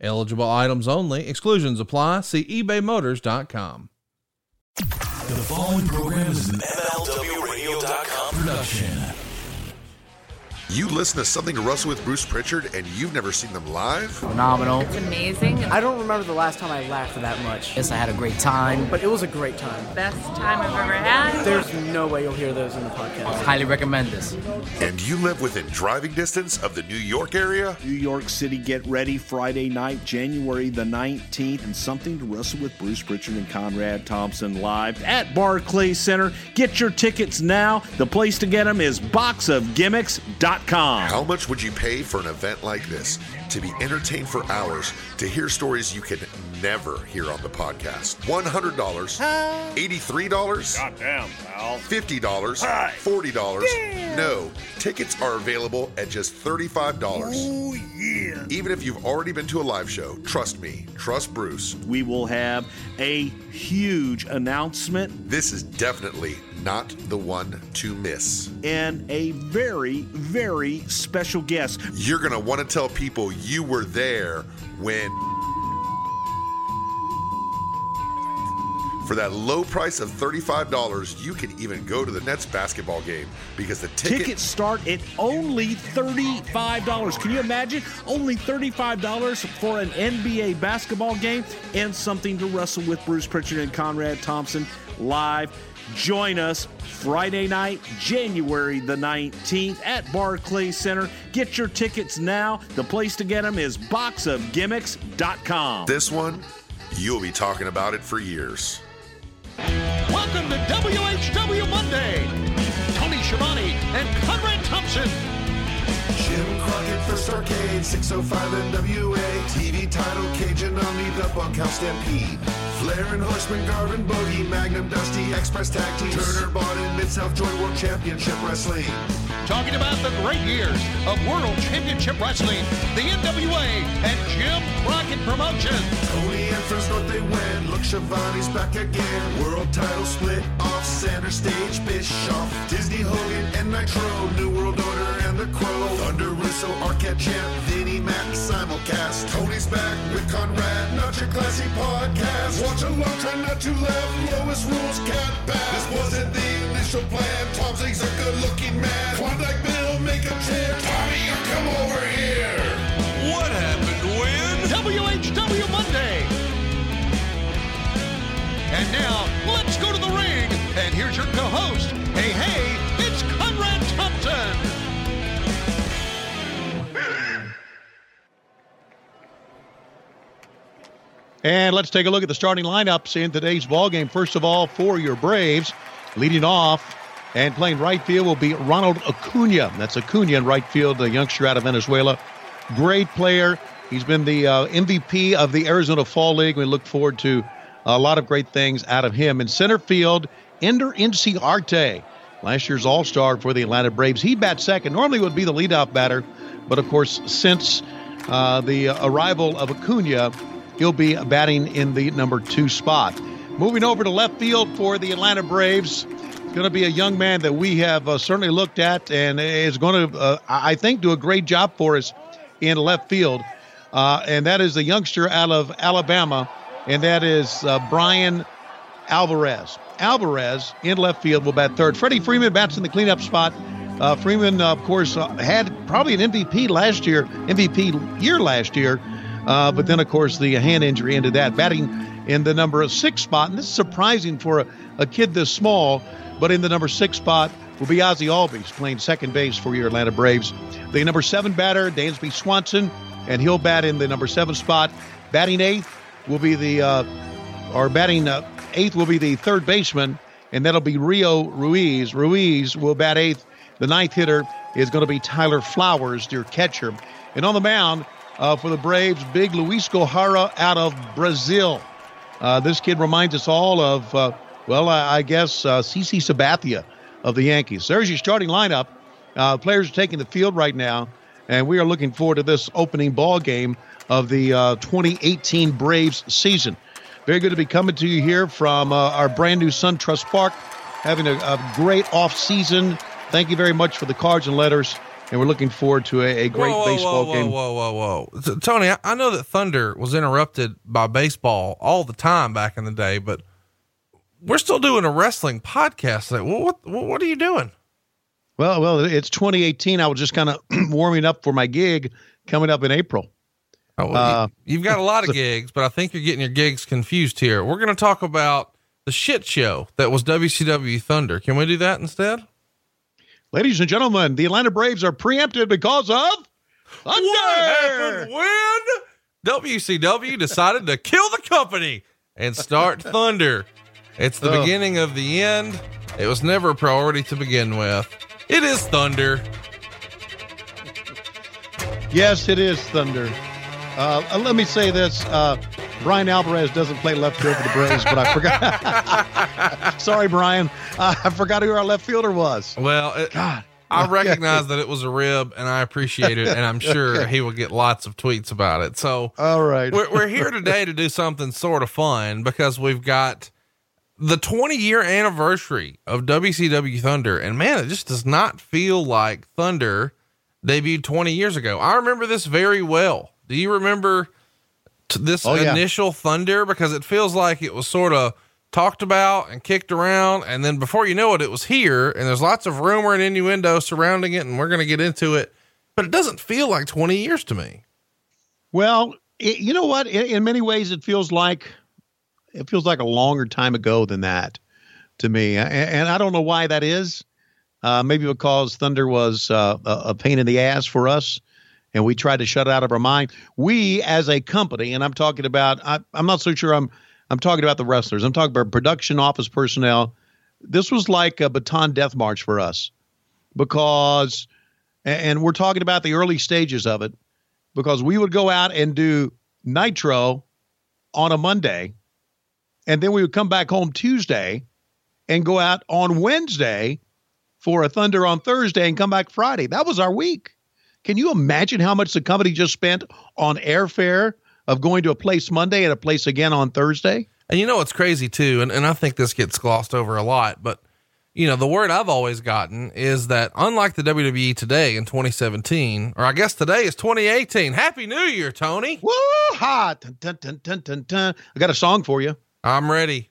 Eligible items only. Exclusions apply. See ebaymotors.com. The following program is an MLWRadio.com production. You listen to Something to Wrestle with Bruce Prichard and you've never seen them live? phenomenal. It's amazing. I don't remember the last time I laughed that much, Yes, I had a great time. but it was a great time. Best time I've ever had. There's no way you'll hear those in the podcast. Highly recommend this. And you live within driving distance of the New York area? New York City, get ready Friday night, January the 19th, and something to wrestle with Bruce Prichard and Conrad Thompson live at Barclays Center. Get your tickets now. The place to get them is boxofgimmicks.com. How much would you pay for an event like this? To be entertained for hours, to hear stories you can never hear on the podcast. $100, $83, Goddamn, pal. $50, $40. No, tickets are available at just $35. Oh, yeah. Even if you've already been to a live show, trust me, trust Bruce, We will have a huge announcement this is definitely not the one to miss. and a very, very special guest. You're going to want to tell people you were there when. For that low price of $35, you can even go to the Nets basketball game because the ticket. Tickets start at only $35. Can you imagine? Only $35 for an NBA basketball game and something to wrestle with Bruce Prichard and Conrad Thompson live. Join us Friday night, January the 19th at Barclays Center. Get your tickets now. The place to get them is boxofgimmicks.com. This one, you'll be talking about it for years. Welcome to WHW Monday. Tony Schiavone and Conrad Thompson. Jim Crockett First Starcade, 605 NWA. TV title, Cajun Omni, the Bunkhouse Stampede. Flair and Horseman, Garvin, Bogey, Magnum, Dusty, Express Tag Team. Turner, Bond, Mid South Joint World Championship Wrestling. Talking about the great years of World Championship Wrestling, the NWA, and Jim Crockett Promotions. Tony and Friends North they win. Look, Schiavone's back again. World title split off center stage. Bischoff, Disney, Hogan, and Nitro. New World Order and the Crow. Thunder, Russo, Arquette Champ, Vinnie Mac, simulcast. Tony's back with Conrad, not your classy podcast. Watch along, try not to laugh. Lowest rules, cat back. This wasn't the initial plan. Tom Zigg's a good looking man. Klondike Bill, make a chair. Tommy, you come over here. What happened when? WHW Monday. And now, let's go to the ring. And here's your co-host. Hey, And let's take a look at the starting lineups in today's ball game. First of all, for your Braves, leading off and playing right field will be Ronald Acuna. That's Acuna in right field, the youngster out of Venezuela. Great player. He's been the uh, MVP of the Arizona Fall League. We look forward to a lot of great things out of him. In center field, Ender Inciarte, last year's All Star for the Atlanta Braves. He bats second. Normally would be the leadoff batter, but of course, since uh, the arrival of Acuna, he'll be batting in the number two spot. Moving over to left field for the Atlanta Braves, going to be a young man that we have uh, certainly looked at and is going to, uh, I think, do a great job for us in left field. Uh, and that is the youngster out of Alabama, and that is uh, Bryan Alvarez. Alvarez in left field will bat third. Freddie Freeman bats in the cleanup spot. Uh, Freeman, of course, uh, had probably an MVP last year, MVP year last year, uh, but then, of course, the hand injury ended that. Batting in the number six spot, and this is surprising for a, a kid this small, but in the number six spot will be Ozzie Albies playing second base for your Atlanta Braves. The number seven batter, Dansby Swanson, and he'll bat in the number seven spot. Batting eighth will be the, uh, or batting uh, eighth will be the third baseman, and that'll be Rio Ruiz. Ruiz will bat eighth. The ninth hitter is going to be Tyler Flowers, your catcher. And on the mound uh, for the Braves, big Luis Gohara out of Brazil. Uh, this kid reminds us all of, uh, well, I, I guess, uh, CC Sabathia of the Yankees. There's your starting lineup. Uh, players are taking the field right now, and we are looking forward to this opening ball game of the uh, 2018 Braves season. Very good to be coming to you here from uh, our brand new SunTrust Park, having a, a great off season. Thank you very much for the cards and letters, and we're looking forward to a, a great whoa, whoa, baseball whoa, game. Whoa, whoa, whoa, whoa. T- Tony, I, I know that Thunder was interrupted by baseball all the time back in the day, but we're still doing a wrestling podcast. Like, what, what, what are you doing? Well, well, it's 2018. I was just kind of warming up for my gig coming up in April. Oh, well, Uh, you, have got a lot of gigs, but I think you're getting your gigs confused here. We're going to talk about the shit show that was WCW Thunder. Can we do that instead? Ladies and gentlemen, the Atlanta Braves are preempted because of Thunder. What happened when WCW decided to kill the company and start Thunder? It's the Oh. beginning of the end. It was never a priority to begin with. It is Thunder. Yes, it is Thunder. Uh, uh, let me say this: uh, Bryan Alvarez doesn't play left field for the Braves, but I forgot. Sorry, Bryan. Uh, I forgot who our left fielder was. Well, it, God. I recognize that it was a rib and I appreciate it. And I'm sure he will get lots of tweets about it. So, All right. we're, we're here today to do something sort of fun because we've got the 20 year anniversary of WCW Thunder. And man, it just does not feel like Thunder debuted 20 years ago. I remember this very well. Do you remember t- this Oh, yeah. initial Thunder? Because it feels like it was sort of talked about and kicked around. And then before you know it, it was here. And there's lots of rumor and innuendo surrounding it. And we're going to get into it. But it doesn't feel like 20 years to me. Well, it, you know what? In, in many ways, it feels like it feels like a longer time ago than that to me, and, and I don't know why that is. Uh, maybe because Thunder was uh, a, a pain in the ass for us, and we tried to shut it out of our mind. We, as a company, and I'm talking about, I, I'm not so sure I'm I'm talking about the wrestlers. I'm talking about production office personnel. This was like a baton death march for us because, and we're talking about the early stages of it because we would go out and do Nitro on a Monday, and then we would come back home Tuesday and go out on Wednesday for a Thunder on Thursday and come back Friday. That was our week. Can you imagine how much the company just spent on airfare of going to a place Monday and a place again on Thursday? And you know what's crazy too, and, and I think this gets glossed over a lot, but you know, the word I've always gotten is that unlike the WWE today in 2017, or I guess today is 2018. Happy New Year, Tony. Woo ha! Dun, dun, dun. I got a song for you. I'm ready.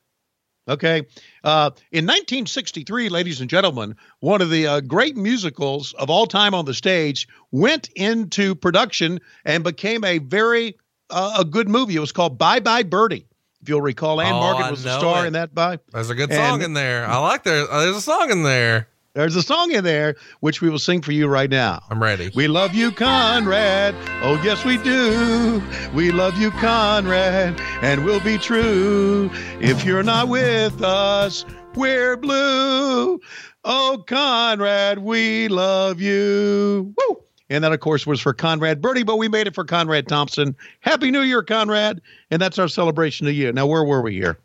Okay. Uh, in 1963, ladies and gentlemen, one of the uh, great musicals of all time on the stage went into production and became a very uh, a good movie. It was called Bye Bye Birdie. If you'll recall, Ann Oh, Margret was the star it. in that. Bye. There's a good And- song in there. I like there. There's a song in there. There's a song in there which we will sing for you right now. I'm ready. We love you, Conrad. Oh, yes, we do. We love you, Conrad, and we'll be true. If you're not with us, we're blue. Oh, Conrad, we love you. Woo! And that, of course, was for Conrad Birdie, but we made it for Conrad Thompson. Happy New Year, Conrad. And that's our celebration of you. Now, where were we here?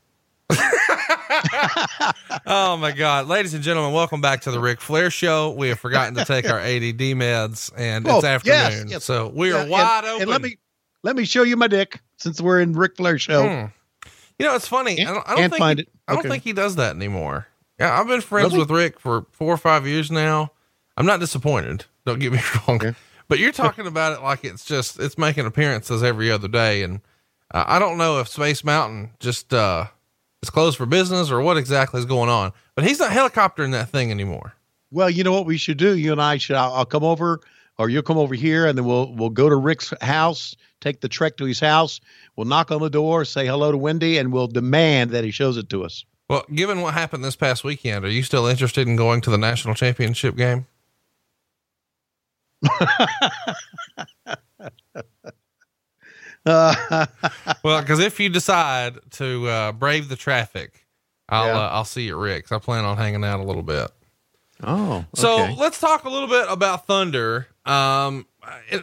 Oh my God. Ladies and gentlemen, welcome back to the Ric Flair show. We have forgotten to take our ADD meds and it's Oh, yes, afternoon. yes. So we are Yeah, wide and, open. And let me let me show you my dick since we're in Ric Flair show. Hmm. You know, it's funny. I don't, I don't think find he, it. I don't think he does that anymore. Yeah, I've been friends Really? with Ric for four or five years now. I'm not disappointed. Don't get me wrong. But you're talking about it like it's just it's making appearances every other day, and uh, I don't know if Space Mountain just uh, is closed for business or what exactly is going on. But he's not helicoptering that thing anymore. Well, you know what we should do? You and I should. I'll, I'll come over, or you'll come over here, and then we'll we'll go to Ric's house, take the trek to his house. We'll knock on the door, say hello to Wendy, and we'll demand that he shows it to us. Well, given what happened this past weekend, are you still interested in going to the national championship game? Well, because if you decide to uh, brave the traffic, I'll Yeah. uh, I'll see you at Ric's. I plan on hanging out a little bit. oh, So okay. let's talk a little bit about Thunder. Um,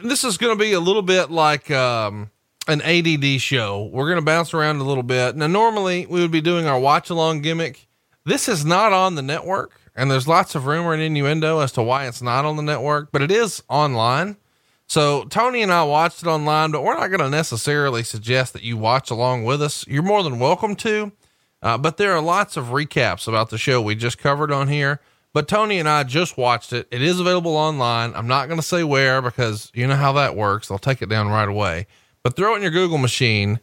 this is going to be a little bit like um, an ADD show. We're going to bounce around a little bit. Now, normally we would be doing our watch along gimmick. This is not on the network, and there's lots of rumor and innuendo as to why it's not on the network, but it is online. So Tony and I watched it online, but we're not going to necessarily suggest that you watch along with us. You're more than welcome to. Uh, but there are lots of recaps about the show we just covered on here. But Tony and I just watched it. It is available online. I'm not going to say where because you know how that works. They'll take it down right away. But throw it in your Google machine,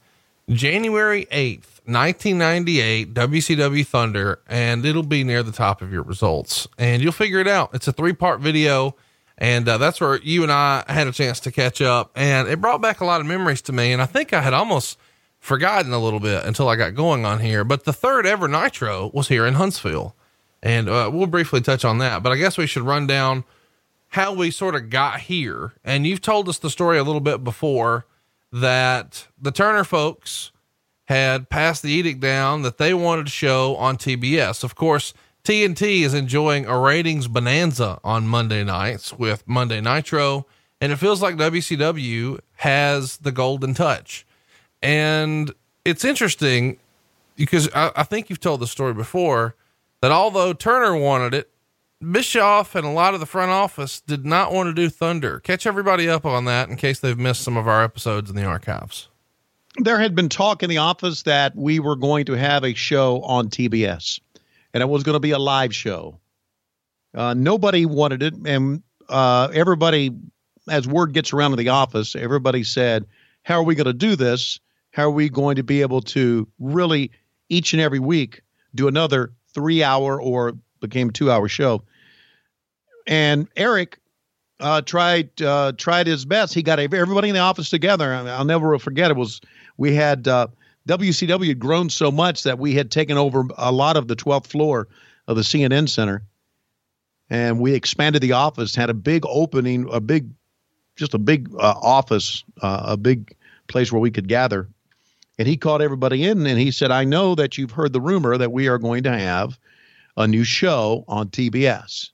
January 8th, 1998, WCW Thunder, and it'll be near the top of your results. And you'll figure it out. It's a three part video. And uh, that's where you and I had a chance to catch up. And it brought back a lot of memories to me. And I think I had almost forgotten a little bit until I got going on here. But the third ever Nitro was here in Huntsville. And uh, we'll briefly touch on that. But I guess we should run down how we sort of got here. And you've told us the story a little bit before that the Turner folks had passed the edict down that they wanted to show on TBS. Of course, TNT is enjoying a ratings bonanza on Monday nights with Monday Nitro, and it feels like WCW has the golden touch. And it's interesting because I, I think you've told the story before that although Turner wanted it, Bischoff and a lot of the front office did not want to do Thunder. Catch everybody up on that in case they've missed some of our episodes in the archives. There had been talk in the office that we were going to have a show on TBS, and it was going to be a live show. Uh, nobody wanted it, and uh, everybody, as word gets around to the office, everybody said, "How are we going to do this? How are we going to be able to really each and every week do another three-hour or became two-hour show?" and Eric uh, tried uh, tried his best. He got everybody in the office together. I'll never forget. It was we had uh, WCW had grown so much that we had taken over a lot of the 12th floor of the CNN Center, and we expanded the office. Had a big opening, a big, just a big uh, office, uh, a big place where we could gather. And he called everybody in, and he said, "I know that you've heard the rumor that we are going to have a new show on TBS."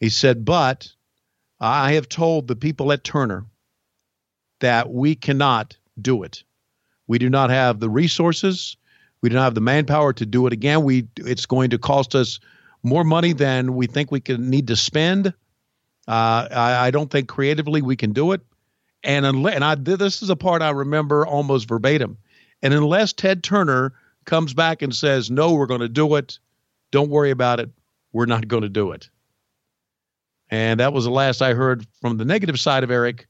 He said, But I have told the people at Turner that we cannot do it. We do not have the resources. We do not have the manpower to do it again. We it's going to cost us more money than we think we can need to spend. Uh, I, I, don't think creatively we can do it. And unless, and I this is a part I remember almost verbatim. And unless Ted Turner comes back and says, "No, we're going to do it. Don't worry about it. We're not going to do it." And that was the last I heard from the negative side of Eric.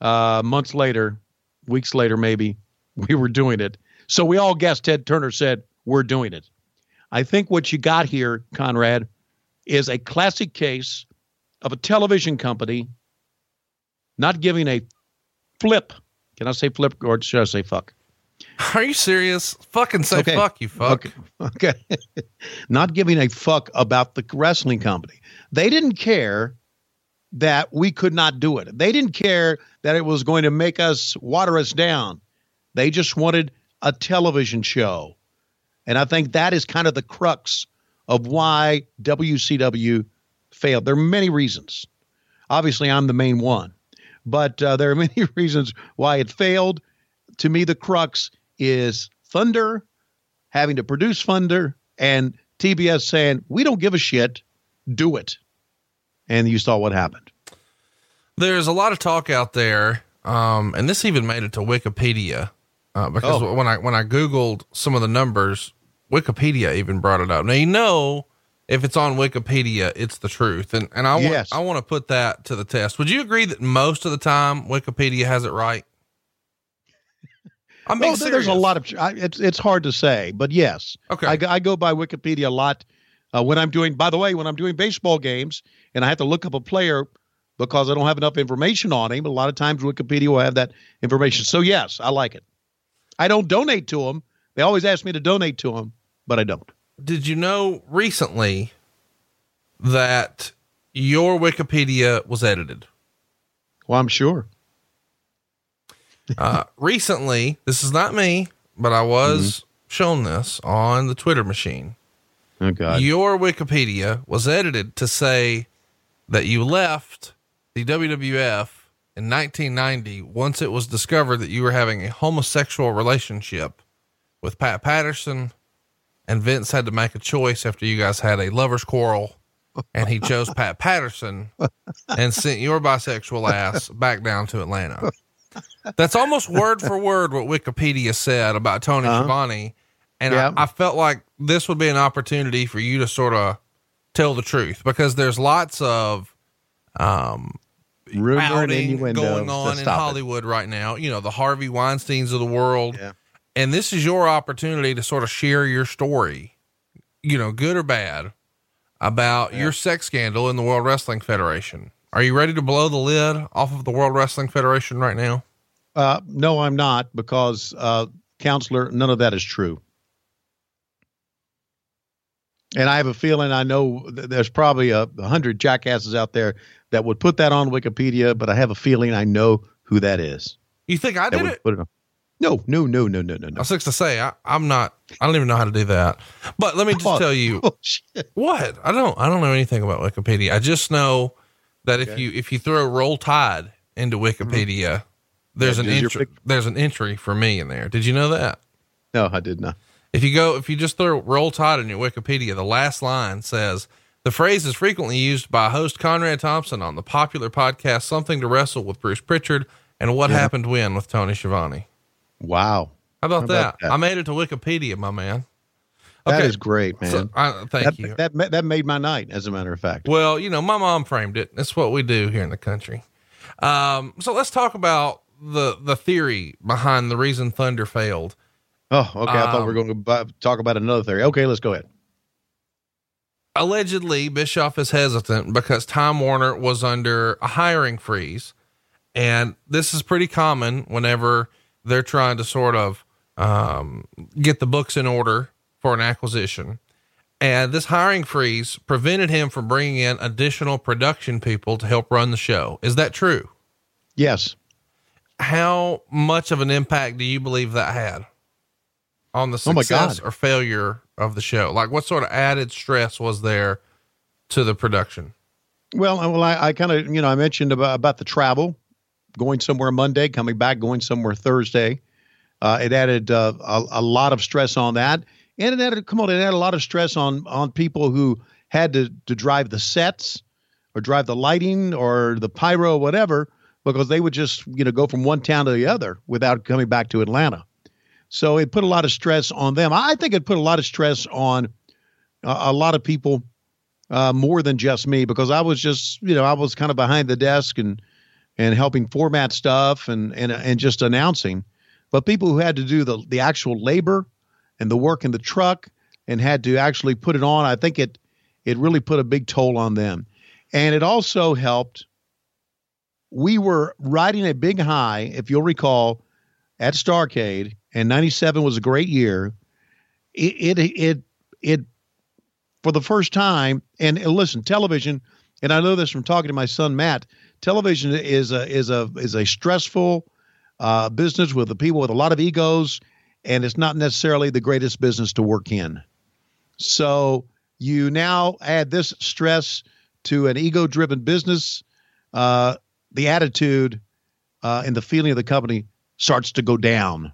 Uh, months later, weeks later, maybe, we were doing it. So we all guessed Ted Turner said, We're doing it. I think what you got here, Conrad, is a classic case of a television company not giving a flip. Can I say flip or should I say fuck? Are you serious? Fucking say Okay. fuck, you fuck. Okay. okay. Not giving a fuck about the wrestling company. They didn't care that we could not do it. They didn't care that it was going to make us water us down. They just wanted a television show. And I think that is kind of the crux of why WCW failed. There are many reasons. Obviously, I'm the main one, but uh, there are many reasons why it failed. To me, the crux is Thunder having to produce Thunder and TBS saying, we don't give a shit, do it. And you saw what happened. There's a lot of talk out there, um, and this even made it to Wikipedia uh, because Oh. when I when I googled some of the numbers, Wikipedia even brought it up. Now you know if it's on Wikipedia, it's the truth, and and I want Yes. I want to put that to the test. Would you agree that most of the time Wikipedia has it right? I'm being Oh, there- there's a lot of I, it's it's hard to say, but yes. Okay. I, go- I go by Wikipedia a lot uh, when I'm doing. By the way, when I'm doing baseball games and I have to look up a player because I don't have enough information on him, a lot of times Wikipedia will have that information. So yes, I like it. I don't donate to them. They always ask me to donate to them, but I don't. Did you know recently that your Wikipedia was edited? Well, I'm sure. Uh, recently, this is not me, but I was shown this on the Twitter machine. Oh God. Your Wikipedia was edited to say that you left the WWF in 1990 once it was discovered that you were having a homosexual relationship with Pat Patterson and Vince had to make a choice after you guys had a lover's quarrel and he chose Pat Patterson and sent your bisexual ass back down to Atlanta. That's almost word for word what Wikipedia said about Tony Uh-huh. Schiavone. And Yeah. I, I felt like this would be an opportunity for you to sort of tell the truth because there's lots of um, Rumor outing going on in stop it. Hollywood right now. You know, the Harvey Weinsteins of the world. Yeah. And this is your opportunity to sort of share your story, you know, good or bad, about your sex scandal in the World Wrestling Federation. Are you ready to blow the lid off of the World Wrestling Federation right now? Uh, no, I'm not because, uh, counselor, none of that is true. And I have a feeling I know th- there's probably a, a hundred jackasses out there that would put that on Wikipedia, but I have a feeling I know who that is. You think I did it? put it on. No, no, no, no, no, no, no. I was fixed to say, I, I'm not, I don't even know how to do that. But let me just Oh, tell you Oh, what I don't, I don't know anything about Wikipedia. I just know that if you, if you throw roll tide into mm-hmm. Wikipedia, there's Yeah, an entry, there's an entry for me in there. Did you know that? No, I did not. If you go, if you just throw roll tide in your Wikipedia, the last line says the phrase is frequently used by host Conrad Thompson on the popular podcast Something to Wrestle with Bruce Prichard and What Happened When with Tony Schiavone. Wow. How about, How that? about that? I made it to Wikipedia, my man. That Okay. is great, man. So, I, thank that, you. That, that made my night, as a matter of fact. Well, you know, my mom framed it. That's what we do here in the country. Um, so let's talk about the the theory behind the reason Thunder failed. Oh, okay. I thought we were Um, going to talk about another theory. Okay, let's go ahead. Allegedly Bischoff is hesitant because Time Warner was under a hiring freeze. And this is pretty common whenever they're trying to sort of um, get the books in order for an acquisition. And this hiring freeze prevented him from bringing in additional production people to help run the show. Is that true? Yes. How much of an impact do you believe that had on the Oh success God. or failure of the show? Like, what sort of added stress was there to the production? Well, I- well, I, I kind of, you know, I mentioned about, about the travel, going somewhere Monday, coming back, going somewhere Thursday. Uh, it added uh, a, a lot of stress on that, and it added, come on, it added a lot of stress on on people who had to to drive the sets, or drive the lighting, or the pyro, whatever, because they would just, you know, go from one town to the other without coming back to Atlanta. So it put a lot of stress on them. I think it put a lot of stress on a, a lot of people uh, more than just me because I was just you know I was kind of behind the desk and and helping format stuff and and and just announcing, but people who had to do the the actual labor and the work in the truck and had to actually put it on, I think it it really put a big toll on them, and it also helped. We were riding a big high, if you'll recall, at Starcade, and '97 was a great year. It it it it for the first time, and, and listen, television, and I know this from talking to my son Matt. Television is a is a is a stressful uh, business with the people with a lot of egos, and it's not necessarily the greatest business to work in. So you now add this stress to an ego-driven business. Uh, the attitude uh, and the feeling of the company starts to go down.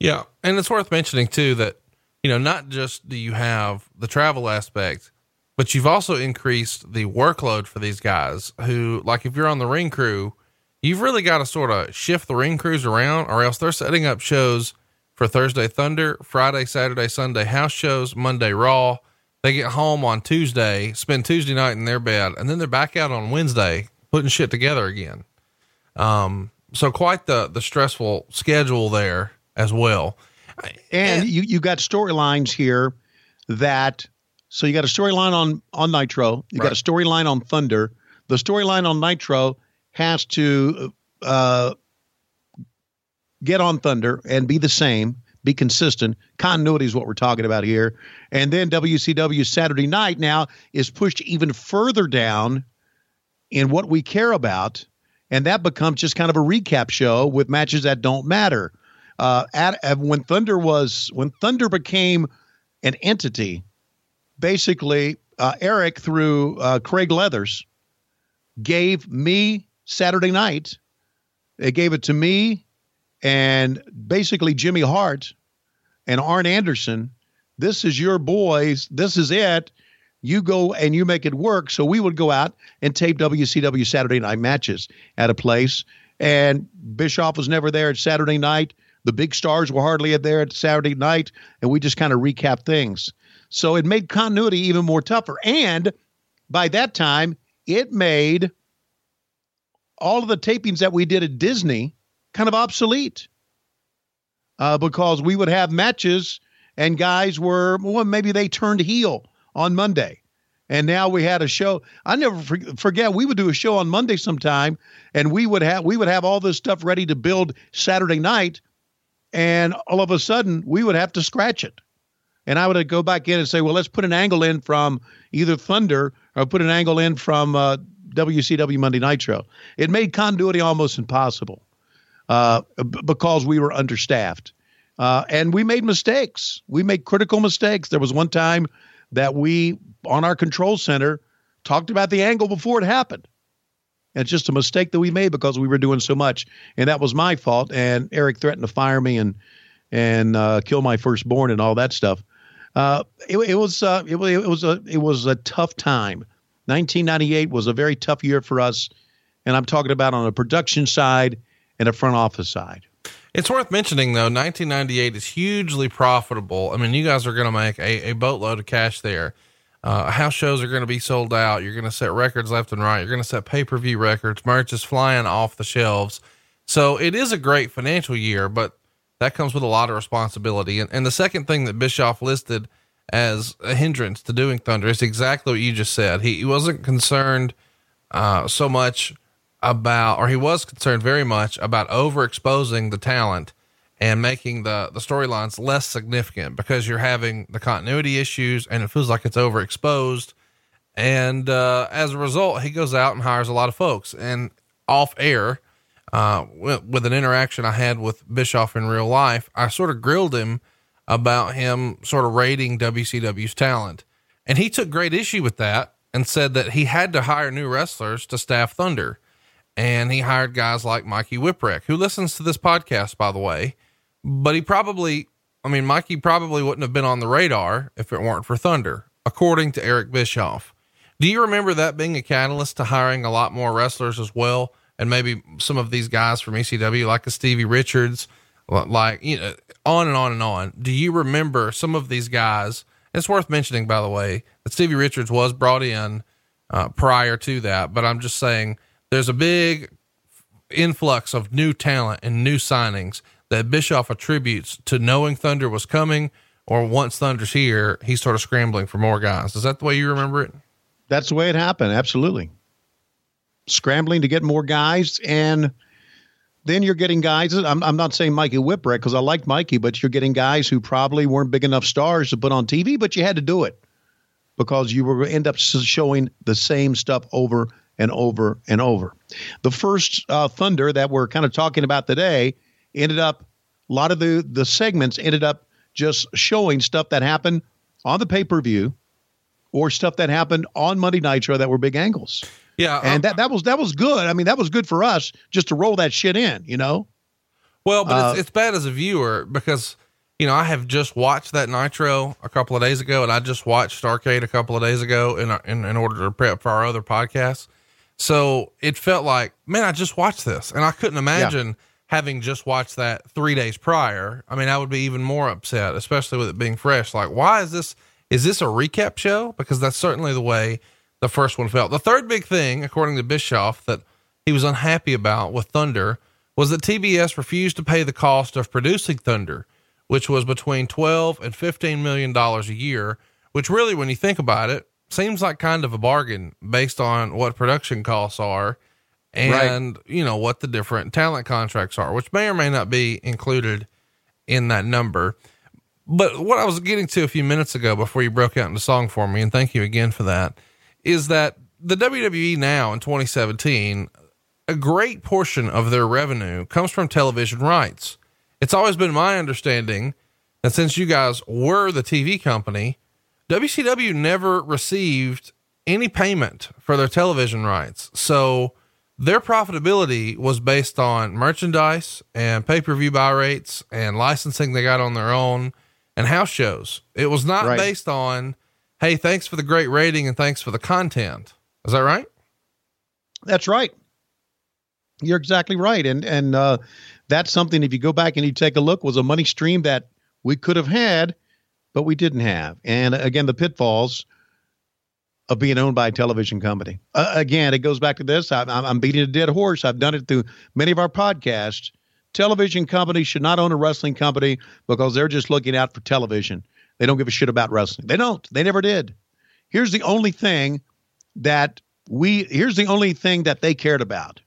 Yeah. And it's worth mentioning too that, you know, not just do you have the travel aspect, but you've also increased the workload for these guys who, like, if you're on the ring crew, you've really got to sort of shift the ring crews around or else they're setting up shows for Thursday Thunder, Friday, Saturday, Sunday house shows, Monday Raw. They get home on Tuesday, spend Tuesday night in their bed, and then they're back out on Wednesday putting shit together again. Um, so quite the the stressful schedule there as well. And you you got storylines here that so you got a storyline on on Nitro, you got a storyline on Thunder. The storyline on Nitro has to uh, get on Thunder and be the same, be consistent. Continuity is what we're talking about here. And then WCW Saturday Night now is pushed even further down in what we care about, and that becomes just kind of a recap show with matches that don't matter. Uh, at, when Thunder was when Thunder became an entity, basically uh, Eric through uh, Craig Leathers gave me Saturday night. They gave it to me and basically Jimmy Hart and Arn Anderson. This is your boys. This is it. You go and you make it work. So we would go out and tape WCW Saturday night matches at a place. And Bischoff was never there at Saturday night. The big stars were hardly there at Saturday night. And we just kind of recap things. So it made continuity even more tougher. And by that time, it made all of the tapings that we did at Disney kind of obsolete uh, because we would have matches and guys were, well, maybe they turned heel on Monday. And now we had a show. I never forget we would do a show on Monday sometime, and we would have we would have all this stuff ready to build Saturday night, and all of a sudden we would have to scratch it. And I would go back in and say, well, let's put an angle in from either Thunder or put an angle in from uh, WCW Monday Nitro. It made continuity almost impossible uh, b- because we were understaffed. Uh, and we made mistakes. We made critical mistakes. There was one time that we, on our control center, talked about the angle before it happened. And it's just a mistake that we made because we were doing so much, and that was my fault. And Eric threatened to fire me and and uh, kill my firstborn and all that stuff. Uh, it, it, was uh, it, it was a it was a tough time. 1998 was a very tough year for us, and I'm talking about on a production side and a front office side. It's worth mentioning though, 1998 is hugely profitable. I mean, you guys are going to make a, a boatload of cash there. Uh, house shows are going to be sold out. You're going to set records left and right. You're going to set pay per view records. Merch is flying off the shelves. So it is a great financial year, but that comes with a lot of responsibility. And, and the second thing that Bischoff listed as a hindrance to doing Thunder is exactly what you just said. He, he wasn't concerned uh, so much about, or he was concerned very much about overexposing the talent and making the, the storylines less significant because you're having the continuity issues and it feels like it's overexposed. And uh, as a result, he goes out and hires a lot of folks. And off air, uh, with, with an interaction I had with Bischoff in real life, I sort of grilled him about him sort of rating WCW's talent. And he took great issue with that and said that he had to hire new wrestlers to staff Thunder. And he hired guys like Mikey Whipwreck, who listens to this podcast, by the way. But he probably, I mean, Mikey probably wouldn't have been on the radar if it weren't for Thunder, according to Eric Bischoff. Do you remember that being a catalyst to hiring a lot more wrestlers as well? And maybe some of these guys from ECW, like a Stevie Richards, like, you know, on and on and on. Do you remember some of these guys? It's worth mentioning, by the way, that Stevie Richards was brought in uh, prior to that, but I'm just saying there's a big influx of new talent and new signings that Bischoff attributes to knowing Thunder was coming, or once Thunder's here, he's sort of scrambling for more guys. Is that the way you remember it? That's the way it happened. Absolutely. Scrambling to get more guys. And then you're getting guys. I'm, I'm not saying Mikey Whipwreck because I like Mikey, but you're getting guys who probably weren't big enough stars to put on TV, but you had to do it because you were going to end up showing the same stuff over and over and over. The first uh, Thunder that we're kind of talking about today ended up a lot of the the segments ended up just showing stuff that happened on the pay per view or stuff that happened on Monday Nitro that were big angles. Yeah, and um, that that was that was good. I mean, that was good for us just to roll that shit in, you know. Well, but uh, it's, it's bad as a viewer because you know I have just watched that Nitro a couple of days ago, and I just watched Starcade a couple of days ago in in, in order to prep for our other podcasts. So it felt like, man, I just watched this, and I couldn't imagine. Yeah having just watched that three days prior, I mean, I would be even more upset, especially with it being fresh. Like, why is this? Is this a recap show? Because that's certainly the way the first one felt. The third big thing, according to Bischoff, that he was unhappy about with Thunder was that TBS refused to pay the cost of producing Thunder, which was between 12 and 15 million dollars a year, which really, when you think about it, seems like kind of a bargain based on what production costs are and right. you know what the different talent contracts are, which may or may not be included in that number. But what I was getting to a few minutes ago before you broke out into song for me, and thank you again for that, is that the WWE now in 2017, a great portion of their revenue comes from television rights. It's always been my understanding that since you guys were the TV company, WCW never received any payment for their television rights. So their profitability was based on merchandise and pay per view buy rates and licensing they got on their own and house shows. It was not Right. based on, hey, thanks for the great rating and thanks for the content. Is that right? That's right. You're exactly right, and and uh, that's something. If you go back and you take a look, was a money stream that we could have had, but we didn't have. And again, the pitfalls of being owned by a television company. Uh, again, it goes back to this. I, I'm, I'm beating a dead horse. I've done it through many of our podcasts. Television companies should not own a wrestling company because they're just looking out for television. They don't give a shit about wrestling. They don't. They never did. Here's the only thing that we here's the only thing that they cared about.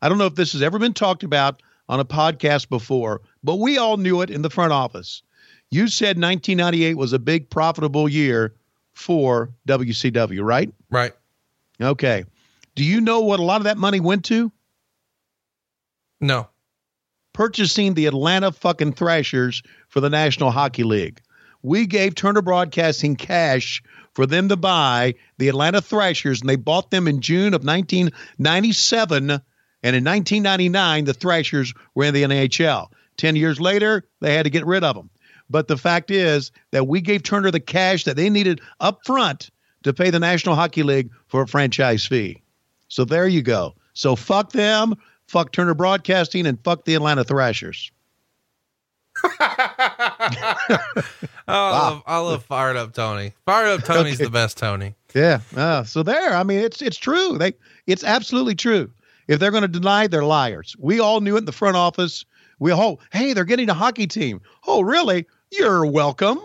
I don't know if this has ever been talked about on a podcast before, but we all knew it in the front office. You said 1998 was a big profitable year for WCW, right? Right. Okay. Do you know what a lot of that money went to? No. Purchasing the Atlanta fucking Thrashers for the National Hockey League. We gave Turner Broadcasting cash for them to buy the Atlanta Thrashers, and they bought them in June of 1997. And in 1999, the Thrashers were in the NHL. Ten years later, they had to get rid of them. But the fact is that we gave Turner the cash that they needed up front to pay the National Hockey League for a franchise fee. So there you go. So fuck them, fuck Turner Broadcasting, and fuck the Atlanta Thrashers. I love, I love fired up Tony. Fired up Tony's Okay. the best Tony. Yeah. Uh, so there, I mean, it's it's true. They it's absolutely true. If they're going to deny, they're liars. We all knew it in the front office. We all, hey, they're getting a hockey team. Oh, really? You're welcome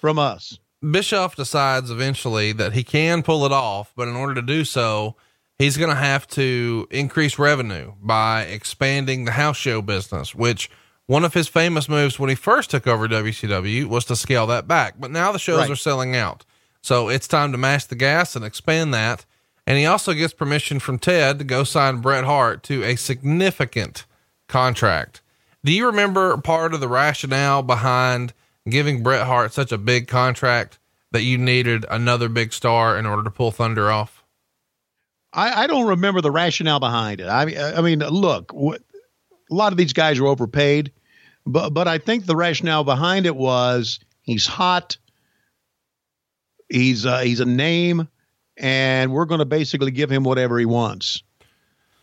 from us. Bischoff decides eventually that he can pull it off, but in order to do so, he's going to have to increase revenue by expanding the house show business, which one of his famous moves when he first took over WCW was to scale that back. But now the shows Right. are selling out. So it's time to mash the gas and expand that. And he also gets permission from Ted to go sign Bret Hart to a significant contract. Do you remember part of the rationale behind giving Bret Hart such a big contract that you needed another big star in order to pull Thunder off? I, I don't remember the rationale behind it. I mean, I mean, look, a lot of these guys are overpaid, but but I think the rationale behind it was he's hot, he's uh, he's a name, and we're going to basically give him whatever he wants.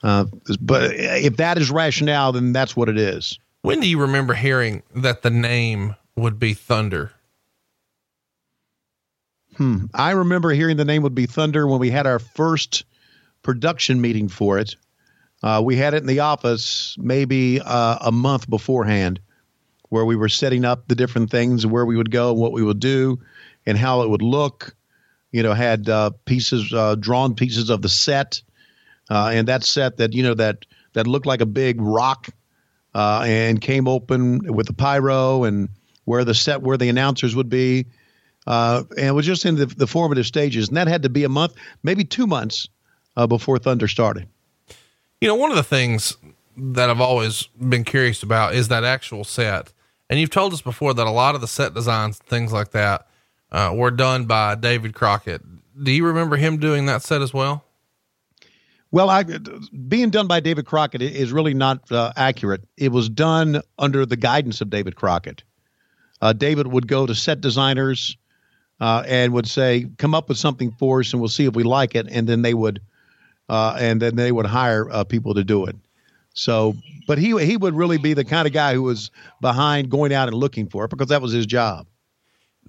Uh, but if that is rationale, then that's what it is. When do you remember hearing that the name would be Thunder? Hmm. I remember hearing the name would be Thunder when we had our first production meeting for it. Uh, we had it in the office maybe uh, a month beforehand, where we were setting up the different things, where we would go, what we would do, and how it would look. You know, had uh, pieces, uh, drawn pieces of the set, uh, and that set that you know that that looked like a big rock, uh, and came open with the pyro and where the set where the announcers would be uh, and was just in the, the formative stages. And that had to be a month, maybe two months uh, before Thunder started. You know, one of the things that I've always been curious about is that actual set. And you've told us before that a lot of the set designs, things like that, uh, were done by David Crockett. Do you remember him doing that set as well? Well, I, being done by David Crockett is really not uh, accurate. It was done under the guidance of David Crockett. Uh, David would go to set designers uh, and would say, "Come up with something for us, and we'll see if we like it." And then they would, uh, and then they would hire uh, people to do it. So, but he he would really be the kind of guy who was behind going out and looking for it because that was his job.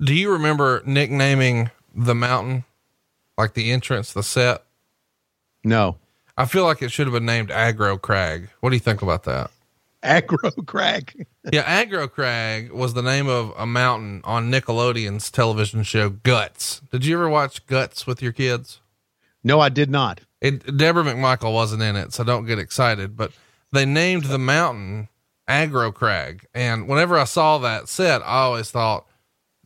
Do you remember nicknaming the mountain, like the entrance, the set? No, I feel like it should have been named Aggro Crag. What do you think about that? Aggro Crag. yeah, Aggro Crag was the name of a mountain on Nickelodeon's television show Guts. Did you ever watch Guts with your kids? No, I did not. It, Debra McMichael wasn't in it, so don't get excited. But they named the mountain Aggro Crag, and whenever I saw that set, I always thought,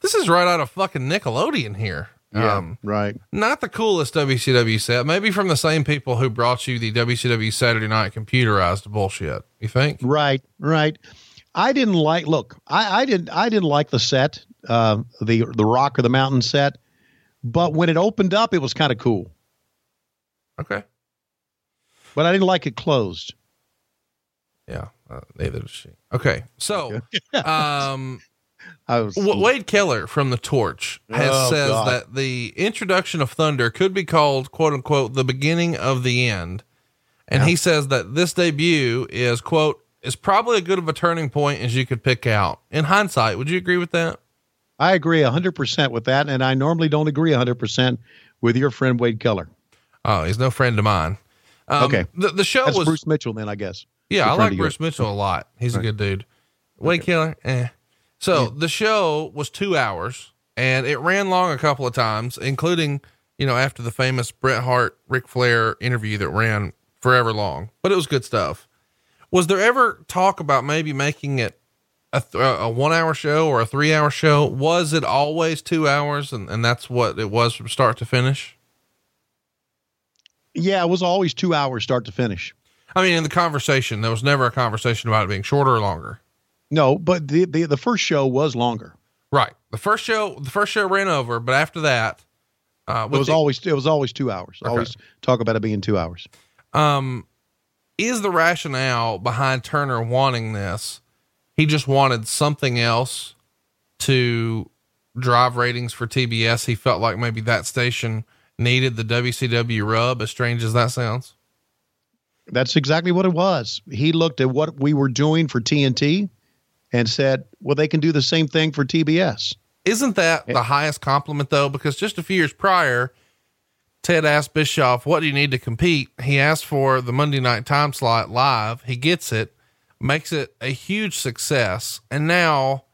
"This is right out of fucking Nickelodeon here." Um, right. not the coolest WCW set, maybe from the same people who brought you the WCW Saturday Night computerized bullshit. You think? Right, right. I didn't like. Look, I, I didn't. I didn't like the set, uh, the the rock or the mountain set. But when it opened up, it was kind of cool. Okay. but I didn't like it closed. Yeah, uh, neither does she. Okay, so um, was W- Wade Keller from the Torch has Oh, says God. that the introduction of Thunder could be called "quote unquote" the beginning of the end, and he says that this debut is quote is probably as good of a turning point as you could pick out. In hindsight, would you agree with that? I agree 100% with that. And I normally don't agree 100% with your friend Wade Keller. Oh, he's no friend of mine. Um, Okay. the, the show That's was Bruce Mitchell, then, I guess. Yeah, I like Bruce yours. Mitchell a lot. He's a good dude. Wade Keller, eh. So the show was two hours and it ran long a couple of times, including, you know, after the famous Bret Hart, Ric Flair interview that ran forever long, but it was good stuff. Was there ever talk about maybe making it a, th- uh, a one hour show or a three hour show? Was it always two hours and, and that's what it was from start to finish? Yeah, it was always two hours start to finish. I mean, in the conversation, there was never a conversation about it being shorter or longer. No, but the, the, the first show was longer. Right. The first show, the first show ran over, but after that, uh, It was the- always it was always two hours. Okay. Always talk about it being two hours. um, is the rationale behind Turner wanting this? He just wanted something else to drive ratings for TBS. He felt like maybe that station needed the WCW rub, as strange as that sounds. That's exactly what it was. He looked at what we were doing for TNT and said, "Well, they can do the same thing for TBS." Isn't that the highest compliment though? Because just a few years prior, Ted asked Bischoff, "What do you need to compete?" He asked for the Monday night time slot live. He gets it, makes it a huge success, and now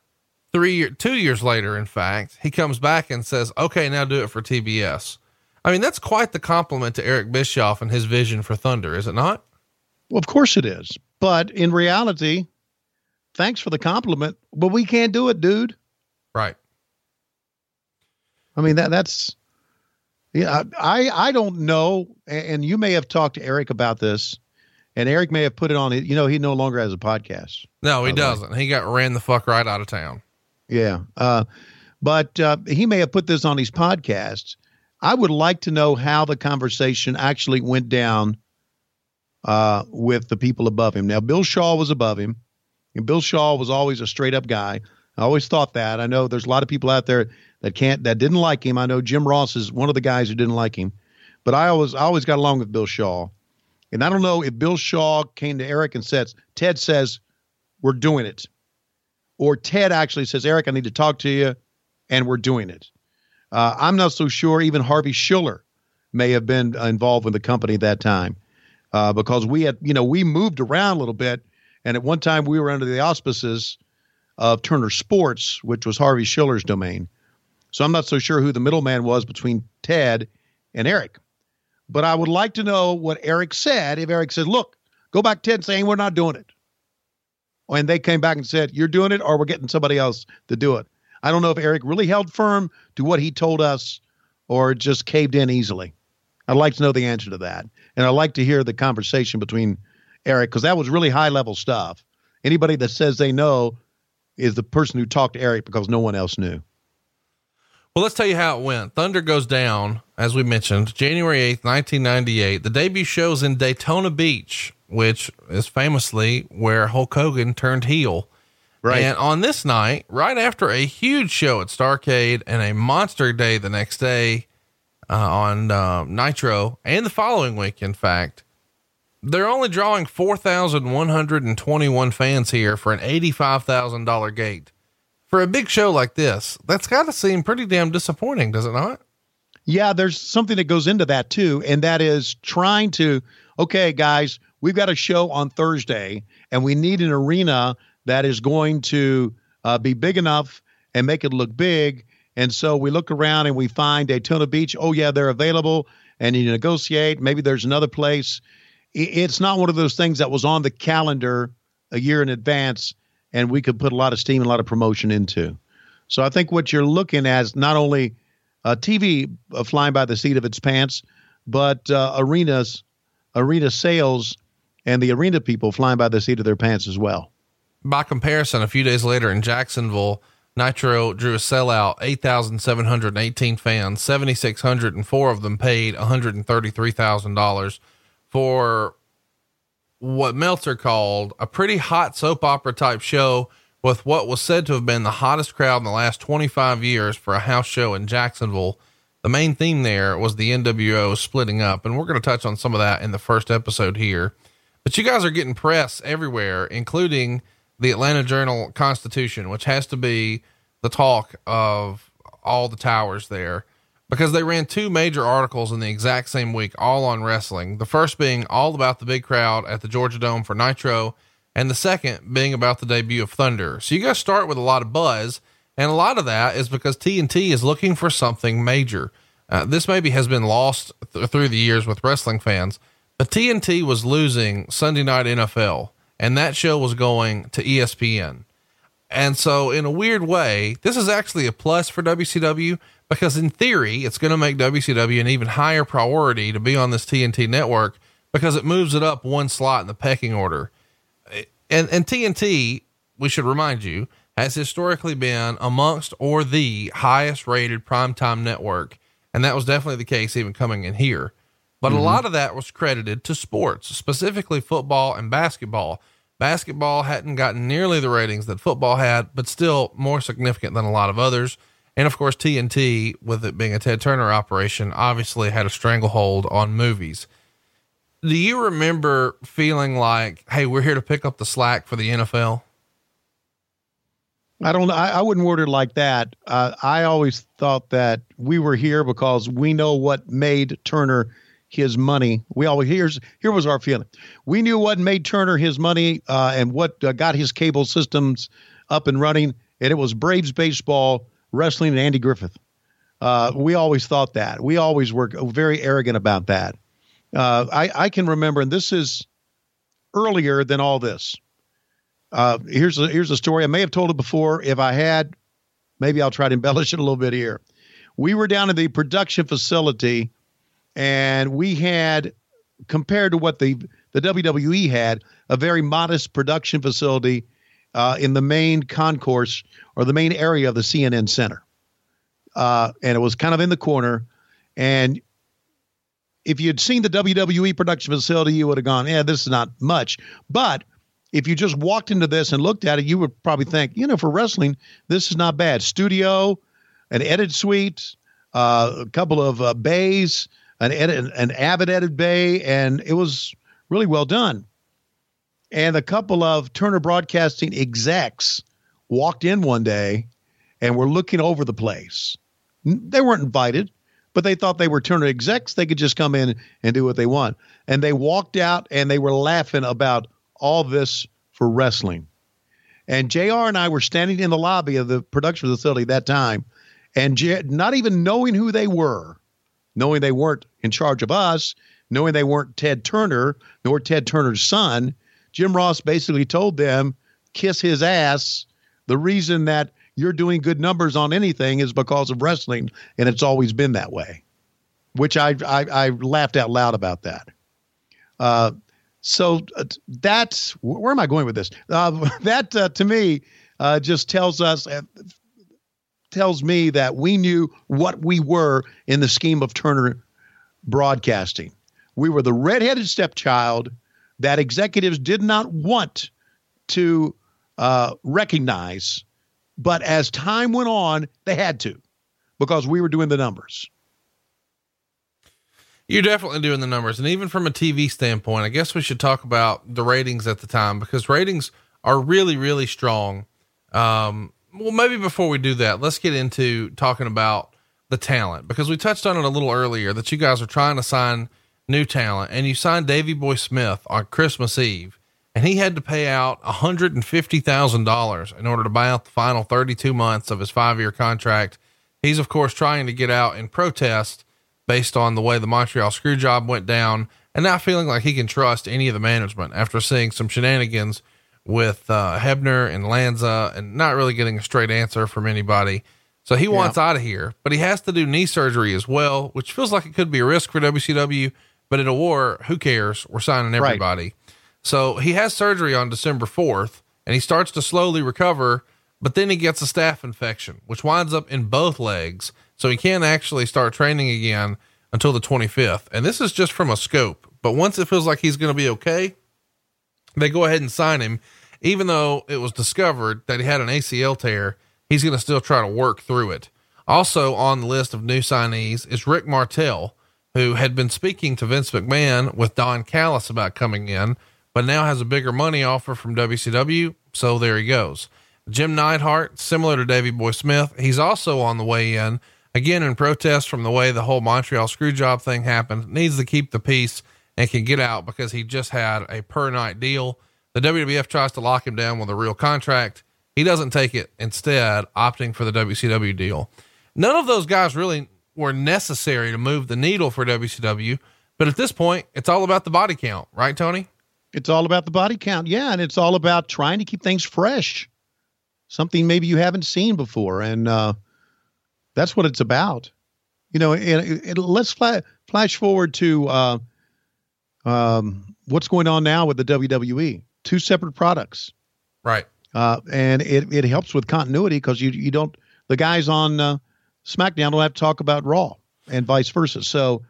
three year, two years later, in fact, he comes back and says, "Okay, now do it for TBS." I mean, that's quite the compliment to Eric Bischoff and his vision for Thunder, is it not? Well, of course it is. But in reality, thanks for the compliment, but we can't do it, dude. Right. I mean that that's yeah. I I don't know, and you may have talked to Eric about this, and Eric may have put it on. You know, he no longer has a podcast. No, he the way. doesn't. He got ran the fuck right out of town. Yeah. Uh, but uh, he may have put this on his podcast. I would like to know how the conversation actually went down uh, with the people above him. Now, Bill Shaw was above him, and Bill Shaw was always a straight up guy. I always thought that. I know there's a lot of people out there that can't that didn't like him. I know Jim Ross is one of the guys who didn't like him, but I always I always got along with Bill Shaw. And I don't know if Bill Shaw came to Eric and said, Ted says, we're doing it or Ted actually says, Eric, I need to talk to you, and we're doing it. Uh, I'm not so sure. Even Harvey Schiller may have been involved with the company at that time uh, because we had, you know, we moved around a little bit, and at one time we were under the auspices of Turner Sports, which was Harvey Schiller's domain. So I'm not so sure who the middleman was between Ted and Eric. But I would like to know what Eric said. If Eric said, "Look, go back Ted saying we're not doing it," and they came back and said, "You're doing it, or we're getting somebody else to do it." I don't know if Eric really held firm to what he told us, or just caved in easily. I'd like to know the answer to that, and I'd like to hear the conversation between Eric because that was really high level stuff. Anybody that says they know is the person who talked to Eric because no one else knew. Well, let's tell you how it went. Thunder goes down, as we mentioned, January 8th, 1998. The debut show's in Daytona Beach, which is famously where Hulk Hogan turned heel. Right. And on this night, right after a huge show at Starcade and a monster day the next day uh, on uh, Nitro and the following week, in fact, they're only drawing 4,121 fans here for an $85,000 gate. For a big show like this, that's got to seem pretty damn disappointing, does it not? Yeah, there's something that goes into that too, and that is trying to, okay, guys, we've got a show on Thursday, and we need an arena that is going to uh, be big enough and make it look big. And so we look around and we find Daytona Beach. Oh, yeah, they're available. And you negotiate. Maybe there's another place. It's not one of those things that was on the calendar a year in advance and we could put a lot of steam and a lot of promotion into. So I think what you're looking at is not only uh, TV uh, flying by the seat of its pants, but uh, arenas, arena sales, and the arena people flying by the seat of their pants as well. By comparison, a few days later in Jacksonville, Nitro drew a sellout, 8,718 fans, 7,604 of them paid $133,000 for what Meltzer called a pretty hot soap opera type show with what was said to have been the hottest crowd in the last 25 years for a house show in Jacksonville. The main theme there was the NWO splitting up, and we're going to touch on some of that in the first episode here. But you guys are getting press everywhere, including the Atlanta Journal Constitution, which has to be the talk of all the towers there because they ran two major articles in the exact same week, all on wrestling. The first being all about the big crowd at the Georgia Dome for Nitro, and the second being about the debut of Thunder. So you guys start with a lot of buzz, and a lot of that is because TNT is looking for something major. Uh, this maybe has been lost th- through the years with wrestling fans, but TNT was losing Sunday Night NFL, and that show was going to ESPN. And so, in a weird way, this is actually a plus for WCW because, in theory, it's going to make WCW an even higher priority to be on this TNT network because it moves it up one slot in the pecking order. Eh, and, and TNT, we should remind you, has historically been amongst or the highest rated primetime network. And that was definitely the case even coming in here. But a mm-hmm. lot of that was credited to sports, specifically football and basketball. Basketball hadn't gotten nearly the ratings that football had, but still more significant than a lot of others. And of course, TNT, with it being a Ted Turner operation, obviously had a stranglehold on movies. Do you remember feeling like, hey, we're here to pick up the slack for the NFL? I don't. I, I wouldn't word it like that. Uh, I always thought that we were here because we know what made Turner his money. We always here's here was our feeling. We knew what made Turner his money uh, and what uh, got his cable systems up and running, and it was Braves baseball, wrestling, and Andy Griffith. Uh, we always thought that. We always were very arrogant about that. Uh, I, I can remember, and this is earlier than all this. Uh, here's a here's a story. I may have told it before. If I had, maybe I'll try to embellish it a little bit here. We were down in the production facility, and we had, compared to what the the WWE had, a very modest production facility uh, in the main concourse or the main area of the CNN Center, uh, and it was kind of in the corner. And if you'd seen the WWE production facility, you would have gone, "Yeah, this is not much," but if you just walked into this and looked at it, you would probably think, you know, for wrestling, this is not bad. Studio, an edit suite, uh, a couple of uh, bays, an edit, an avid edit bay, and it was really well done. And a couple of Turner Broadcasting execs walked in one day and were looking over the place. They weren't invited, but they thought they were Turner execs. They could just come in and do what they want. And they walked out and they were laughing about all this for wrestling. And JR and I were standing in the lobby of the production facility that time, and J- not even knowing who they were, knowing they weren't in charge of us, knowing they weren't Ted Turner nor Ted Turner's son, Jim Ross basically told them, kiss his ass. The reason that you're doing good numbers on anything is because of wrestling, and it's always been that way. Which I I, I laughed out loud about that. Uh, so uh, that's where am I going with this? Uh, that uh, to me uh, just tells us uh, tells me that we knew what we were in the scheme of Turner Broadcasting. We were the redheaded stepchild that executives did not want to uh, recognize, but as time went on, they had to because we were doing the numbers. You're definitely doing the numbers. And even from a TV standpoint, I guess we should talk about the ratings at the time because ratings are really, really strong. Um, well, maybe before we do that, let's get into talking about the talent because we touched on it a little earlier that you guys are trying to sign new talent and you signed Davey Boy Smith on Christmas Eve and he had to pay out $150,000 in order to buy out the final 32 months of his five year contract. He's, of course, trying to get out in protest based on the way the Montreal screw job went down and not feeling like he can trust any of the management after seeing some shenanigans with uh, Hebner and Lanza and not really getting a straight answer from anybody. So he wants out of here, but he has to do knee surgery as well, which feels like it could be a risk for WCW. But in a war, who cares? We're signing Right. everybody. So he has surgery on December 4th and he starts to slowly recover, but then he gets a staph infection, which winds up in both legs. So he can't actually start training again until the 25th. And this is just from a scope. But once it feels like he's going to be okay, they go ahead and sign him, even though it was discovered that he had an ACL tear. He's going to still try to work through it. Also on the list of new signees is Rick Martel, who had been speaking to Vince McMahon with Don Callis about coming in, but now has a bigger money offer from WCW. So there he goes. Jim Neidhart, similar to Davey Boy Smith, he's also on the way in. Again, in protest from the way the whole Montreal screw job thing happened, needs to keep the peace and can get out because he just had a per night deal. The WWF tries to lock him down with a real contract. He doesn't take it, instead, opting for the WCW deal. None of those guys really were necessary to move the needle for WCW, but at this point, it's all about the body count, right, Tony? It's all about the body count. Yeah. And it's all about trying to keep things fresh, something maybe you haven't seen before. And uh, that's what it's about. You know, and, and let's flash, flash forward to uh, um, what's going on now with the WWE. Two separate products. Right. Uh, and it, it helps with continuity because you, you don't, the guys on uh, SmackDown don't have to talk about Raw and vice versa. So,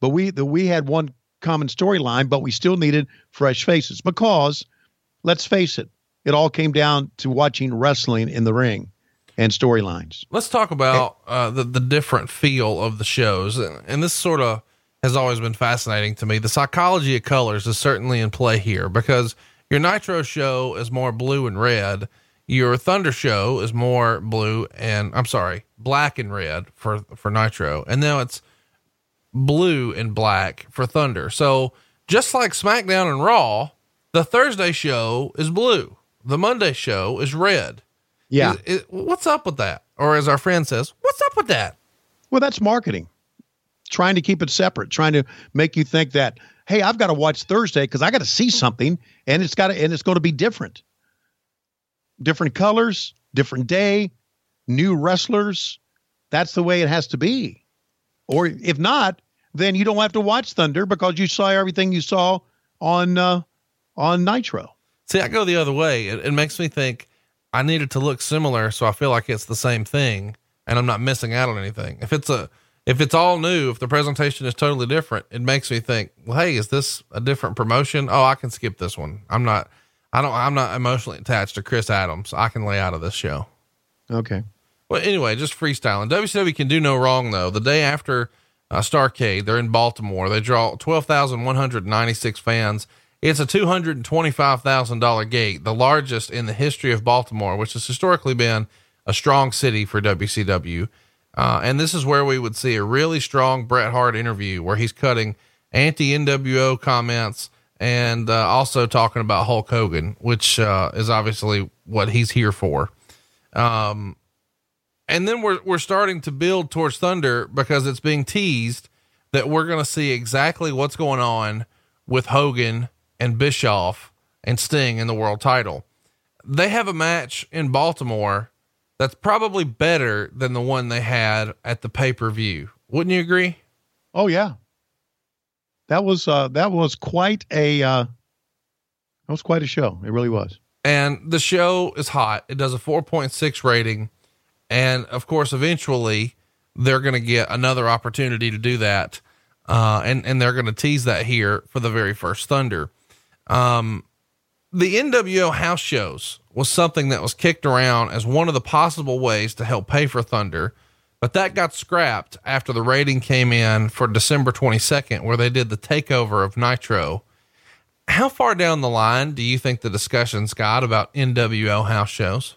but we, the, we had one common storyline, but we still needed fresh faces because let's face it, it all came down to watching wrestling in the ring and storylines. Let's talk about uh, the the different feel of the shows, and, and this sort of has always been fascinating to me. The psychology of colors is certainly in play here because your Nitro show is more blue and red. Your Thunder show is more blue and I'm sorry, black and red for for Nitro, and now it's blue and black for Thunder. So just like SmackDown and Raw, the Thursday show is blue. The Monday show is red. Yeah. Is- is- what's up with that? Or as our friend says, what's up with that? Well, that's marketing. Trying to keep it separate, trying to make you think that, hey, I've got to watch Thursday because I got to see something, and it's got to, and it's going to be different. Different colors, different day, new wrestlers. That's the way it has to be. Or if not, then you don't have to watch Thunder because you saw everything you saw on uh, on Nitro. See, I go the other way. It, it makes me think I need it to look similar, so I feel like it's the same thing, and I'm not missing out on anything. If it's a if it's all new, if the presentation is totally different, it makes me think, well, hey, is this a different promotion? Oh, I can skip this one. I'm not, I don't, I'm not emotionally attached to Chris Adams. I can lay out of this show. Okay. Well, anyway, just freestyling. WCW can do no wrong though. The day after uh, Starcade, they're in Baltimore. They draw 12,196 fans. It's a $225,000 gate, the largest in the history of Baltimore, which has historically been a strong city for WCW. Uh, and this is where we would see a really strong Bret Hart interview where he's cutting anti NWO comments and uh, also talking about Hulk Hogan, which uh, is obviously what he's here for. Um, and then we're we're starting to build towards Thunder because it's being teased that we're going to see exactly what's going on with Hogan and Bischoff and Sting in the world title. They have a match in Baltimore that's probably better than the one they had at the pay per view. Wouldn't you agree? Oh yeah. That was uh that was quite a uh that was quite a show. It really was. And the show is hot. It does a 4.6 rating. And of course, eventually they're going to get another opportunity to do that. Uh, and, and they're going to tease that here for the very first Thunder. Um, the NWO house shows was something that was kicked around as one of the possible ways to help pay for Thunder, but that got scrapped after the rating came in for December 22nd, where they did the takeover of Nitro. How far down the line do you think the discussions got about NWO house shows?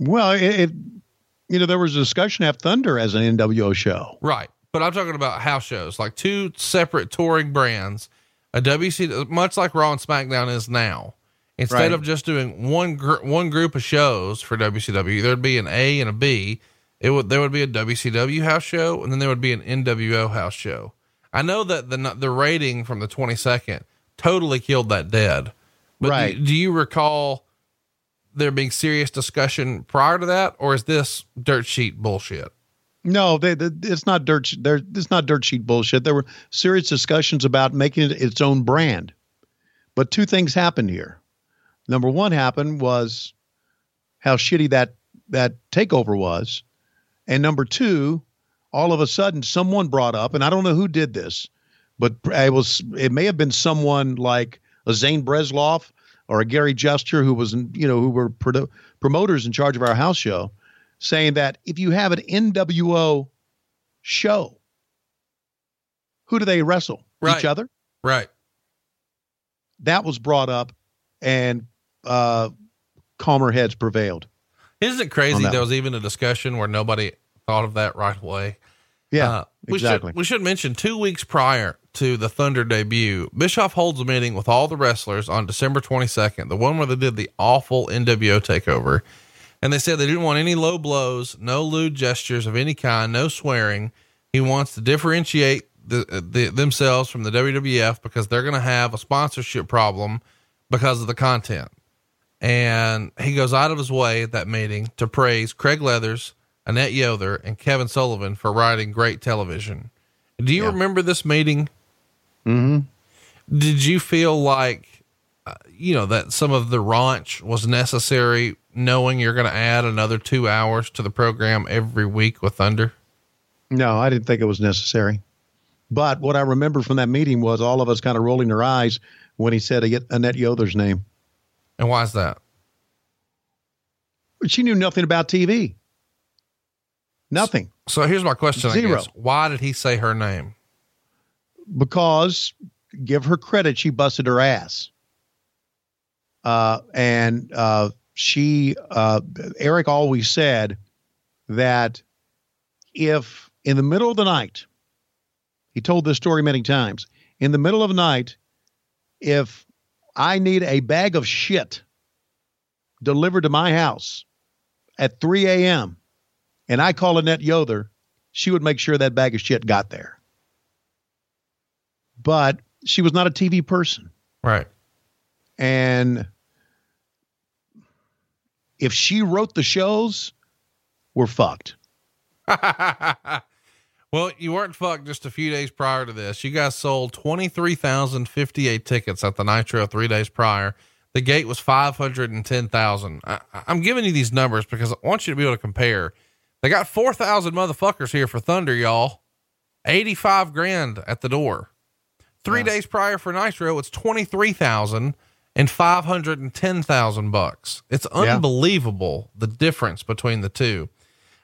Well, it, it you know, there was a discussion at Thunder as an NWO show. Right. But I'm talking about house shows, like two separate touring brands, a WC, much like Raw and SmackDown is now. Instead Right. of just doing one gr- one group of shows for WCW, there'd be an A and a B. It would there would be a WCW house show, and then there would be an NWO house show. I know that the the rating from the 22nd totally killed that dead. But do- Right. do you recall there being serious discussion prior to that, or is this dirt sheet bullshit? No, they, they, it's not dirt. There, it's not dirt sheet bullshit. There were serious discussions about making it its own brand, but two things happened here. Number one happened was how shitty that that takeover was, and number two, all of a sudden, someone brought up, and I don't know who did this, but it was it may have been someone like a Zane Bresloff or a Gary Juster, who was, you know, who were produ- promoters in charge of our house show, saying that if you have an NWO show, who do they wrestle? Right. Each other? Right. That was brought up, and uh, calmer heads prevailed. Isn't it crazy? There was even a discussion where nobody thought of that right away. Yeah, Uh, we exactly. Should, we should mention two weeks prior to the Thunder debut, Bischoff holds a meeting with all the wrestlers on December 22nd, the one where they did the awful NWO takeover. And they said they didn't want any low blows, no lewd gestures of any kind, no swearing. He wants to differentiate the, the themselves from the WWF because they're going to have a sponsorship problem because of the content. And he goes out of his way at that meeting to praise Craig Leathers, Annette Yoder, and Kevin Sullivan for writing great television. Do you remember this meeting? Mm-hmm. Did you feel like, uh, you know, that some of the raunch was necessary, knowing you're going to add another two hours to the program every week with Thunder? No, I didn't think it was necessary. But what I remember from that meeting was all of us kind of rolling our eyes when he said Annette Yoder's name. And why is that? She knew nothing about TV. Nothing. So here's my question. I Zero. guess. Why did he say her name? Because give her credit, she busted her ass. Uh, and uh, she, uh, Eric always said that if in the middle of the night, he told this story many times, in the middle of the night, if I need a bag of shit delivered to my house at 3 a.m. and I call Annette Yoder, she would make sure that bag of shit got there. But she was not a TV person. Right. And if she wrote the shows, we're fucked. well, you weren't fucked just a few days prior to this. You guys sold 23,058 tickets at the Nitro three days prior. The gate was 510,000. I, I'm giving you these numbers because I want you to be able to compare. They got 4,000 motherfuckers here for Thunder, y'all. 85 grand at the door. Three days prior for Nitro, it's 23,000 and 510,000 bucks. It's Yeah. unbelievable the difference between the two.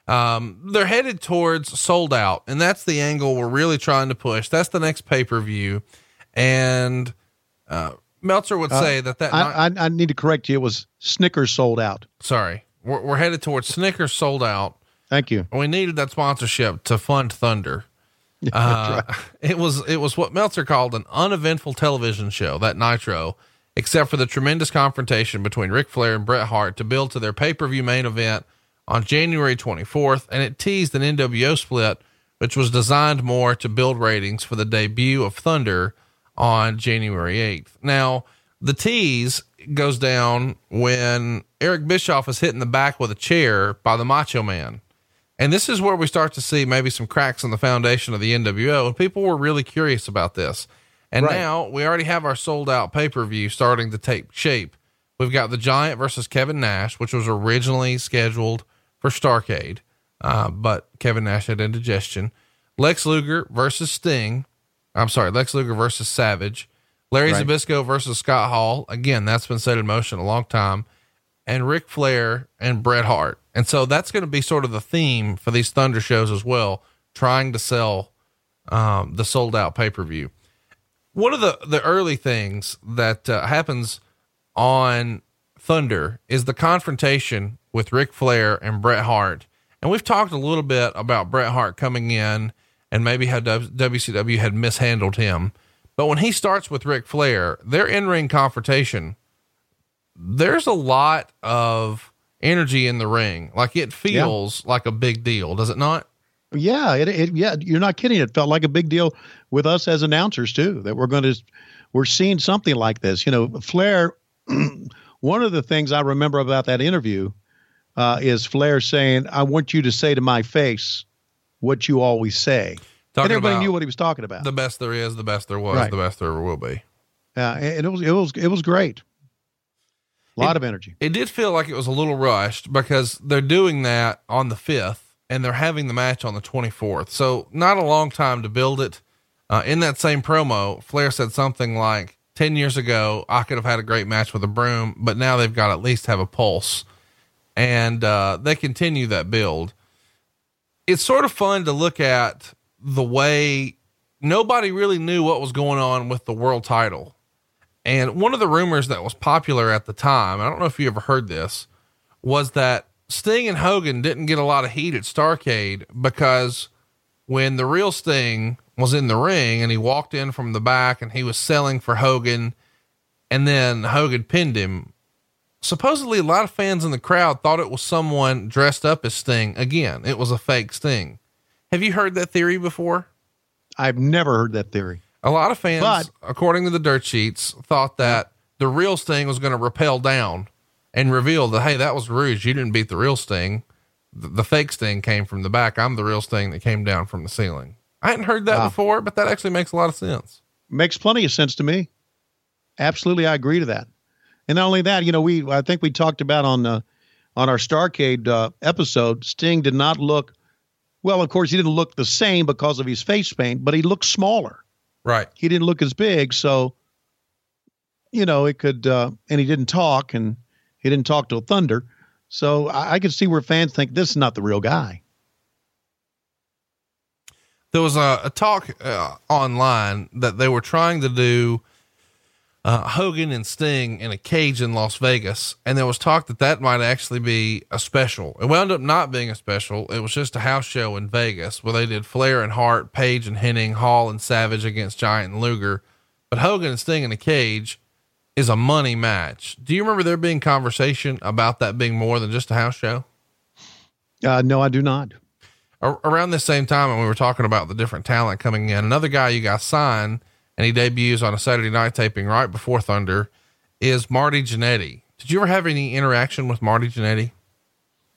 Um, they're headed towards sold out, and that's the angle we're really trying to push. That's the next pay per view, and uh, Meltzer would say that that. I, I, I need to correct you. It was Snickers sold out. sorry, we're, we're headed towards Snickers sold out. Thank you. We needed that sponsorship to fund Thunder. Uh, It was it was what Meltzer called an uneventful television show, that Nitro, except for the tremendous confrontation between Ric Flair and Bret Hart to build to their pay per view main event on January 24th, and it teased an NWO split, which was designed more to build ratings for the debut of Thunder on January 8th. Now, the tease goes down when Eric Bischoff is hit in the back with a chair by the Macho Man. And this is where we start to see maybe some cracks in the foundation of the NWO. And people were really curious about this. And Right. now we already have our sold out pay per view starting to take shape. We've got the Giant versus Kevin Nash, which was originally scheduled for Starcade, uh, but Kevin Nash had indigestion. Lex Luger versus Sting. I'm sorry, Lex Luger versus Savage. Larry Right. Zbyszko versus Scott Hall. Again, that's been set in motion a long time and Ric Flair and Bret Hart. And so that's going to be sort of the theme for these Thunder shows as well, trying to sell um, the sold out pay per view. One of the, the early things that uh, happens on Thunder is the confrontation with Ric Flair and Bret Hart. And we've talked a little bit about Bret Hart coming in and maybe how WCW had mishandled him. But when he starts with Ric Flair, their in ring confrontation there's a lot of energy in the ring. Like it feels like a big deal, does it not? Yeah, it, it yeah, you're not kidding. It felt like a big deal with us as announcers too. That we're going to we're seeing something like this. You know, Flair. one of the things I remember about that interview uh, is Flair saying, "I want you to say to my face what you always say." Talking and everybody knew what he was talking about. The best there is, the best there was, Right. the best there ever will be. Yeah, and it was it was it was great. A lot It- of energy. It did feel like it was a little rushed because they're doing that on the 5th and they're having the match on the 24th. So, not a long time to build it. Uh, in that same promo, Flair said something like, 10 years ago, I could have had a great match with a broom, but now they've got at least have a pulse. And uh, they continue that build. It's sort of fun to look at the way nobody really knew what was going on with the world title. And one of the rumors that was popular at the time, I don't know if you ever heard this, was that Sting and Hogan didn't get a lot of heat at Starcade because when the real Sting was in the ring and he walked in from the back and he was selling for Hogan and then Hogan pinned him. Supposedly a lot of fans in the crowd thought it was someone dressed up as Sting. Again, it was a fake Sting. Have you heard that theory before? I've never heard that theory. A lot of fans, But- according to the dirt sheets, thought that the real Sting was going to rappel down and reveal that, hey, that was Rouge. You didn't beat the real Sting. The, the fake Sting came from the back. I'm the real Sting that came down from the ceiling. I hadn't heard that Wow. before, but that actually makes a lot of sense. Makes plenty of sense to me. Absolutely, I agree to that. And not only that, you know, we I think we talked about on uh, on our Starcade uh, episode, Sting did not look well. Of course, he didn't look the same because of his face paint, but he looked smaller. Right. He didn't look as big, so you know it could. Uh, and he didn't talk, and he didn't talk to Thunder. So I, I could see where fans think this is not the real guy. There was a, a talk uh, online that they were trying to do uh, Hogan and Sting in a cage in Las Vegas. And there was talk that that might actually be a special. It wound up not being a special. It was just a house show in Vegas where they did Flair and Hart, Page and Henning, Hall and Savage against Giant and Luger. But Hogan and Sting in a cage is a money match. Do you remember there being conversation about that being more than just a house show? Uh, no, I do not. Ar- around the same time when we were talking about the different talent coming in, another guy you got signed and he debuts on a Saturday night taping right before Thunder is Marty Jannetty. Did you ever have any interaction with Marty Jannetty?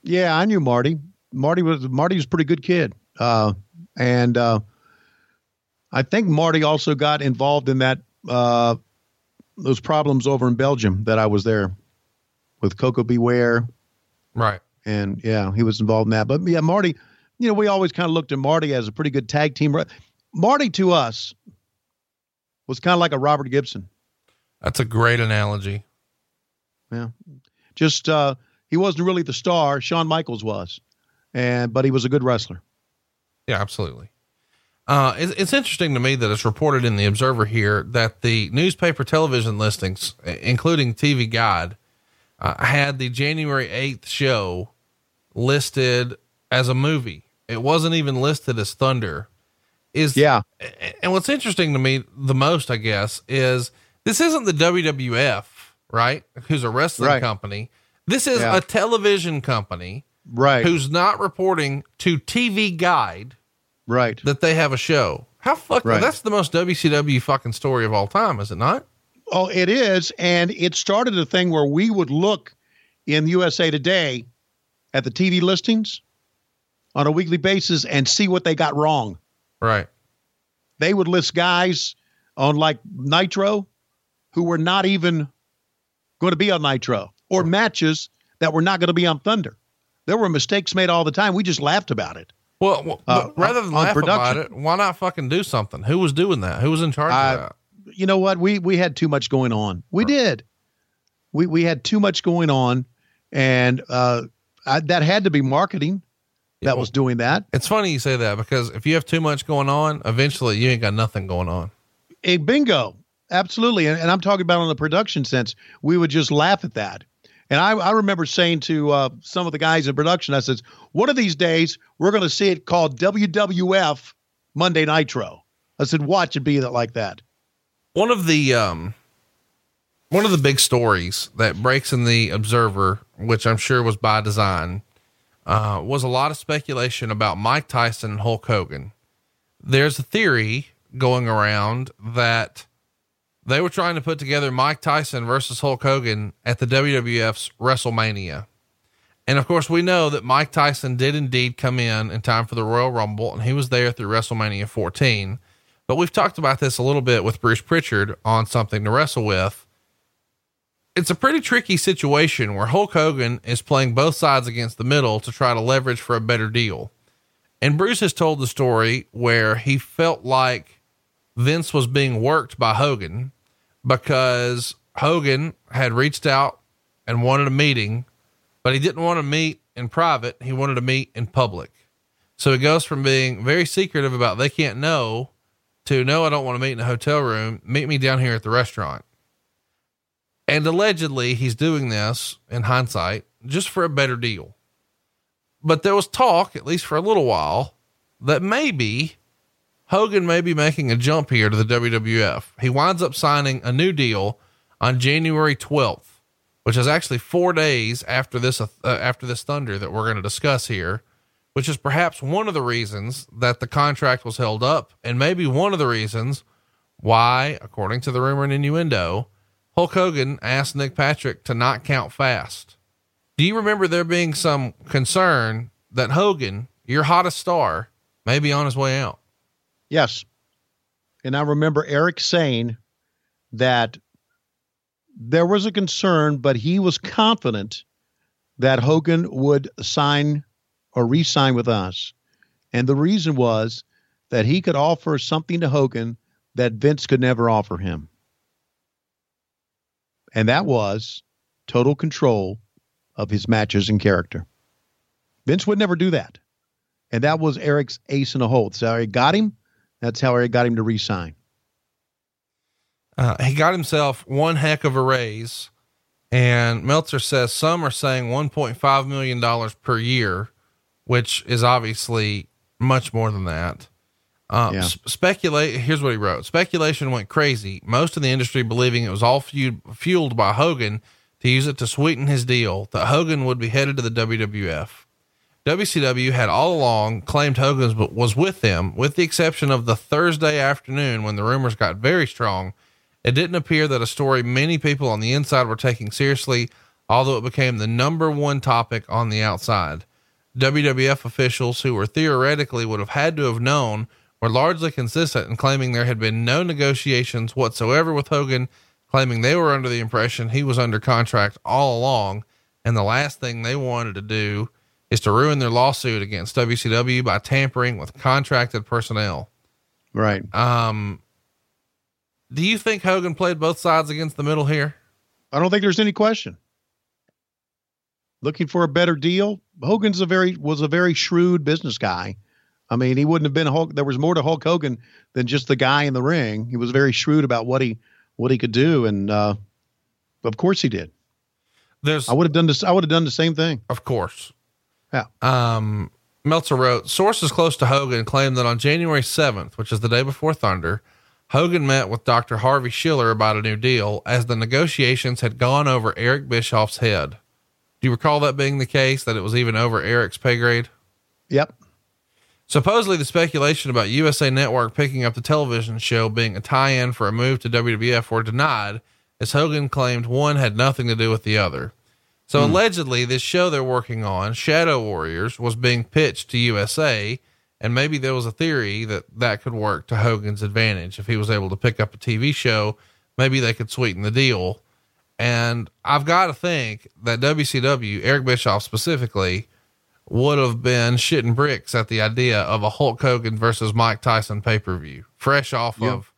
Yeah, I knew Marty. Marty was Marty was a pretty good kid, uh, and uh, I think Marty also got involved in that uh, those problems over in Belgium that I was there with Koko B. Ware, Right. and yeah, he was involved in that. But yeah, Marty, you know, we always kind of looked at Marty as a pretty good tag team. Marty to us was kind of like a Robert Gibson. That's a great analogy. Yeah. Just uh he wasn't really the star, Shawn Michaels was. And but he was a good wrestler. Yeah, absolutely. Uh, it's, it's interesting to me that it's reported in the Observer here that the newspaper television listings, including TV Guide, uh, had the January 8th show listed as a movie. It wasn't even listed as Thunder. Is Yeah. and what's interesting to me the most, I guess, is this isn't the WWF, right? Who's a wrestling Right. company. This is Yeah. a television company Right. who's not reporting to TV Guide right. that they have a show. How fuck? Right. That's the most WCW fucking story of all time, is it not? Oh, it is. And it started a thing where we would look in USA Today at the TV listings on a weekly basis and see what they got wrong. Right. They would list guys on like Nitro who were not even going to be on Nitro or matches that were not going to be on Thunder. There were mistakes made all the time. We just laughed about it. Well, well, Uh, rather than on laugh about production. it, why not fucking do something? Who was doing that? Who was in charge I- of that? you know what? We we had too much going on. We did. We we had too much going on, and uh, I, that had to be marketing that was doing that. It's funny you say that because if you have too much going on, eventually you ain't got nothing going on. A bingo, absolutely. And, and I'm talking about on the production sense. We would just laugh at that. And I, I remember saying to uh, some of the guys in production, I says, "One of these days, we're going to see it called WWF Monday Nitro." I said, "Watch it be that like that." One of the um one of the big stories that breaks in the Observer, which I'm sure was by design, uh, was a lot of speculation about Mike Tyson and Hulk Hogan. There's a theory going around that they were trying to put together Mike Tyson versus Hulk Hogan at the WWF's WrestleMania. And of course, we know that Mike Tyson did indeed come in in time for the Royal Rumble, and he was there through WrestleMania 14. But we've talked about this a little bit with Bruce Prichard on something to wrestle with. It's a pretty tricky situation where Hulk Hogan is playing both sides against the middle to try to leverage for a better deal. And Bruce has told the story where he felt like Vince was being worked by Hogan, because Hogan had reached out and wanted a meeting, but he didn't want to meet in private. He wanted to meet in public. So it goes from being very secretive about they can't know to no, I don't want to meet in a hotel room. Meet me down here at the restaurant. And allegedly, he's doing this in hindsight just for a better deal. But there was talk, at least for a little while, that maybe Hogan may be making a jump here to the WWF. He winds up signing a new deal on January 12th, which is actually four days after this, uh, after this thunder that we're going to discuss here, which is perhaps one of the reasons that the contract was held up and maybe one of the reasons why, according to the rumor and innuendo, Hulk Hogan asked Nick Patrick to not count fast. Do you remember there being some concern that Hogan, your hottest star, may be on his way out? Yes. And I remember Eric saying that there was a concern, but he was confident that Hogan would sign or re sign with us. And the reason was that he could offer something to Hogan that Vince could never offer him. And that was total control of his matches and character. Vince would never do that. And that was Eric's ace in the hole. So he got him. That's how Eric got him to resign. Uh, he got himself one heck of a raise. And Meltzer says some are saying $1.5 million per year, which is obviously much more than that. Um, Yeah. speculate. Here's what he wrote. Speculation went crazy. Most of the industry believing it was all fueled, fueled by Hogan to use it to sweeten his deal that Hogan would be headed to the WWF. WCW had all along claimed Hogan's but was with them, with the exception of the Thursday afternoon when the rumors got very strong. It didn't appear that a story many people on the inside were taking seriously, although it became the number one topic on the outside. WWF officials who were theoretically would have had to have known were largely consistent in claiming there had been no negotiations whatsoever with Hogan, claiming they were under the impression he was under contract all along. And the last thing they wanted to do is to ruin their lawsuit against WCW by tampering with contracted personnel. Right. Um, do you think Hogan played both sides against the middle here? I don't think there's any question. Looking for a better deal. Hogan's a very was a very shrewd business guy. I mean, he wouldn't have been Hulk. There was more to Hulk Hogan than just the guy in the ring. He was very shrewd about what he what he could do, and uh, of course he did. There's, I would have done this. I would have done the same thing. of course. Yeah. Um, Meltzer wrote, sources close to Hogan claim that on January 7th, which is the day before Thunder, Hogan met with Dr. Harvey Schiller about a new deal as the negotiations had gone over Eric Bischoff's head. Do you recall that being the case, that it was even over Eric's pay grade? Yep. Supposedly, the speculation about USA Network picking up the television show being a tie in for a move to WWF were denied, as Hogan claimed one had nothing to do with the other. So, hmm. allegedly, this show they're working on, Shadow Warriors, was being pitched to USA, and maybe there was a theory that that could work to Hogan's advantage. If he was able to pick up a TV show, maybe they could sweeten the deal. And I've got to think that WCW, Eric Bischoff specifically, would have been shitting bricks at the idea of a Hulk Hogan versus Mike Tyson pay per view, fresh off Yeah. of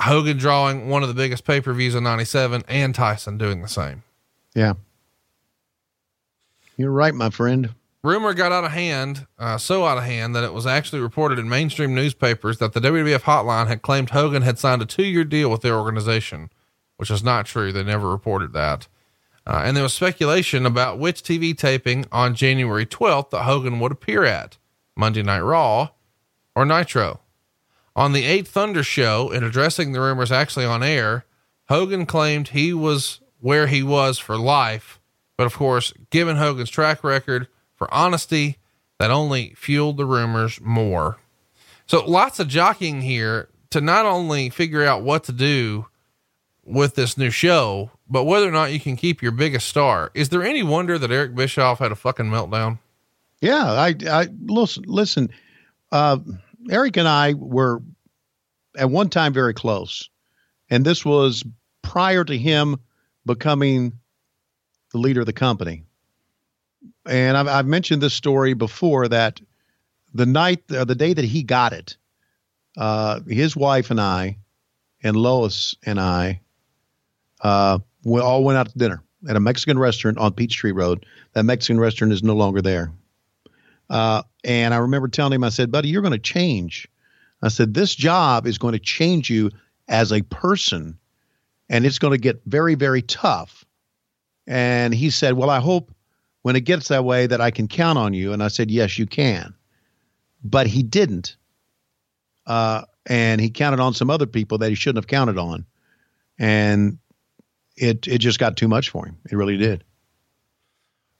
Hogan drawing one of the biggest pay per views in 97 and Tyson doing the same. Yeah. You're right, my friend. Rumor got out of hand, uh, so out of hand that it was actually reported in mainstream newspapers that the WWF hotline had claimed Hogan had signed a two year deal with their organization, which is not true. They never reported that. Uh, and there was speculation about which TV taping on January 12th that Hogan would appear at Monday Night Raw or Nitro. On the 8th Thunder show, in addressing the rumors actually on air, Hogan claimed he was where he was for life. But of course, given Hogan's track record for honesty, that only fueled the rumors more. So lots of jockeying here to not only figure out what to do with this new show, but whether or not you can keep your biggest star. Is there any wonder that Eric Bischoff had a fucking meltdown? Yeah, I, I listen. Listen, uh, Eric and I were at one time very close, and this was prior to him becoming the leader of the company. And I've, I've mentioned this story before that the night, uh, the day that he got it, uh, his wife and I, and Lois and I, Uh, we all went out to dinner at a Mexican restaurant on Peachtree Road. That Mexican restaurant is no longer there. Uh, and I remember telling him, I said, buddy, you're going to change. I said, this job is going to change you as a person and it's going to get very, very tough. And he said, well, I hope when it gets that way that I can count on you. And I said, yes, you can. But he didn't. Uh, and he counted on some other people that he shouldn't have counted on. And it, it just got too much for him. It really did.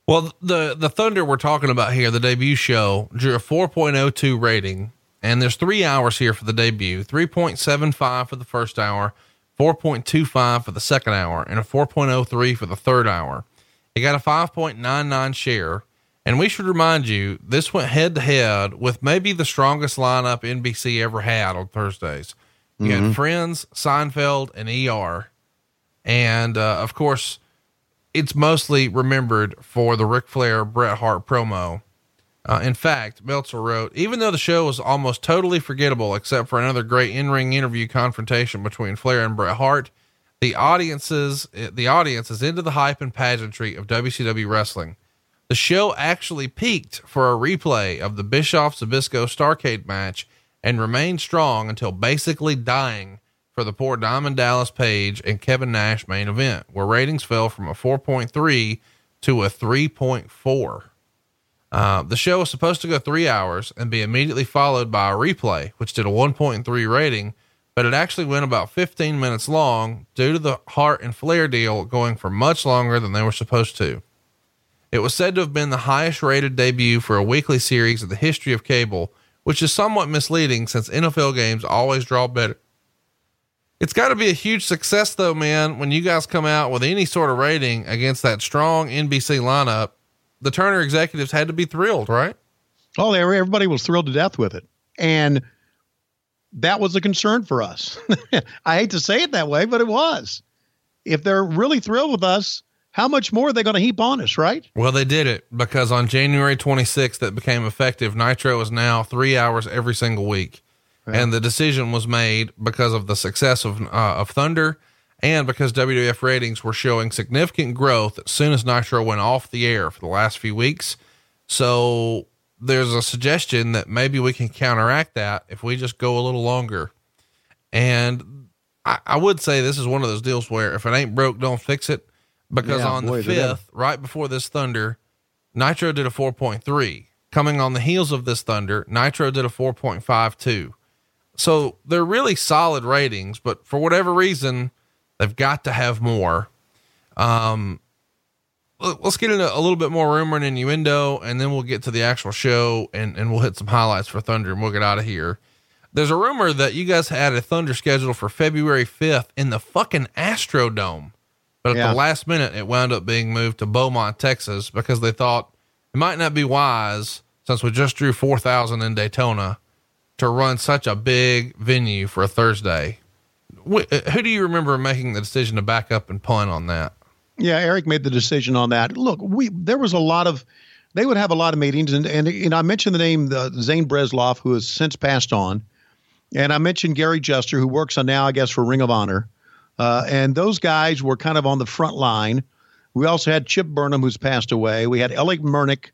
Well, the the Thunder we're talking about here, the debut show, drew a 4.02 rating, and there's three hours here for the debut: 3.75 for the first hour, 4.25 for the second hour, and a 4.03 for the third hour. It got a 5.99 share, and we should remind you this went head to head with maybe the strongest lineup NBC ever had on Thursdays. You had Friends, Seinfeld, and ER, and uh, of course it's mostly remembered for the Ric Flair Bret Hart promo. Uh, in fact, Meltzer wrote, even though the show was almost totally forgettable, except for another great in-ring interview confrontation between Flair and Bret Hart, the audiences, the audience is into the hype and pageantry of WCW wrestling. The show actually peaked for a replay of the Bischoff Zbyszko Starcade match and remained strong until basically dying for the poor Diamond Dallas Page and Kevin Nash main event, where ratings fell from a 4.3 to a 3.4. Uh, the show was supposed to go three hours and be immediately followed by a replay, which did a 1.3 rating, but it actually went about 15 minutes long due to the Hart and Flair deal going for much longer than they were supposed to. It was said to have been the highest rated debut for a weekly series in the history of cable, which is somewhat misleading since NFL games always draw better it's got to be a huge success, though, man. When you guys come out with any sort of rating against that strong NBC lineup, the Turner executives had to be thrilled, right? Oh, they, everybody was thrilled to death with it. And that was a concern for us. I hate to say it that way, but it was. If they're really thrilled with us, how much more are they going to heap on us, right? Well, they did it because on January 26th, that became effective. Nitro is now three hours every single week. And the decision was made because of the success of, uh, of Thunder and because WWF ratings were showing significant growth as soon as Nitro went off the air for the last few weeks. So there's a suggestion that maybe we can counteract that if we just go a little longer. And I, I would say this is one of those deals where if it ain't broke, don't fix it. Because Yeah, on boy, the fifth, right before this Thunder, Nitro did a 4.3. Coming on the heels of this Thunder, Nitro did a 4.52. So they're really solid ratings, but for whatever reason, they've got to have more. Um, let- let's get into a little bit more rumor and innuendo, and then we'll get to the actual show and, and we'll hit some highlights for Thunder and we'll get out of here. There's a rumor that you guys had a Thunder schedule for February 5th in the fucking Astrodome. But at Yeah. the last minute, it wound up being moved to Beaumont, Texas, because they thought it might not be wise since we just drew 4,000 in Daytona to run such a big venue for a Thursday. Wh- Who do you remember making the decision to back up and punt on that? Yeah, Eric made the decision on that. Look, we there was a lot of they would have a lot of meetings, and and know I mentioned the name Zane Bresloff, who has since passed on, and I mentioned Gary Jester, who works on now I guess for Ring of Honor, uh, and those guys were kind of on the front line. We also had Chip Burnham, who's passed away. We had Elliot Murnick,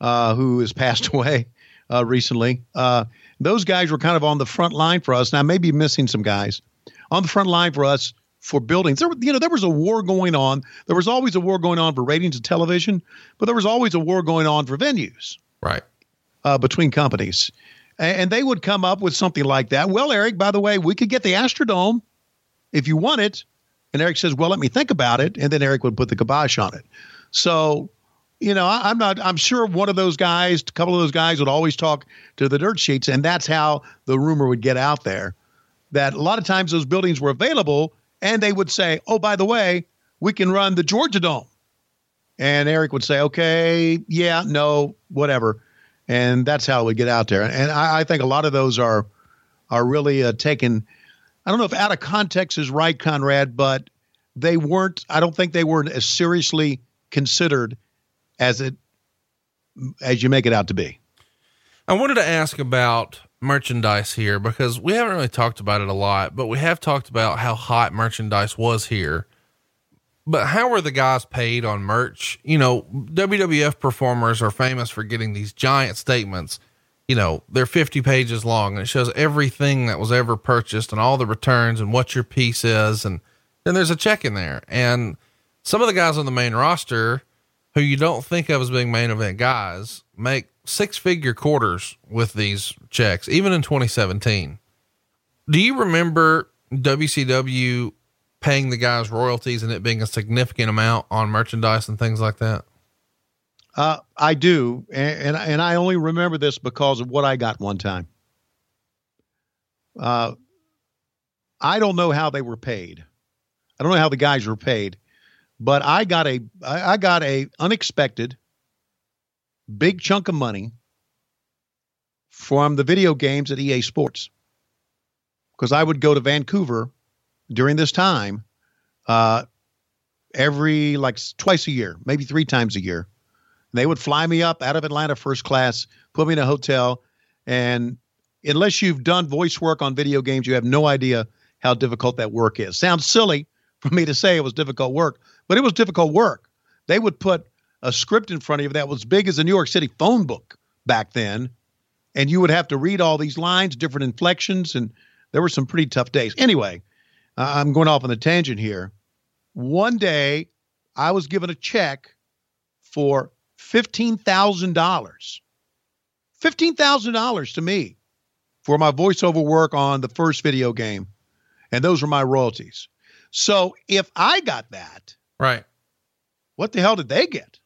uh, who has passed away uh, recently. Uh, those guys were kind of on the front line for us. Now, maybe missing some guys on the front line for us for buildings. There, you know, there was a war going on. There was always a war going on for ratings of television, but there was always a war going on for venues Right. uh, between companies. A- And, they would come up with something like that. Well, Eric, by the way, we could get the Astrodome if you want it. And Eric says, well, let me think about it. And then Eric would put the kibosh on it. So, you know, I, I'm not, I'm sure one of those guys, a couple of those guys would always talk to the dirt sheets. And that's how the rumor would get out there that a lot of times those buildings were available and they would say, oh, by the way, we can run the Georgia Dome. And Eric would say, okay, yeah, no, whatever. And that's how it would get out there. And I, I think a lot of those are are really uh, taken. I don't know if out of context is right, Conrad, but they weren't. I don't think they weren't as seriously considered as it as you make it out to be. I wanted to ask about merchandise here because we haven't really talked about it a lot, but we have talked about how hot merchandise was here But how are the guys paid on merch? You know, WWF performers are famous for getting these giant statements. You know, they're 50 pages long and it shows everything that was ever purchased and all the returns and what your piece is. And then there's a check in there. And some of the guys on the main roster who you don't think of as being main event guys make six figure quarters with these checks, even in 2017. Do you remember WCW paying the guys royalties and it being a significant amount on merchandise and things like that? Uh, I do, and, and and I only remember this because of what I got one time. Uh, I don't know how they were paid. I don't know how the guys were paid, but I got a I got a unexpected big chunk of money from the video games at EA Sports because I would go to Vancouver during this time uh, every like twice a year, maybe three times a year. They would fly me up out of Atlanta first class, put me in a hotel, and unless you've done voice work on video games, you have no idea how difficult that work is. Sounds silly for me to say it was difficult work, but it was difficult work. They would put a script in front of you that was big as a New York City phone book back then, and you would have to read all these lines, different inflections, and there were some pretty tough days. Anyway, I'm going off on a tangent here. One day, I was given a check for fifteen thousand dollars. Fifteen thousand dollars to me for my voiceover work on the first video game, and those were my royalties. So if I got that, Right. what the hell did they get?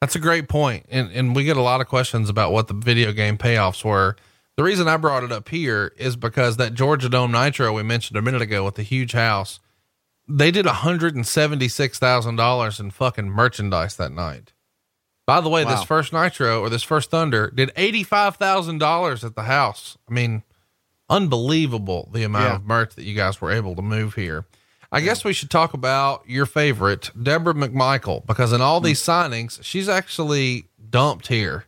That's a great point. And and we get a lot of questions about what the video game payoffs were. The reason I brought it up here is because that Georgia Dome Nitro we mentioned a minute ago with the huge house, they did hundred and seventy six thousand dollars in fucking merchandise that night. By the way, this first Nitro or this first Thunder did eighty five thousand dollars at the house. I mean, unbelievable the amount Yeah. of merch that you guys were able to move here. I guess we should talk about your favorite, Debra McMichael, because in all these signings, she's actually dumped here.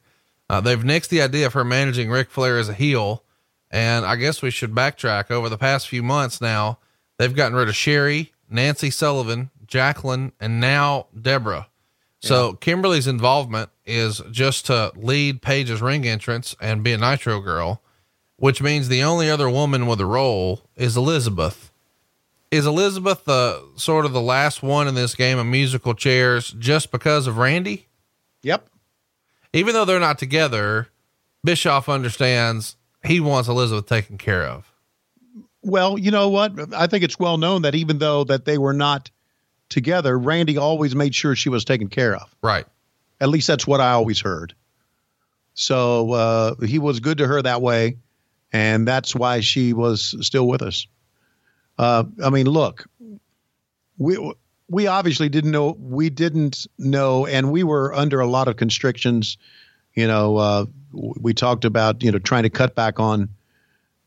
Uh, they've nixed the idea of her managing Ric Flair as a heel. And I guess we should backtrack over the past few months now. They've gotten rid of Sherri, Nancy Sullivan, Jacqueline, and now Debra. So Kimberly's involvement is just to lead Page's ring entrance and be a Nitro girl, which means the only other woman with a role is Elizabeth. Is Elizabeth the sort of the last one in this game of musical chairs just because of Randy? Yep. Even though they're not together, Bischoff understands he wants Elizabeth taken care of. Well, you know what? I think it's well known that even though that they were not together, Randy always made sure she was taken care of. Right. At least that's what I always heard. So uh, he was good to her that way, and that's why she was still with us. Uh, I mean, look, we we obviously didn't know we didn't know, and we were under a lot of constrictions. You know, uh, we talked about you know trying to cut back on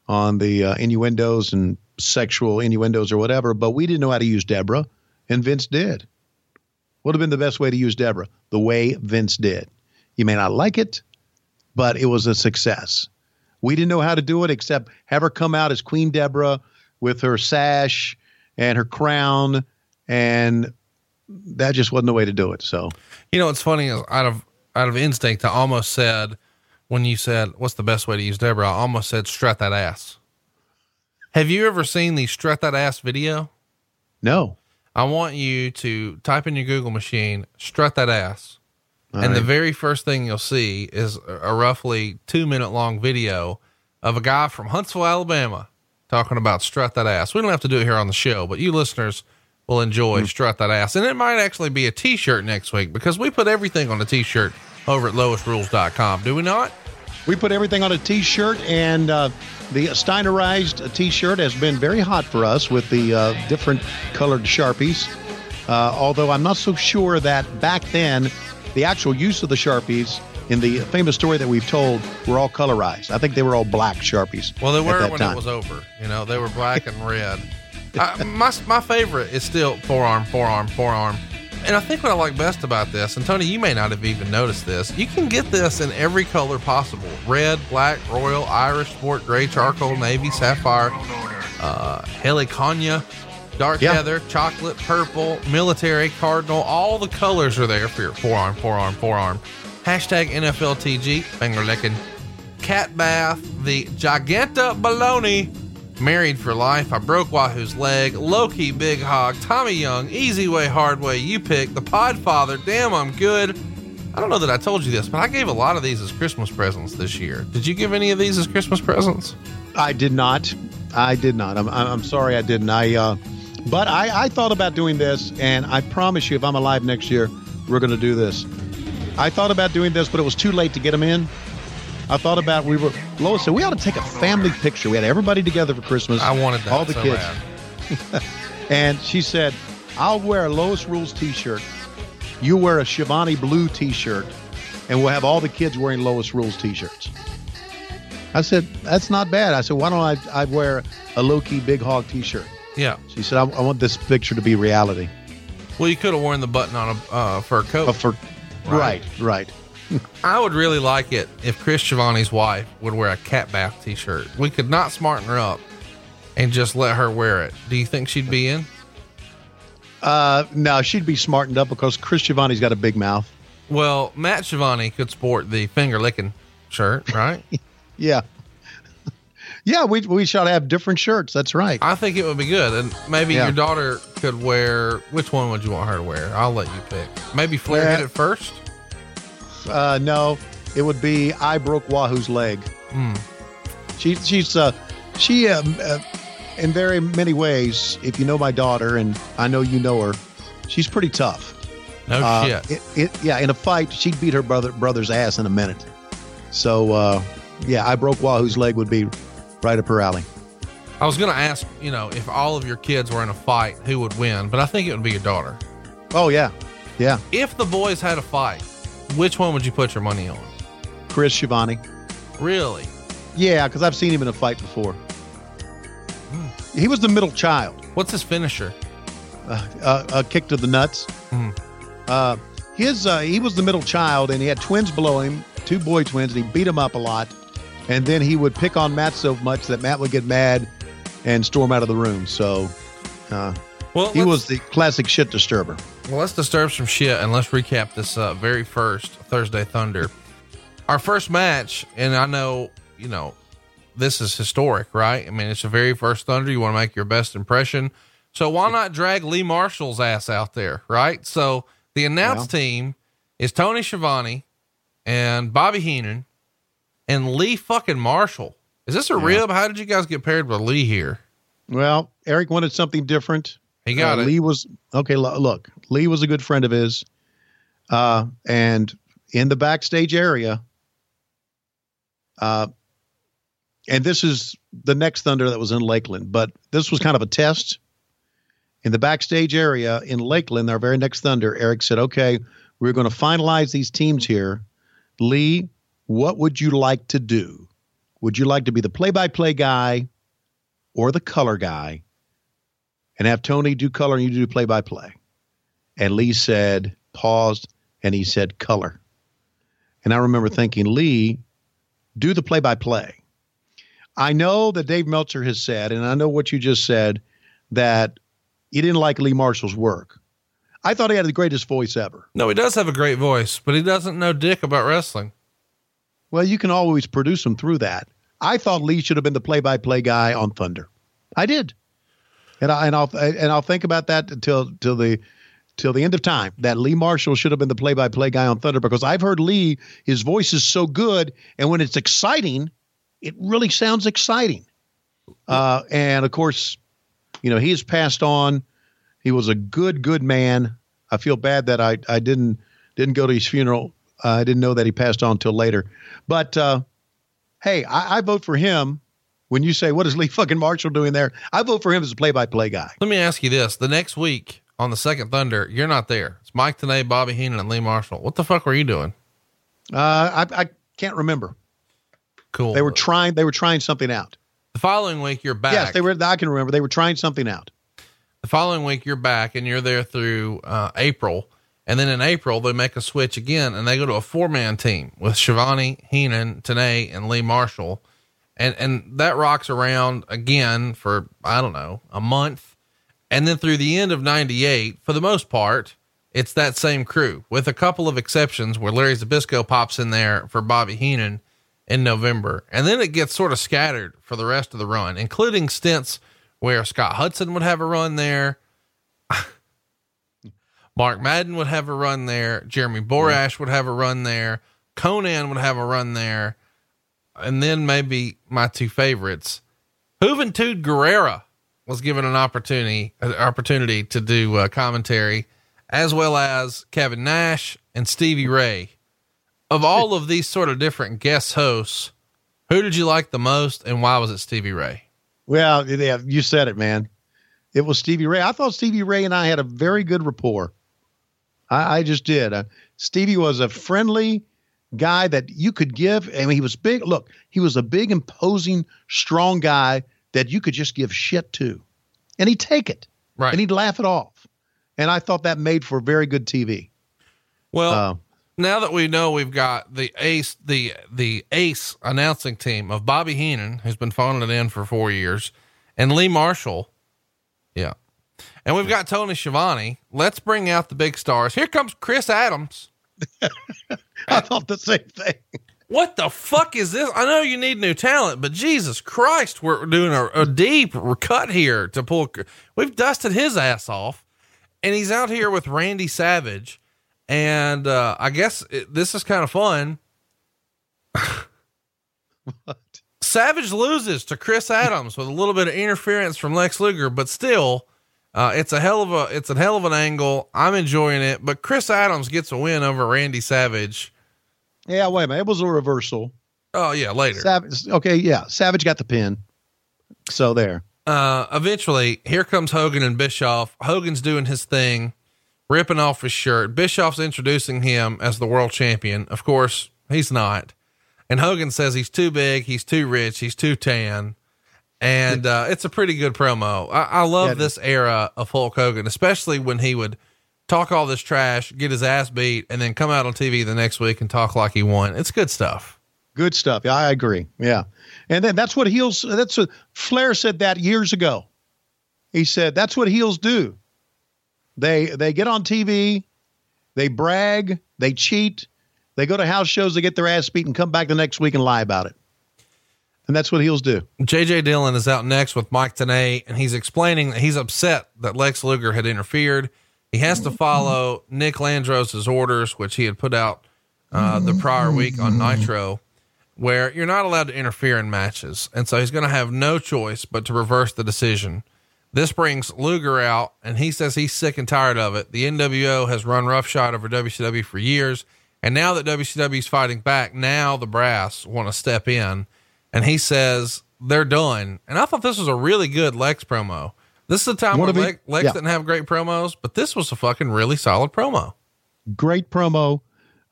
on the uh, innuendos and sexual innuendos or whatever, but we didn't know how to use Debra, and Vince did. What would have been the best way to use Debra, the way Vince did. You may not like it, but it was a success. We didn't know how to do it except have her come out as Queen Debra with her sash and her crown, and that just wasn't the way to do it. So, You know, what's funny out of out of instinct, I almost said when you said what's the best way to use Debra, I almost said strut that ass. Have you ever seen the strut that ass video? no. I want you to type in your Google machine, strut that ass. All and the very first thing you'll see is a a roughly two minute long video of a guy from Huntsville, Alabama talking about strut that ass. We don't have to do it here on the show, but you listeners will enjoy strut that ass. And it might actually be a t shirt next week because we put everything on a t shirt over at loisrules.com. Do we not? We put everything on a T-shirt, and uh, the Steinerized T-shirt has been very hot for us with the uh, different colored Sharpies. Uh, although I'm not so sure that back then, the actual use of the Sharpies in the famous story that we've told were all colorized. I think they were all black Sharpies. Well, they at were when time. it was over. You know, they were black and red. I, my my favorite is still forearm, forearm, forearm. And I think what I like best about this, and Tony, you may not have even noticed this, you can get this in every color possible: red, black, royal, Irish, sport, gray, charcoal, navy, sapphire, uh, heliconia. Dark Yeah. heather, chocolate, purple, military, cardinal, all the colors are there for your forearm, forearm, forearm. Hashtag NFLTG, finger licking. Cat bath, the Giganta Baloney, married for life. I broke Wahoo's leg, Loki, big hog, Tommy Young, easy way, hard way. You pick the Podfather. Damn, I'm good. I don't know that I told you this, but I gave a lot of these as Christmas presents this year. Did you give any of these as Christmas presents? I did not. I did not. I'm, I'm sorry I didn't. I, uh, but I, I thought about doing this, and I promise you, if I'm alive next year, we're going to do this. I thought about doing this, but it was too late to get them in. I thought about we were Lois said we ought to take a family picture. We had everybody together for Christmas. I wanted that all the so kids, and she said, "I'll wear a Lois Rules T-shirt. You wear a Schiavone Blue T-shirt, and we'll have all the kids wearing Lois Rules T-shirts." I said, "That's not bad." I said, "Why don't I I wear a low key Big Hog T-shirt?" Yeah. She said, I, "I want this picture to be reality." Well, you could have worn the button on a uh, fur coat. But for right, right. I would really like it if Chris Schiavone's wife would wear a cat bath t-shirt. We could not smarten her up and just let her wear it. Do you think she'd be in? Uh, no, she'd be smartened up because Chris Schiavone's got a big mouth. Well, Matt Giovanni could sport the finger licking shirt, right? Yeah. yeah, we we should have different shirts. That's right. I think it would be good. And maybe Yeah. your daughter could wear which one would you want her to wear? I'll let you pick. Maybe Flair Yeah. hit it first. Uh, no, it would be I broke Wahoo's leg. Hmm. She she's uh she um, uh, in very many ways. If you know my daughter, and I know you know her, she's pretty tough. No Uh, shit. It, it, yeah, in a fight, she'd beat her brother brother's ass in a minute. So uh, yeah, I broke Wahoo's leg would be right up her alley. I was going to ask, you know, if all of your kids were in a fight, who would win? But I think it would be your daughter. Oh yeah, yeah. If the boys had a fight, which one would you put your money on? Chris Schiavone. Really? Yeah, because I've seen him in a fight before. He was the middle child. What's his finisher? Uh, uh, a kick to the nuts. Mhm. Uh, his uh, he was the middle child, and he had twins below him, two boy twins, and he beat them up a lot. And then he would pick on Matt so much that Matt would get mad and storm out of the room. So uh, Well, he was the classic shit disturber. Well, let's disturb some shit and let's recap this uh, very first Thursday Thunder. Our first match, and I know, you know, this is historic, right? I mean, it's the very first Thunder. You want to make your best impression. So why not drag Lee Marshall's ass out there, right? So the announced team is Tony Schiavone and Bobby Heenan and Lee fucking Marshall. Is this a rib? How did you guys get paired with Lee here? Well, Eric wanted something different. He got Uh, it. Lee was okay. lo- Look, Lee was a good friend of his, uh, and in the backstage area, uh, and this is the next Thunder that was in Lakeland, but this was kind of a test. In the backstage area in Lakeland, our very next Thunder, Eric said, "Okay, we're going to finalize these teams here. Lee, what would you like to do? Would you like to be the play-by-play guy or the color guy?" And have Tony do color and you do play by play. And Lee said, paused, and he said, color. And I remember thinking, Lee, do the play by play. I know that Dave Meltzer has said, and I know what you just said, that he didn't like Lee Marshall's work. I thought he had the greatest voice ever. No, he does have a great voice, but he doesn't know dick about wrestling. Well, you can always produce him through that. I thought Lee should have been the play-by-play guy on Thunder. I did, and I and I'll and I'll think about that until till the till the end of time. That Lee Marshall should have been the play-by-play guy on Thunder because I've heard Lee. His voice is so good, and when it's exciting, it really sounds exciting. Uh, and of course, you know he has passed on. He was a good good man. I feel bad that I I didn't didn't go to his funeral. Uh, I didn't know that he passed on until later. But uh, hey, I, I vote for him. When you say what is Lee fucking Marshall doing there, I vote for him as a play-by-play guy. Let me ask you this: the next week on the second Thunder, you're not there. It's Mike Tenay, Bobby Heenan, and Lee Marshall. What the fuck were you doing? Uh, I, I can't remember. Cool. They were trying. They were trying something out. the following week. You're back. Yes, they were. I can remember. They were trying something out. The following week, you're back, and you're there through uh, April. And then in April, they make a switch again, and they go to a four man team with Schiavone, Heenan, Tenay, and Lee Marshall. And and that rocks around again for I don't know a month, And then through the end of 98, for the most part, it's that same crew with a couple of exceptions where Larry Zbyszko pops in there for Bobby Heenan in November. And then it gets sort of scattered for the rest of the run, including stints where Scott Hudson would have a run there. Mark Madden would have a run there. Jeremy Borash would have a run there. Konnan would have a run there. And then maybe my two favorites, Juventud Guerrera was given an opportunity, an opportunity to do uh, commentary as well as Kevin Nash and Stevie Ray. Of all of these sort of different guest hosts, who did you like the most and why was it Stevie Ray? Well, yeah, you said it, man. It was Stevie Ray. I thought Stevie Ray and I had a very good rapport. I, I just did. Uh, Stevie was a friendly guy that you could give. I mean, he was big. Look, he was a big, imposing, strong guy that you could just give shit to, and he'd take it, Right. and he'd laugh it off. And I thought that made for very good TV. Well, Uh, now that we know we've got the ace, the, the ace announcing team of Bobby Heenan, who's been phoning it in for four years and Lee Marshall. Yeah. And we've got Tony Schiavone. Let's bring out the big stars. Here comes Chris Adams. I thought the same thing. What the fuck is this? I know you need new talent, but Jesus Christ, we're doing a, a deep cut here to pull. We've dusted his ass off, and he's out here with Randy Savage, and uh, I guess it, this is kind of fun. What? Savage loses to Chris Adams with a little bit of interference from Lex Luger, but still, uh, it's a hell of a it's a hell of an angle. I'm enjoying it, but Chris Adams gets a win over Randy Savage. Yeah, wait a minute. It was a reversal. Oh yeah, later. Savage. Okay, yeah. Savage got the pin. So there. uh, eventually, here comes Hogan and Bischoff. Hogan's doing his thing, ripping off his shirt. Bischoff's introducing him as the world champion. Of course, he's not. And Hogan says he's too big, he's too rich, he's too tan. And uh, it's a pretty good promo. I, I love Yeah. this era of Hulk Hogan, especially when he would talk all this trash, get his ass beat, and then come out on TV the next week and talk like he won. It's good stuff. Good stuff. Yeah, I agree. Yeah. And then that's what heels that's what Flair said that years ago. He said that's what heels do. They they get on TV, they brag, they cheat, they go to house shows, they get their ass beat and come back the next week and lie about it. And that's what heels do. JJ Dillon is out next with Mike Tenay, and he's explaining that he's upset that Lex Luger had interfered. He has to follow Nick Lambros' orders, which he had put out uh, the prior week on Nitro, where you're not allowed to interfere in matches. And so he's going to have no choice but to reverse the decision. This brings Luger out, and he says he's sick and tired of it. The NWO has run roughshod over WCW for years. And now that WCW is fighting back, now the brass want to step in. And he says they're done. And I thought this was a really good Lex promo. This is the time of the- Lex, Lex yeah. didn't have great promos, but this was a fucking really solid promo. Great promo.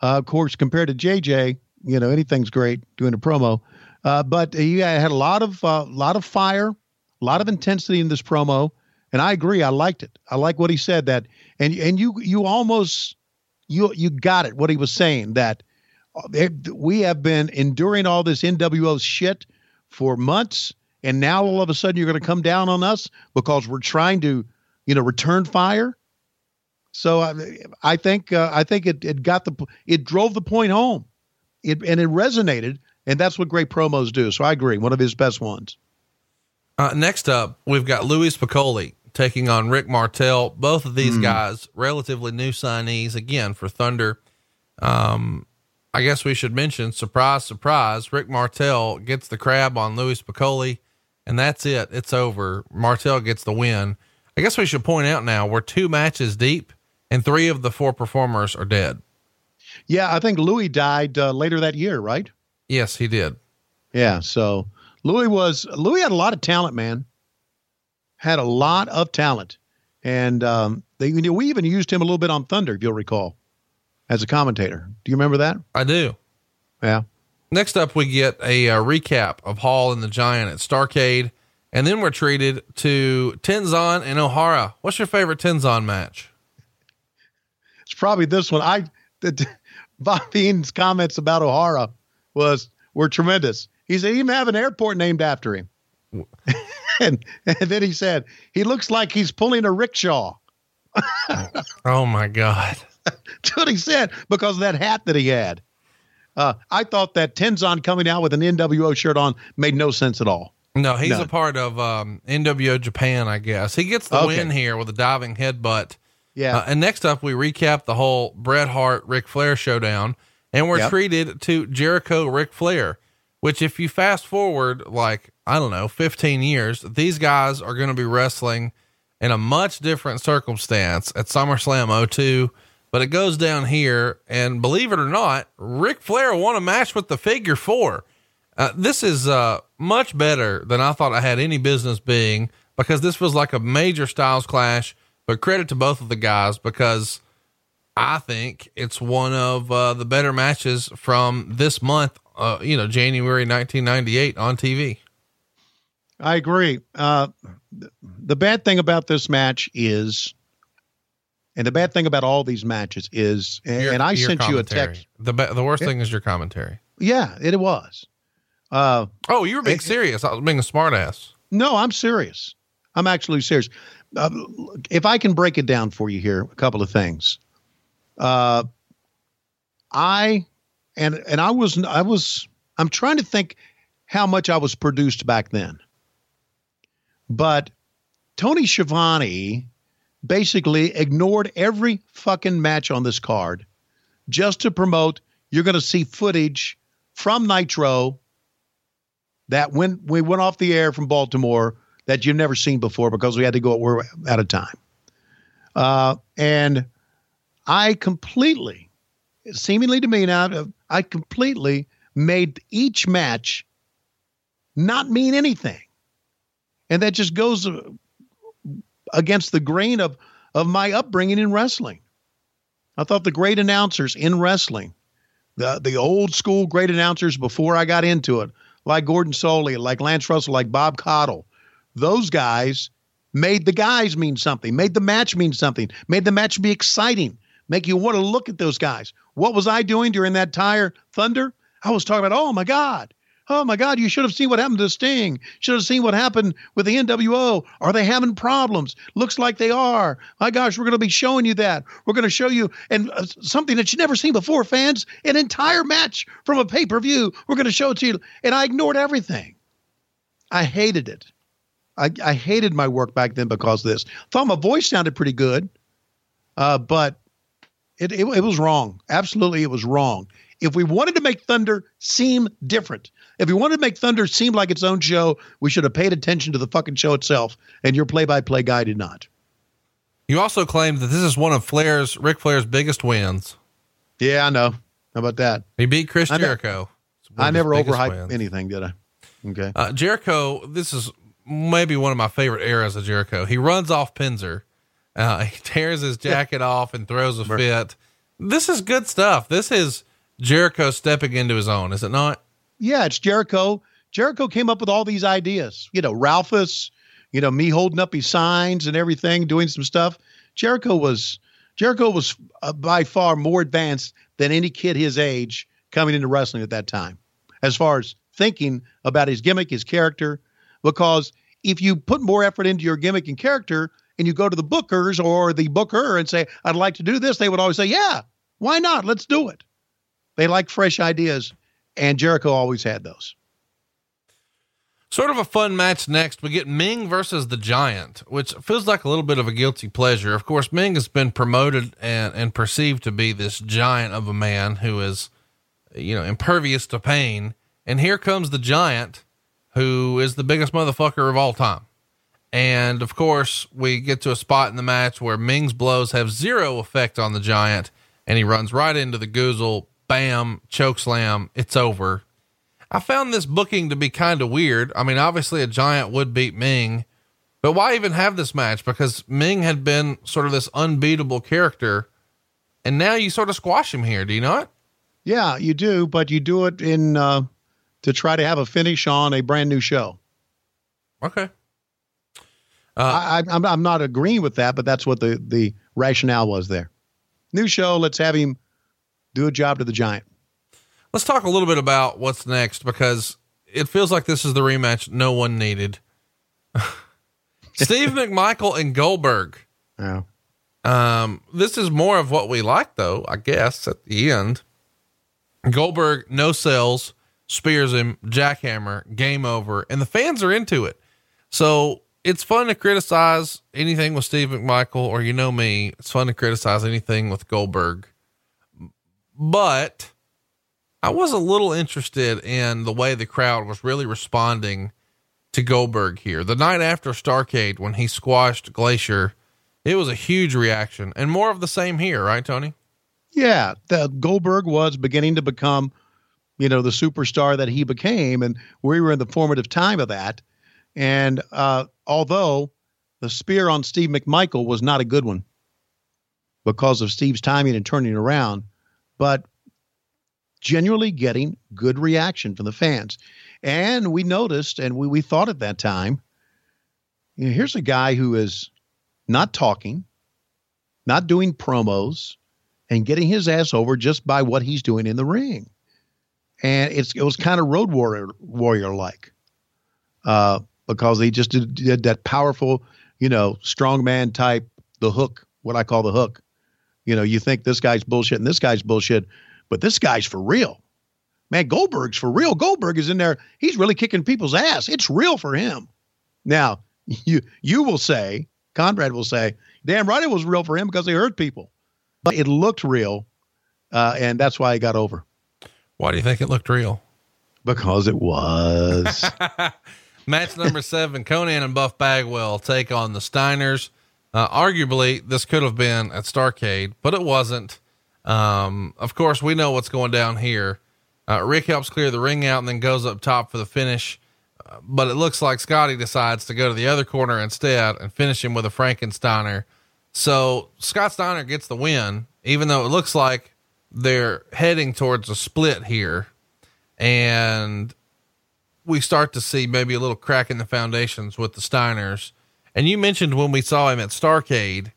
Uh, of course, compared to JJ, you know, anything's great doing a promo. Uh, but he had a lot of uh, lot of fire, a lot of intensity in this promo, and I agree. I liked it. I like what he said that, and and you you almost you you got it what he was saying that we have been enduring all this NWO shit for months, and now all of a sudden you're going to come down on us because we're trying to, you know, return fire. So I, I think uh, I think it, it got the it drove the point home, it and it resonated, and that's what great promos do. So I agree, one of his best ones. Uh, next up, we've got Louie Spicolli taking on Rick Martel. Both of these guys, relatively new signees again for Thunder. Um, I guess we should mention, surprise, surprise, Rick Martel gets the crab on Louie Spicolli, and that's it. It's over. Martel gets the win. I guess we should point out now we're two matches deep, and three of the four performers are dead. Yeah, I think Louis died uh, later that year, right? Yes, he did. Yeah, so Louis was Louis had a lot of talent, man. Had a lot of talent, and um, they you know, we even used him a little bit on Thunder, if you'll recall, as a commentator. Do you remember that? I do. Yeah. Next up, we get a, uh recap of Hall and the Giant at Starcade, and then we're treated to Tenzan and O'Hara. What's your favorite Tenzan match? It's probably this one. I the, Bobby Heenan's comments about O'Hara was were tremendous. He said he even have an airport named after him. and, and then he said, he looks like he's pulling a rickshaw. Oh my God. What he said because of that hat that he had. Uh, I thought that Tenzan coming out with an NWO shirt on made no sense at all. No, he's None. a part of um, NWO Japan, I guess. He gets the Okay. win here with a diving headbutt. Yeah. Uh, and next up, we recap the whole Bret Hart Ric Flair showdown, and we're Yep. treated to Jericho Ric Flair. Which, if you fast forward like I don't know, fifteen years, these guys are going to be wrestling in a much different circumstance at SummerSlam 02. But it goes down here, and believe it or not, Ric Flair won a match with the Figure Four. Uh, this is uh, much better than I thought I had any business being because this was like a major styles clash. But credit to both of the guys because I think it's one of uh, the better matches from this month, uh, you know, January 1998 on TV. I agree. Uh, th- the bad thing about this match is, and the bad thing about all these matches is, and, Your- and I sent you a text. The, be- the worst thing is your commentary. Yeah, it was. Uh, Oh, you were being It- serious. I was being a smartass. no, I'm serious. I'm actually serious. Uh, if I can break it down for you here, a couple of things. Uh, I and and I was I was I'm trying to think how much I was produced back then. But Tony Schiavone basically ignored every fucking match on this card just to promote you're going to see footage from Nitro that when we went off the air from Baltimore that you've never seen before because we had to go we're out of time. Uh, and I completely, seemingly to me now, I completely made each match not mean anything. And that just goes against the grain of, of my upbringing in wrestling. I thought the great announcers in wrestling, the, the old school great announcers before I got into it, like Gordon Solie, like Lance Russell, like Bob Caudle, those guys made the guys mean something, made the match mean something, made the match be exciting, make you want to look at those guys. What was I doing during that tire thunder? I was talking about, oh my God, oh my God, you should have seen what happened to Sting. Should have seen what happened with the NWO. Are they having problems? Looks like they are. My gosh, we're going to be showing you that. We're going to show you and uh, something that you've never seen before, fans. An entire match from a pay per view. We're going to show it to you. And I ignored everything. I hated it. I, I hated my work back then because of this. Thought my voice sounded pretty good, uh, but it, it it was wrong. Absolutely, it was wrong. If we wanted to make Thunder seem different, if you wanted to make Thunder seem like its own show, we should have paid attention to the fucking show itself. And your play-by-play guy did not. You also claimed that this is one of Flair's, Ric Flair's biggest wins. Yeah, I know. How about that? He beat Chris I Jericho. I never overhyped wins. anything, did I? Okay. Uh, Jericho, this is maybe one of my favorite eras of Jericho. He runs off Penzer. Uh, he tears his jacket off and throws a fit. This is good stuff. This is Jericho stepping into his own, is it not? Yeah, it's Jericho. Jericho came up with all these ideas. You know, Ralphus, you know, me holding up his signs and everything, doing some stuff. Jericho was Jericho was uh, by far more advanced than any kid his age coming into wrestling at that time, as far as thinking about his gimmick, his character. Because if you put more effort into your gimmick and character, and you go to the bookers or the booker and say, "I'd like to do this," they would always say, "Yeah, why not? Let's do it." They like fresh ideas, and Jericho always had those. Sort of a fun match next. We get Meng versus the Giant, which feels like a little bit of a guilty pleasure. Of course, Meng has been promoted and, and perceived to be this giant of a man who is, you know, impervious to pain. And here comes the Giant, who is the biggest motherfucker of all time. And of course, we get to a spot in the match where Meng's blows have zero effect on the Giant, and he runs right into the Goozle. Bam, choke slam. It's over. I found this booking to be kind of weird. I mean, obviously a giant would beat Meng, but why even have this match? Because Meng had been sort of this unbeatable character, and now you sort of squash him here. Do you not? Yeah, you do, but you do it in uh, to try to have a finish on a brand new show. Okay. I, I, I'm I'm not agreeing with that, but that's what the the rationale was there. New show, let's have him do a job to the giant. Let's talk a little bit about what's next because it feels like this is the rematch no one needed. Steve McMichael and Goldberg. Yeah. Um, this is more of what we like, though, I guess, at the end. Goldberg, no sells, spears him, jackhammer, game over, and the fans are into it. So it's fun to criticize anything with Steve McMichael, or you know me, it's fun to criticize anything with Goldberg. But I was a little interested in the way the crowd was really responding to Goldberg here. The night after Starcade, when he squashed Glacier, it was a huge reaction and more of the same here, right, Tony? Yeah, the Goldberg was beginning to become, you know, the superstar that he became, and we were in the formative time of that. And uh, although the spear on Steve McMichael was not a good one because of Steve's timing and turning around, but genuinely getting good reaction from the fans. And we noticed, and we, we thought at that time, you know, here's a guy who is not talking, not doing promos, and getting his ass over just by what he's doing in the ring. And it's it was kind of road warrior warrior like, uh, because he just did, did that powerful, you know, strongman type, the hook, what I call the hook. You know, you think this guy's bullshit and this guy's bullshit, but this guy's for real. Man, Goldberg's for real. Goldberg is in there. He's really kicking people's ass. It's real for him. Now, you you will say, Conrad will say, damn right it was real for him because he hurt people. But it looked real, uh, and that's why he got over. Why do you think it looked real? Because it was. Match number seven Konnan and Buff Bagwell take on the Steiners. Uh, arguably, this could have been at Starcade, but it wasn't. Um, of course, we know what's going down here. Uh, Rick helps clear the ring out and then goes up top for the finish. Uh, but it looks like Scotty decides to go to the other corner instead and finish him with a Frankensteiner. So Scott Steiner gets the win, even though it looks like they're heading towards a split here. And we start to see maybe a little crack in the foundations with the Steiners. And you mentioned when we saw him at Starcade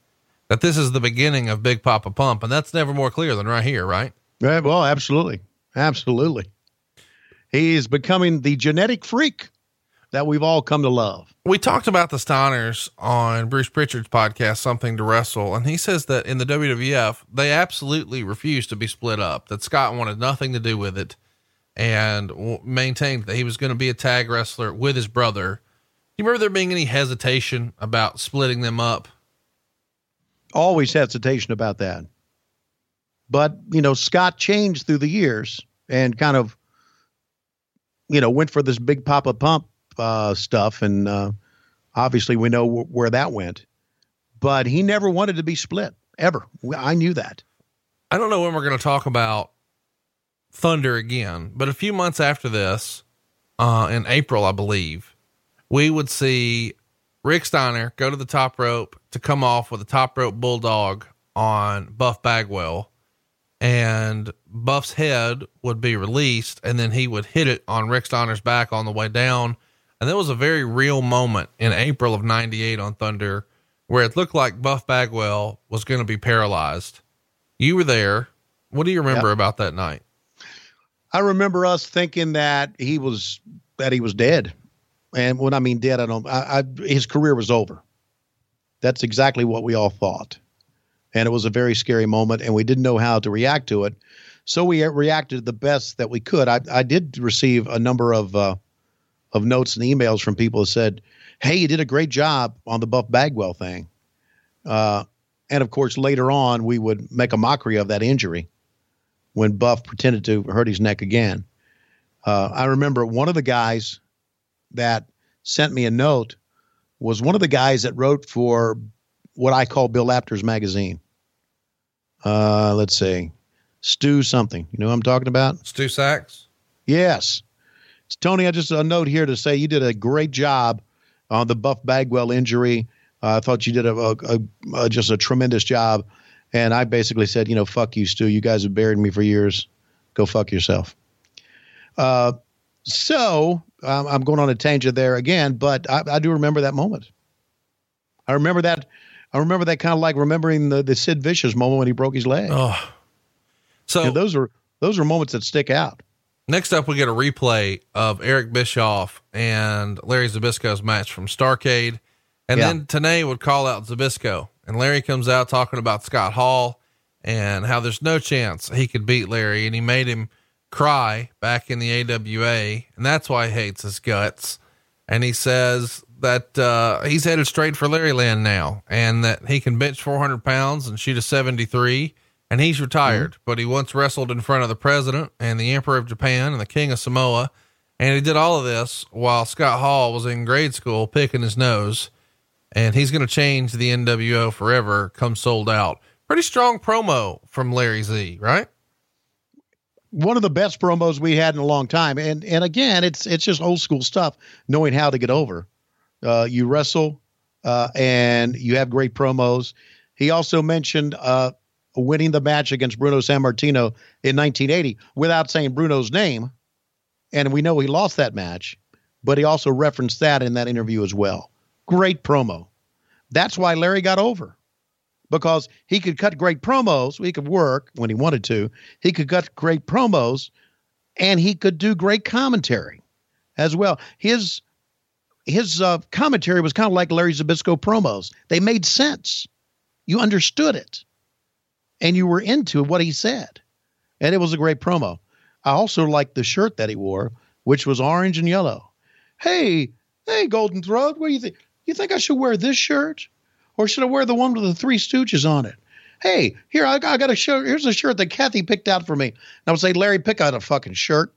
that this is the beginning of Big Papa Pump, and that's never more clear than right here, right? Right. Well, absolutely. Absolutely. He is becoming the genetic freak that we've all come to love. We talked about the Steiners on Bruce Prichard's podcast, Something to Wrestle, and he says that in the WWF, they absolutely refused to be split up, that Scott wanted nothing to do with it and w- maintained that he was going to be a tag wrestler with his brother. You remember there being any hesitation about splitting them up? Always hesitation about that. But, you know, Scott changed through the years and kind of, you know, went for this big Papa Pump uh, stuff. And uh, obviously we know w- where that went. But he never wanted to be split, ever. I knew that. I don't know when we're going to talk about Thunder again, but a few months after this, uh, in April, I believe, we would see Rick Steiner go to the top rope to come off with a top rope bulldog on Buff Bagwell, and Buff's head would be released, and then he would hit it on Rick Steiner's back on the way down. And there was a very real moment in April of 98 on Thunder where it looked like Buff Bagwell was going to be paralyzed. You were there. What do you remember Yep. about that night? I remember us thinking that he was that he was dead, and when I mean dead, I don't. I, I his career was over. That's exactly what we all thought, and it was a very scary moment, and we didn't know how to react to it, so we reacted the best that we could. I I did receive a number of uh, of notes and emails from people who said, "Hey, you did a great job on the Buff Bagwell thing," uh, and of course later on we would make a mockery of that injury when Buff pretended to hurt his neck again. Uh, I remember one of the guys that sent me a note was one of the guys that wrote for what I call Bill Apter's magazine. Uh, let's see, Stu something. You know who I'm talking about? Stu Saks? Yes. It's Tony, I just a note here to say you did a great job on the Buff Bagwell injury. Uh, I thought you did a, a, a, a just a tremendous job. And I basically said, you know, fuck you, Stu. You guys have buried me for years. Go fuck yourself. Uh, so um, I'm going on a tangent there again, but I, I do remember that moment. I remember that. I remember that kind of like remembering the, the Sid Vicious moment when he broke his leg. Oh. So You know, those are those are moments that stick out. Next up, we get a replay of Eric Bischoff and Larry Zbyszko's match from Starcade. And Yeah. then Tenay would call out Zabisco, and Larry comes out talking about Scott Hall and how there's no chance he could beat Larry, and he made him cry back in the AWA, and that's why he hates his guts. And he says that uh, he's headed straight for Larry Land now, and that he can bench 400 pounds and shoot a 73. And he's retired, but he once wrestled in front of the president and the emperor of Japan and the king of Samoa. And he did all of this while Scott Hall was in grade school picking his nose. And he's going to change the NWO forever come sold out. Pretty strong promo from Larry Z, right? One of the best promos we had in a long time. And and again, it's it's just old school stuff, knowing how to get over. Uh, you wrestle, uh, and you have great promos. He also mentioned uh, winning the match against Bruno Sammartino in 1980 without saying Bruno's name, and we know he lost that match, but he also referenced that in that interview as well. Great promo. That's why Larry got over because he could cut great promos. He could work when he wanted to. He could cut great promos, and he could do great commentary as well. His his uh, commentary was kind of like Larry Zbyszko promos. They made sense. You understood it, and you were into what he said, and it was a great promo. I also liked the shirt that he wore, which was orange and yellow. Hey, hey, Golden Throat, what do you think? You think I should wear this shirt? Or should I wear the one with the three stooges on it? Hey, here, I got, I got a shirt. Here's a shirt that Kathy picked out for me. And I would say, Larry, pick out a fucking shirt.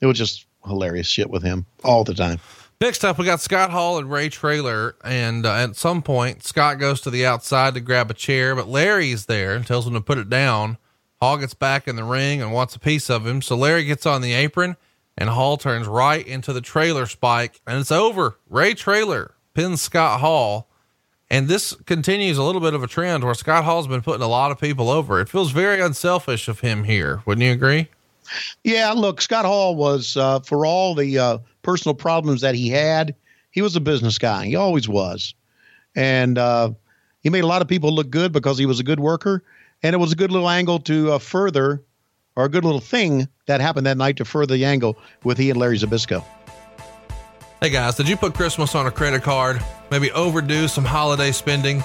It was just hilarious shit with him all the time. Next up, we got Scott Hall and Ray Traylor. And uh, at some point, Scott goes to the outside to grab a chair, but Larry's there and tells him to put it down. Hall gets back in the ring and wants a piece of him. So Larry gets on the apron and Hall turns right into the trailer spike and it's over. Ray Traylor pins Scott Hall. And this continues a little bit of a trend where Scott Hall's been putting a lot of people over. It feels very unselfish of him here. Wouldn't you agree? Yeah, look, Scott Hall was, uh, for all the uh, personal problems that he had, he was a business guy. He always was. And uh, he made a lot of people look good because he was a good worker. And it was a good little angle to uh, further, or a good little thing that happened that night to further the angle with he and Larry Zbyszko. Hey guys, did you put Christmas on a credit card? Maybe overdo some holiday spending?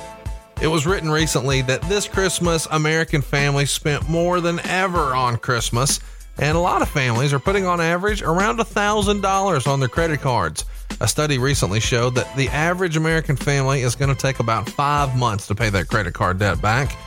It was written recently that this Christmas, American families spent more than ever on Christmas, and a lot of families are putting on average around $1,000 on their credit cards. A study recently showed that the average American family is going to take about five months to pay that credit card debt back.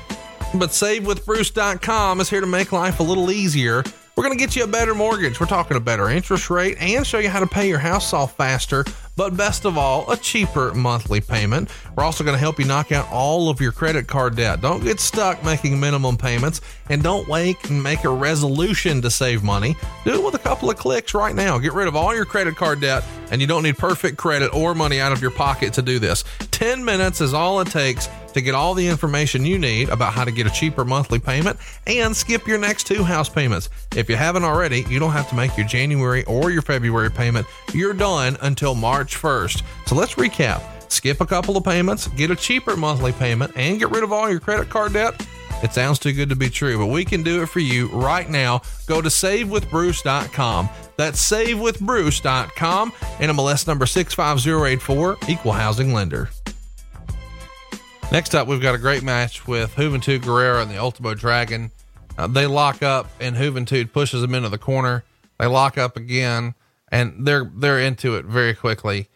But SaveWithBruce.com is here to make life a little easier. We're going to get you a better mortgage. We're talking a better interest rate and show you how to pay your house off faster, but best of all, a cheaper monthly payment. We're also going to help you knock out all of your credit card debt. Don't get stuck making minimum payments and don't wait and make a resolution to save money. Do it with a couple of clicks right now. Get rid of all your credit card debt and you don't need perfect credit or money out of your pocket to do this. 10 minutes is all it takes to get all the information you need about how to get a cheaper monthly payment and skip your next two house payments. If you haven't already, you don't have to make your January or your February payment. You're done until March 1st. So let's recap. Skip a couple of payments, get a cheaper monthly payment, and get rid of all your credit card debt. It sounds too good to be true, but we can do it for you right now. Go to savewithbruce.com. That's savewithbruce.com. NMLS number 65084, equal housing lender. Next up, we've got a great match with Juventud Guerrera and the Ultimo Dragon. Uh, they lock up, and Juventud pushes them into the corner. They lock up again, and they're they're into it very quickly.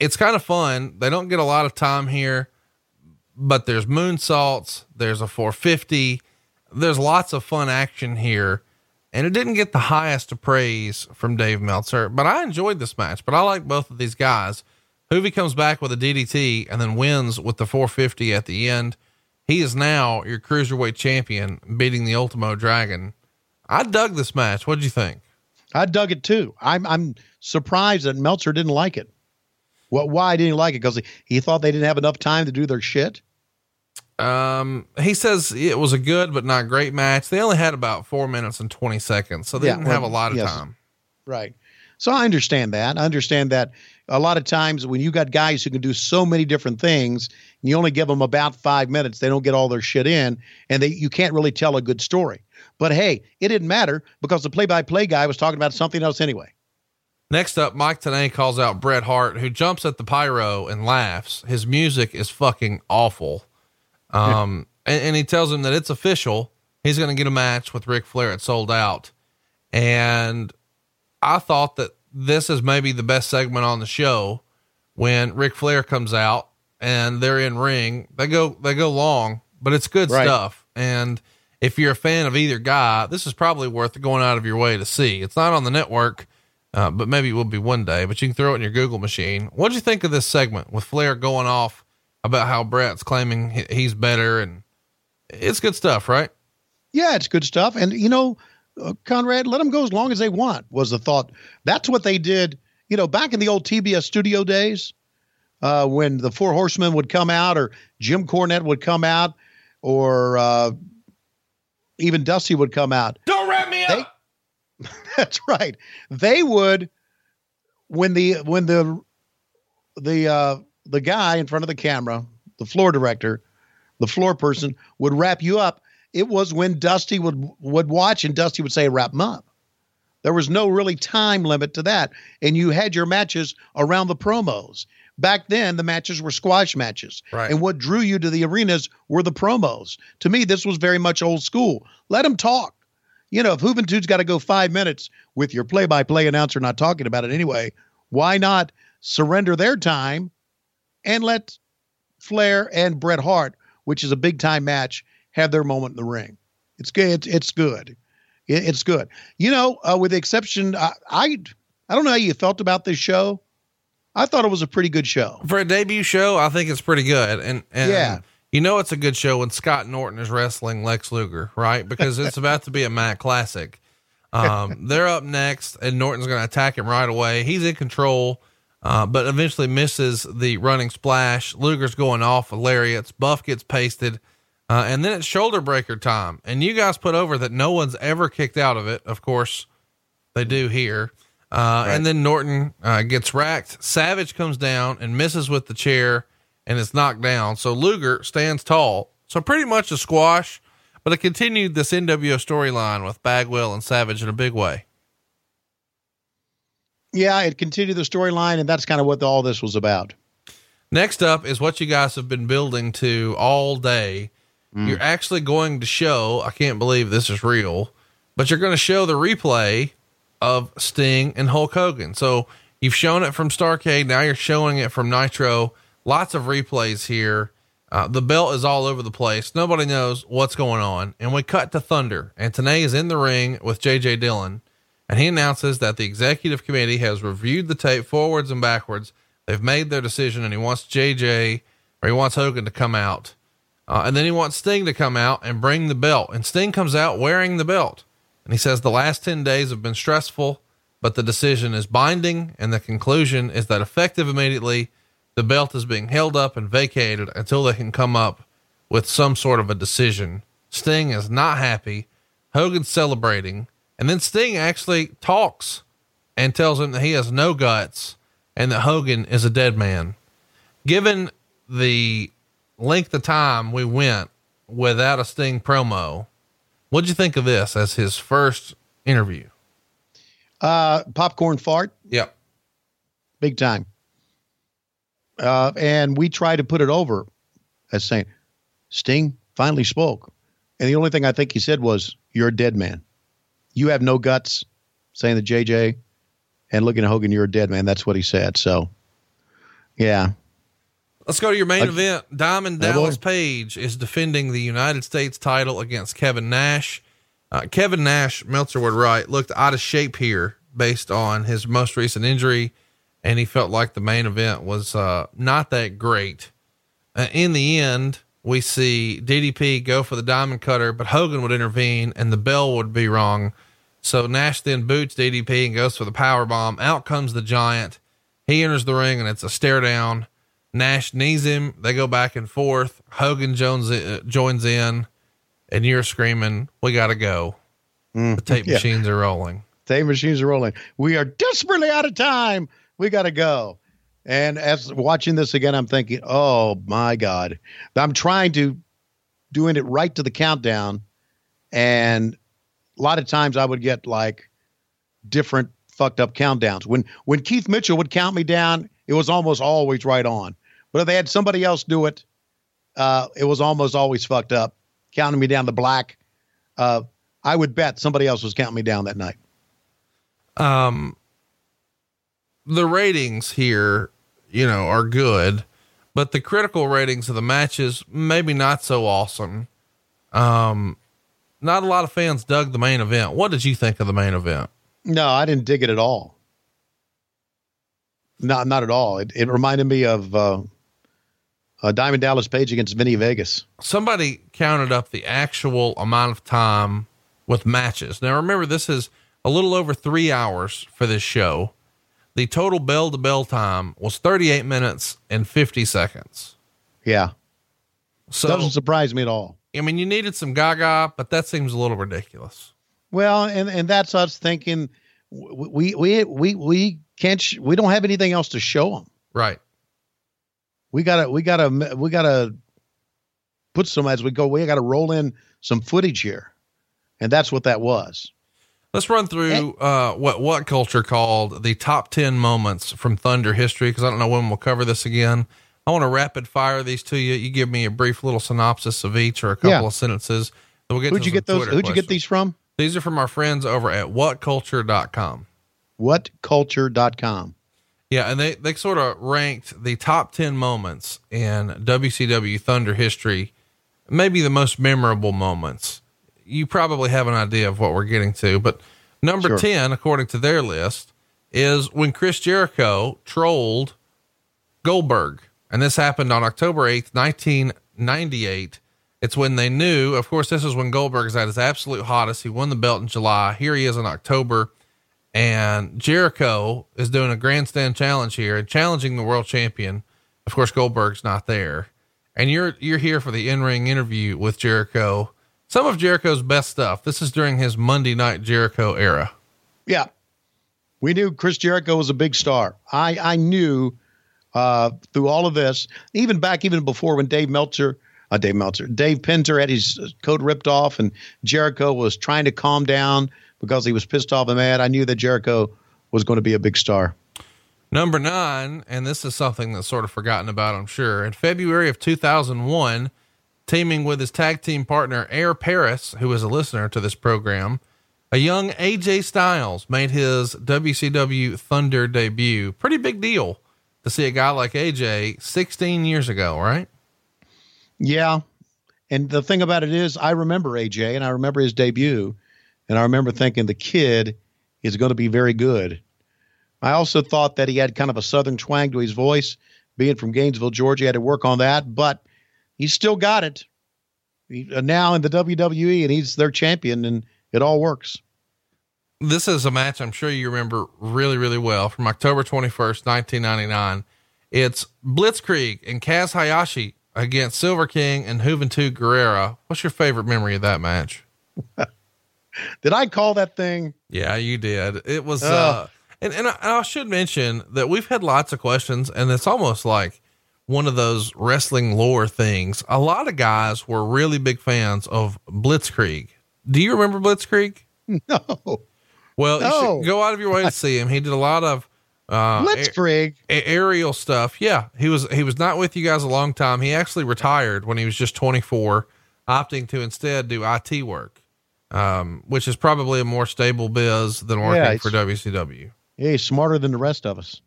It's kind of fun. They don't get a lot of time here, but there's moonsaults. There's a 450. There's lots of fun action here, and it didn't get the highest of praise from Dave Meltzer. But I enjoyed this match. But I like both of these guys. Juvi comes back with a DDT and then wins with the 450 at the end. He is now your cruiserweight champion, beating the Ultimo Dragon. I dug this match. What'd you think? I dug it too. I'm I'm surprised that Meltzer didn't like it. What? Why didn't he like it? Because he, he thought they didn't have enough time to do their shit. Um, he says it was a good but not great match. They only had about four minutes and 20 seconds, so they Yeah, didn't have a lot of yes. time. Right. So I understand that. I understand that a lot of times when you got guys who can do so many different things, and you only give them about five minutes, they don't get all their shit in, and they you can't really tell a good story. But hey, it didn't matter because the play-by-play guy was talking about something else anyway. Next up, Mike Tenay calls out Bret Hart, who jumps at the pyro and laughs. His music is fucking awful. Um, and, and he tells him that it's official. He's going to get a match with Ric Flair at Souled Out. And I thought that this is maybe the best segment on the show when Ric Flair comes out and they're in ring. They go they go long, but it's good Right. stuff. And if you're a fan of either guy, this is probably worth going out of your way to see. It's not on the network, uh, but maybe it will be one day. But you can throw it in your Google machine. What'd you think of this segment with Flair going off about how Bret's claiming he's better and it's good stuff, right? Yeah, it's good stuff. And you know, uh, Conrad, let them go as long as they want. Was the thought? That's what they did. You know, back in the old TBS studio days, uh, when the Four Horsemen would come out, or Jim Cornette would come out, or uh, even Dusty would come out. Don't wrap me They- That's right. They would when the when the the uh the guy in front of the camera, the floor director, the floor person would wrap you up. It was when Dusty would would watch and Dusty would say wrap him up. There was no really time limit to that. And you had your matches around the promos. Back then, the matches were squash matches. Right. And what drew you to the arenas were the promos. To me, this was very much old school. Let them talk. You know, if Juventud's got to go five minutes with your play by play announcer not talking about it anyway, why not surrender their time and let Flair and Bret Hart, which is a big time match, have their moment in the ring? It's good. It's, it's good. It's good. You know, uh, with the exception, I, I I don't know how you felt about this show. I thought it was a pretty good show. For a debut show, I think it's pretty good. And, and Yeah. you know, it's a good show when Scott Norton is wrestling Lex Luger, right? Because it's about to be a Matt classic. Um, they're up next and Norton's going to attack him right away. He's in control, uh, but eventually misses the running splash. Luger's going off with lariats. Buff gets pasted. Uh, and then it's shoulder breaker time. And you guys put over that no one's ever kicked out of it. Of course, they do here. Uh, And then Norton uh, gets racked. Savage comes down and misses with the chair and is knocked down. So Luger stands tall. So pretty much a squash, but it continued this NWO storyline with Bagwell and Savage in a big way. Yeah, it continued the storyline, and that's kind of what all this was about. Next up is what you guys have been building to all day. You're actually going to show, I can't believe this is real, but you're going to show the replay of Sting and Hulk Hogan. So you've shown it from Starcade. Now you're showing it from Nitro. Lots of replays here. Uh, the belt is all over the place. Nobody knows what's going on. And we cut to Thunder, and Tenay is in the ring with JJ Dillon, and he announces that the executive committee has reviewed the tape forwards and backwards. They've made their decision, and he wants JJ or he wants Hogan to come out. Uh, and then he wants Sting to come out and bring the belt. And Sting comes out wearing the belt. And he says the last 10 days have been stressful, but the decision is binding. And the conclusion is that effective immediately, the belt is being held up and vacated until they can come up with some sort of a decision. Sting is not happy. Hogan's celebrating. And then Sting actually talks and tells him that he has no guts and that Hogan is a dead man. Given the length of time we went without a Sting promo, what'd you think of this as his first interview? Uh, popcorn fart, Yep. big time. Uh, and we tried to put it over as saying, Sting finally spoke. And the only thing I think he said was, You're a dead man. You have no guts, saying to JJ and looking at Hogan, You're a dead man. That's what he said. So, yeah. Let's go to your main event. Diamond. Dallas Page is defending the United States title against Kevin Nash. Uh, Kevin Nash, Meltzer would write, looked out of shape here based on his most recent injury, and he felt like the main event was uh, not that great. Uh, in the end, we see DDP go for the diamond cutter, but Hogan would intervene and the bell would be rung. So Nash then boots DDP and goes for the power bomb. Out comes the giant. He enters the ring and it's a stare down. Nash knees him. They go back and forth. Hogan Jones uh, joins in, and you're screaming, "We gotta go!" the tape yeah. machines are rolling. Tape machines are rolling. We are desperately out of time. We got to go. And as watching this again, I'm thinking, oh my God. I'm trying to doing it right to the countdown. And a lot of times I would get like different fucked up countdowns. When when Keith Mitchell would count me down, it was almost always right on. But if they had somebody else do it, uh, it was almost always fucked up, counting me down the black. Uh, I would bet somebody else was counting me down that night. Um, the ratings here, you know, are good, but the critical ratings of the matches maybe not so awesome. Um, not a lot of fans dug the main event. What did you think of the main event? No, I didn't dig it at all. Not not at all. It, it reminded me of uh, uh, Diamond Dallas Page against Vinny Vegas. Somebody counted up the actual amount of time with matches. Now remember, this is a little over three hours for this show. The total bell to bell time was 38 minutes and 50 seconds. Yeah. So Doesn't surprise me at all. I mean, you needed some gaga, but that seems a little ridiculous. Well, and and that's us thinking we we we we can't sh- we don't have anything else to show them. Right. We gotta we gotta we gotta put some as we go. We gotta roll in some footage here, and that's what that was. Let's run through uh, what what culture called the top ten moments from Thunder history because I don't know when we'll cover this again. I want to rapid fire these to you. You give me a brief little synopsis of each or a couple Yeah. of sentences. Then we'll get Who'd you get those? Twitter Who'd you get these from? These are from our friends over at whatculture.com. Whatculture.com. Yeah, and they, they sort of ranked the top 10 moments in WCW Thunder history, maybe the most memorable moments. You probably have an idea of what we're getting to, but number Sure. 10, according to their list, is when Chris Jericho trolled Goldberg. And this happened on October 8th, 1998. It's when they knew, of course, this is when Goldberg's at his absolute hottest. He won the belt in July. Here he is in October. And Jericho is doing a grandstand challenge here and challenging the world champion. Of course, Goldberg's not there. And you're you're here for the in-ring interview with Jericho. Some of Jericho's best stuff. This is during his Monday night Jericho era. Yeah. We knew Chris Jericho was a big star. I, I knew uh, through all of this, even back even before when Dave Meltzer, uh, Dave Meltzer, Dave Penzer had his coat ripped off and Jericho was trying to calm down because he was pissed off and mad. I knew that Jericho was going to be a big star. Number nine, and this is something that's sort of forgotten about, I'm sure. In February of 2001, teaming with his tag team partner, Air Paris, who is a listener to this program, a young AJ Styles made his WCW Thunder debut. Pretty big deal to see a guy like AJ 16 years ago, right? Yeah. And the thing about it is, I remember AJ and I remember his debut, and I remember thinking the kid is going to be very good. I also thought that he had kind of a southern twang to his voice, being from Gainesville, Georgia. He had to work on that, but he's still got it. He, uh, now in the WWE, and he's their champion, and it all works. This is a match I'm sure you remember really, really well from October 21st, 1999. It's Blitzkrieg and Kaz Hayashi against Silver King and Juventud Guerrera. What's your favorite memory of that match? Did I call that thing? Yeah, you did. It was, Ugh. uh, and, and I, and I should mention that we've had lots of questions and it's almost like one of those wrestling lore things. A lot of guys were really big fans of Blitzkrieg. Do you remember Blitzkrieg? No. Well, you No. should go out of your way to see him. He did a lot of, uh, Blitzkrieg. a- aerial stuff. Yeah. He was, he was not with you guys a long time. He actually retired when he was just 24, opting to instead do IT work. Um, which is probably a more stable biz than working Yeah, for WCW. Yeah, he's smarter than the rest of us.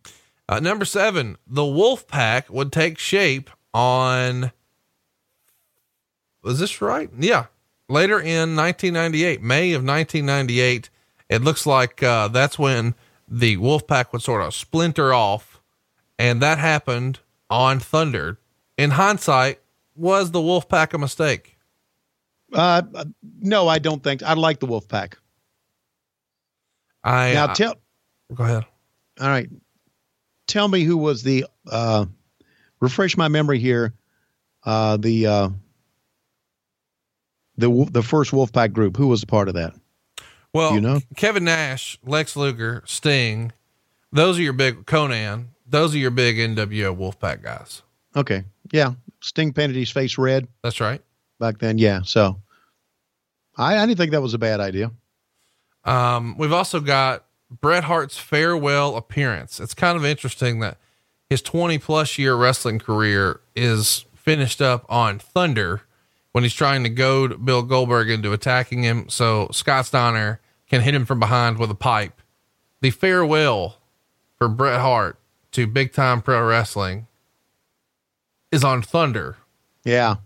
Uh, number seven, the Wolf Pack would take shape on. Was this right? Yeah. Later in 1998, May of 1998, it looks like uh, that's when the Wolf Pack would sort of splinter off. And that happened on Thunder. In hindsight, was the Wolf Pack a mistake? Uh, no, I don't think. I like the Wolfpack. I Now tell. go ahead. All right. Tell me who was the uh refresh my memory here. Uh the uh the the first Wolfpack group. Who was a part of that? Well, You know? Kevin Nash, Lex Luger, Sting, those are your big Konnan. Those are your big NWO Wolfpack guys. Okay. Yeah. Sting painted his face red That's right. Back then. Yeah. So I, I didn't think that was a bad idea. Um, we've also got Bret Hart's farewell appearance. It's kind of interesting that his 20 plus year wrestling career is finished up on Thunder when he's trying to goad Bill Goldberg into attacking him so Scott Steiner can hit him from behind with a pipe. The farewell for Bret Hart to big time pro wrestling is on Thunder. Yeah.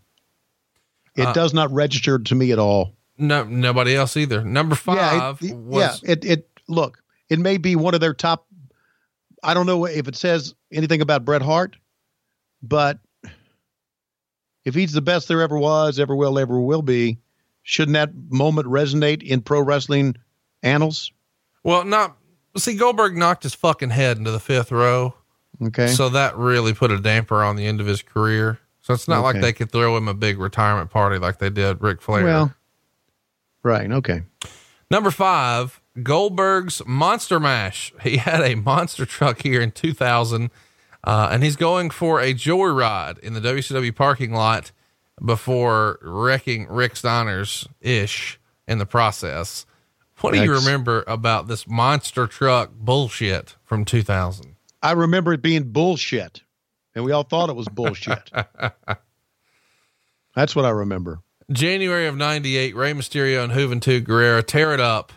It Uh, does not register to me at all. No, nobody else either. Number Yeah, five it, was yeah, it, it, look, it may be one of their top. I don't know if it says anything about Bret Hart, but if he's the best there ever was, ever will, ever will be, shouldn't that moment resonate in pro wrestling annals? well, not see Goldberg knocked his fucking head into the fifth row. Okay. So that really put a damper on the end of his career. So it's not like they could throw him a big retirement party like they did Ric Flair. well, right. Okay. Number five, Goldberg's Monster Mash. He had a monster truck here in 2000, uh, and he's going for a joyride in the WCW parking lot before wrecking Rick Steiner's ish in the process. What do you remember about this monster truck bullshit from 2000? I remember it being bullshit, and we all thought it was bullshit. That's what I remember. January of 98, Rey Mysterio and Juventud Guerrera tear it up.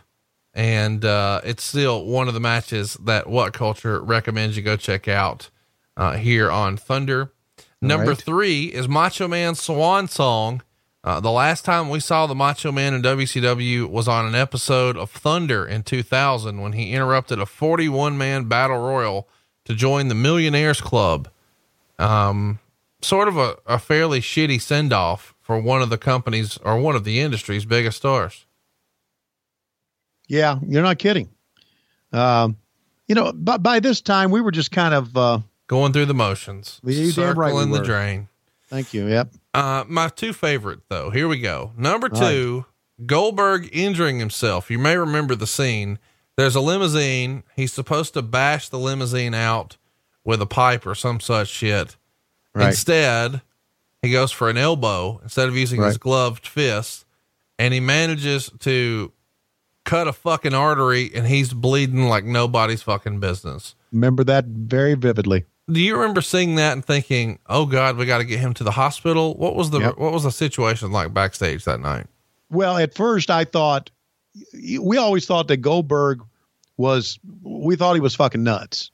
And uh, it's still one of the matches that What Culture recommends you go check out uh, here on Thunder. Number right. three is Macho Man's Swan Song. Uh, the last time we saw the Macho Man in WCW was on an episode of Thunder in 2000 when he interrupted a 41 man battle royal to join the Millionaires Club. Um, sort of a, a fairly shitty send off for one of the companies or one of the industry's biggest stars. Yeah, you're not kidding. Um, you know, by, by this time we were just kind of. Uh, Going through the motions, You damn right we circling the were. drain. thank you. Yep. Uh, my two favorite though. Here we go. Number two, Goldberg injuring himself. You may remember the scene. There's a limousine. He's supposed to bash the limousine out with a pipe or some such shit. Right. Instead, he goes for an elbow instead of using his gloved fist, and he manages to cut a fucking artery, and he's bleeding like nobody's fucking business. Remember that very vividly. Do you remember seeing that and thinking, "Oh God, we got to get him to the hospital"? What was the Yep. what was the situation like backstage that night? Well, at first I thought we always thought that Goldberg was we thought he was fucking nuts.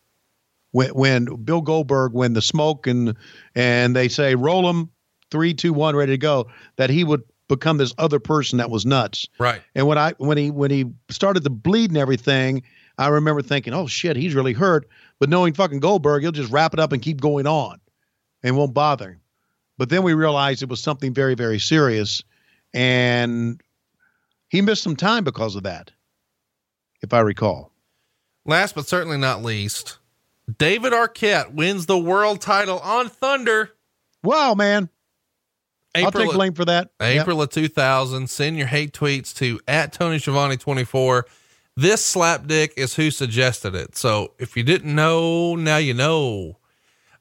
When when Bill Goldberg when the smoke and and they say roll him three two one ready to go that he would become this other person that was nuts. Right. And when I when he when he started to bleed and everything, I remember thinking, "Oh shit, he's really hurt." But knowing fucking Goldberg, he'll just wrap it up and keep going on, and won't bother. him. But then we realized it was something very very serious, and he missed some time because of that, if I recall. Last but certainly not least, David Arquette wins the world title on Thunder. Wow, man! I'll April take blame for that. Yep. April of 2000. Send your hate tweets to at Tony Schiavone 24. This slapdick is who suggested it. So if you didn't know, now you know.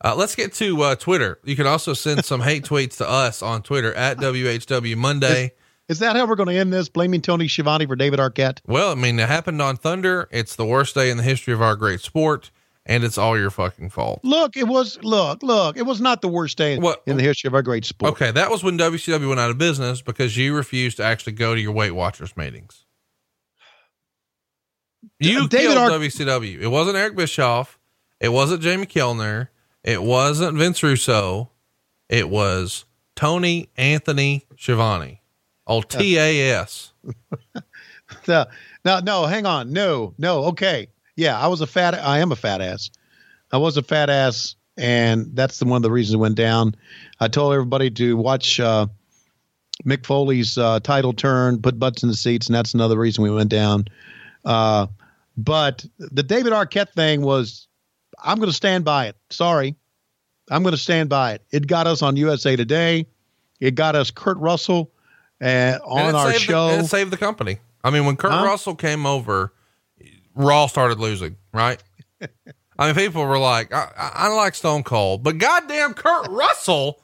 Uh, let's get to uh, Twitter. You can also send some hate tweets to us on Twitter at WHW Monday. Is that how we're going to end this? Blaming Tony Schiavone for David Arquette? Well, I mean, it happened on Thunder. It's the worst day in the history of our great sport, and it's all your fucking fault. Look, it was look, look. It was not the worst day in, What- in the history of our great sport. Okay, that was when WCW went out of business because you refused to actually go to your Weight Watchers meetings. You David killed Ar- WCW. It wasn't Eric Bischoff. It wasn't Jamie Kellner. It wasn't Vince Russo. It was Tony Anthony Schiavone. Old TAS. No, no, no, hang on. No, no. Okay. Yeah, I was a fat, I am a fat ass. I was a fat ass, and that's the one of the reasons it went down. I told everybody to watch uh, Mick Foley's uh, title turn, put butts in the seats, and that's another reason we went down. Uh, but the David Arquette thing was, I'm going to stand by it. Sorry. I'm going to stand by it. It got us on USA Today. It got us Kurt Russell uh, And on our show. The, and it saved the company. I mean, when Kurt Huh? Russell came over, Raw started losing, right? I mean, people were like, I, I, I like Stone Cold, but goddamn Kurt Russell,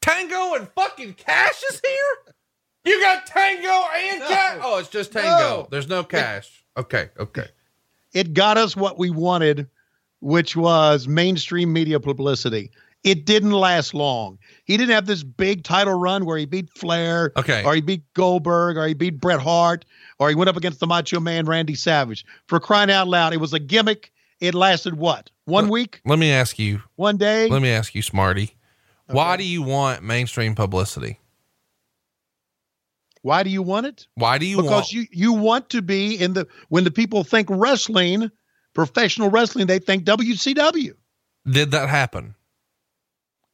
Tango and fucking Cash is here? You got Tango and Cash? Oh, it's just Tango. No. There's no Cash. Okay, okay. it got us what we wanted, which was mainstream media publicity. It didn't last long. He didn't have this big title run where he beat Flair, Okay. or he beat Goldberg, or he beat Bret Hart, or he went up against the Macho Man Randy Savage. For crying out loud, it was a gimmick. It lasted what? One week? Let me ask you, One day? let me ask you, Smarty, why do you want mainstream publicity? Why do you want it? Why do you because want? you you want to be in the when the people think wrestling, professional wrestling, they think WCW. did that happen?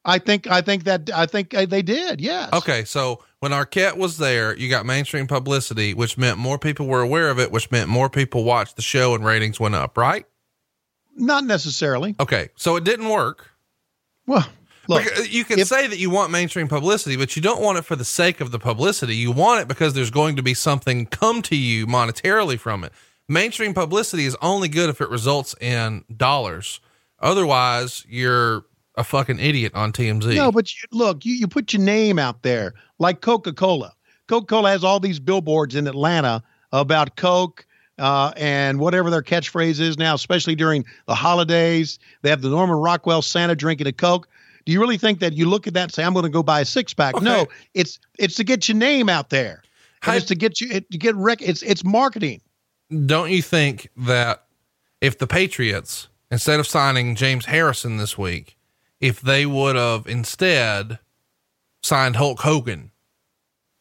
I think I think that I think uh, they did. Yes. Okay, so when Arquette was there, you got mainstream publicity, which meant more people were aware of it, which meant more people watched the show and ratings went up, right? Not necessarily. Okay, so it didn't work. Well, look, Because you can if- say that you want mainstream publicity, but you don't want it for the sake of the publicity. You want it because there's going to be something come to you monetarily from it. Mainstream publicity is only good if it results in dollars. Otherwise, you're a fucking idiot on TMZ. no, but you, look, you, you put your name out there like Coca Cola. Coca Cola has all these billboards in Atlanta about Coke uh, and whatever their catchphrase is now, especially during the holidays. They have the Norman Rockwell Santa drinking a Coke. Do you really think that you look at that and say, "I'm going to go buy a six pack"? No, it's it's to get your name out there. Hy- it's to get you it, to get rec. It's it's marketing. don't you think that if the Patriots, instead of signing James Harrison this week, if they would have instead signed Hulk Hogan,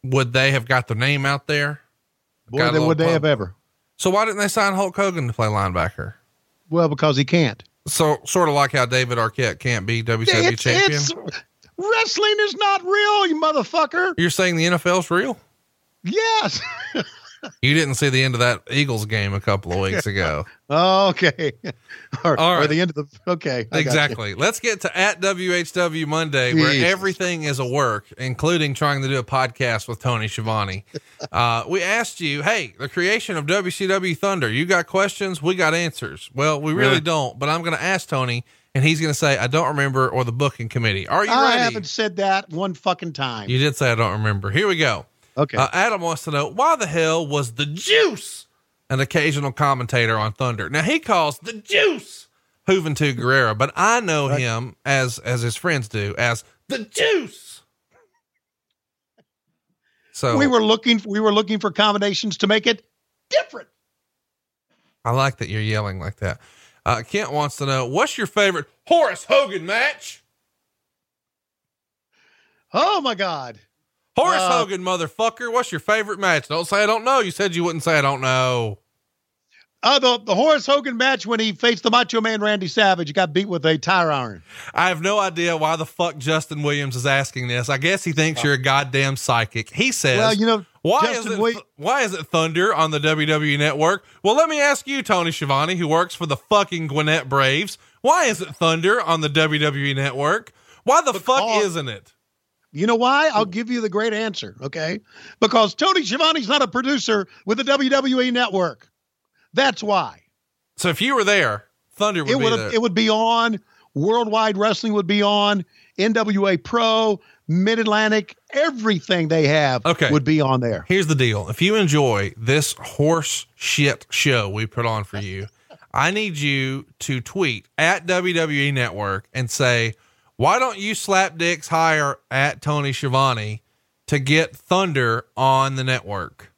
would they have got their name out there? Boy, they, would they have ever? So why didn't they sign Hulk Hogan to play linebacker? Well, because he can't. So sort of like how David Arquette can't be WCW It's, champion. it's wrestling is not real, you motherfucker. You're saying the NFL's real? Yes. You didn't see the end of that Eagles game a couple of weeks ago. okay. or, All or the end of the okay. I got you. exactly. Let's get to at WHW Monday, where everything is a work, including trying to do a podcast with Tony Schiavone. uh, we asked you, hey, the creation of WCW Thunder, you got questions? We got answers. Well, we really Yeah. don't, but I'm going to ask Tony, and he's going to say, I don't remember, or the booking committee. Are you I ready? haven't said that one fucking time. You did say I don't remember. Here we go. Okay. Uh, Adam wants to know why the hell was the juice an occasional commentator on Thunder? Now he calls the juice Juventud Guerrera, but I know him as as his friends do as the juice. So we were looking we were looking for combinations to make it different. I like that you're yelling like that. Uh, Kent wants to know what's your favorite Horace Hogan match? Oh my god. Horace Uh, Hogan, motherfucker. What's your favorite match? Don't say I don't know. You said you wouldn't say I don't know. Uh, the, the Horace Hogan match when he faced the Macho Man Randy Savage got beat with a tire iron. I have no idea why the fuck Justin Williams is asking this. I guess he thinks you're a goddamn psychic. He says, Well, you know, why Justin is it Wi- why is it Thunder on the WWE network? Well, let me ask you, Tony Schiavone, who works for the fucking Gwinnett Braves. Why is it Thunder on the WWE network? Why the fuck isn't it? You know why? I'll hmm. give you the great answer, okay? Because Tony Schiavone's not a producer with the WWE network. That's why. So if you were there, Thunder would it be would it would be on worldwide wrestling would be on nwa pro mid-atlantic everything they have Okay. would be on there Here's the deal. If you enjoy this horse shit show we put on for you, I need you to tweet at WWE Network and say, why don't you slap dicks higher at Tony Schiavone to get Thunder on the network?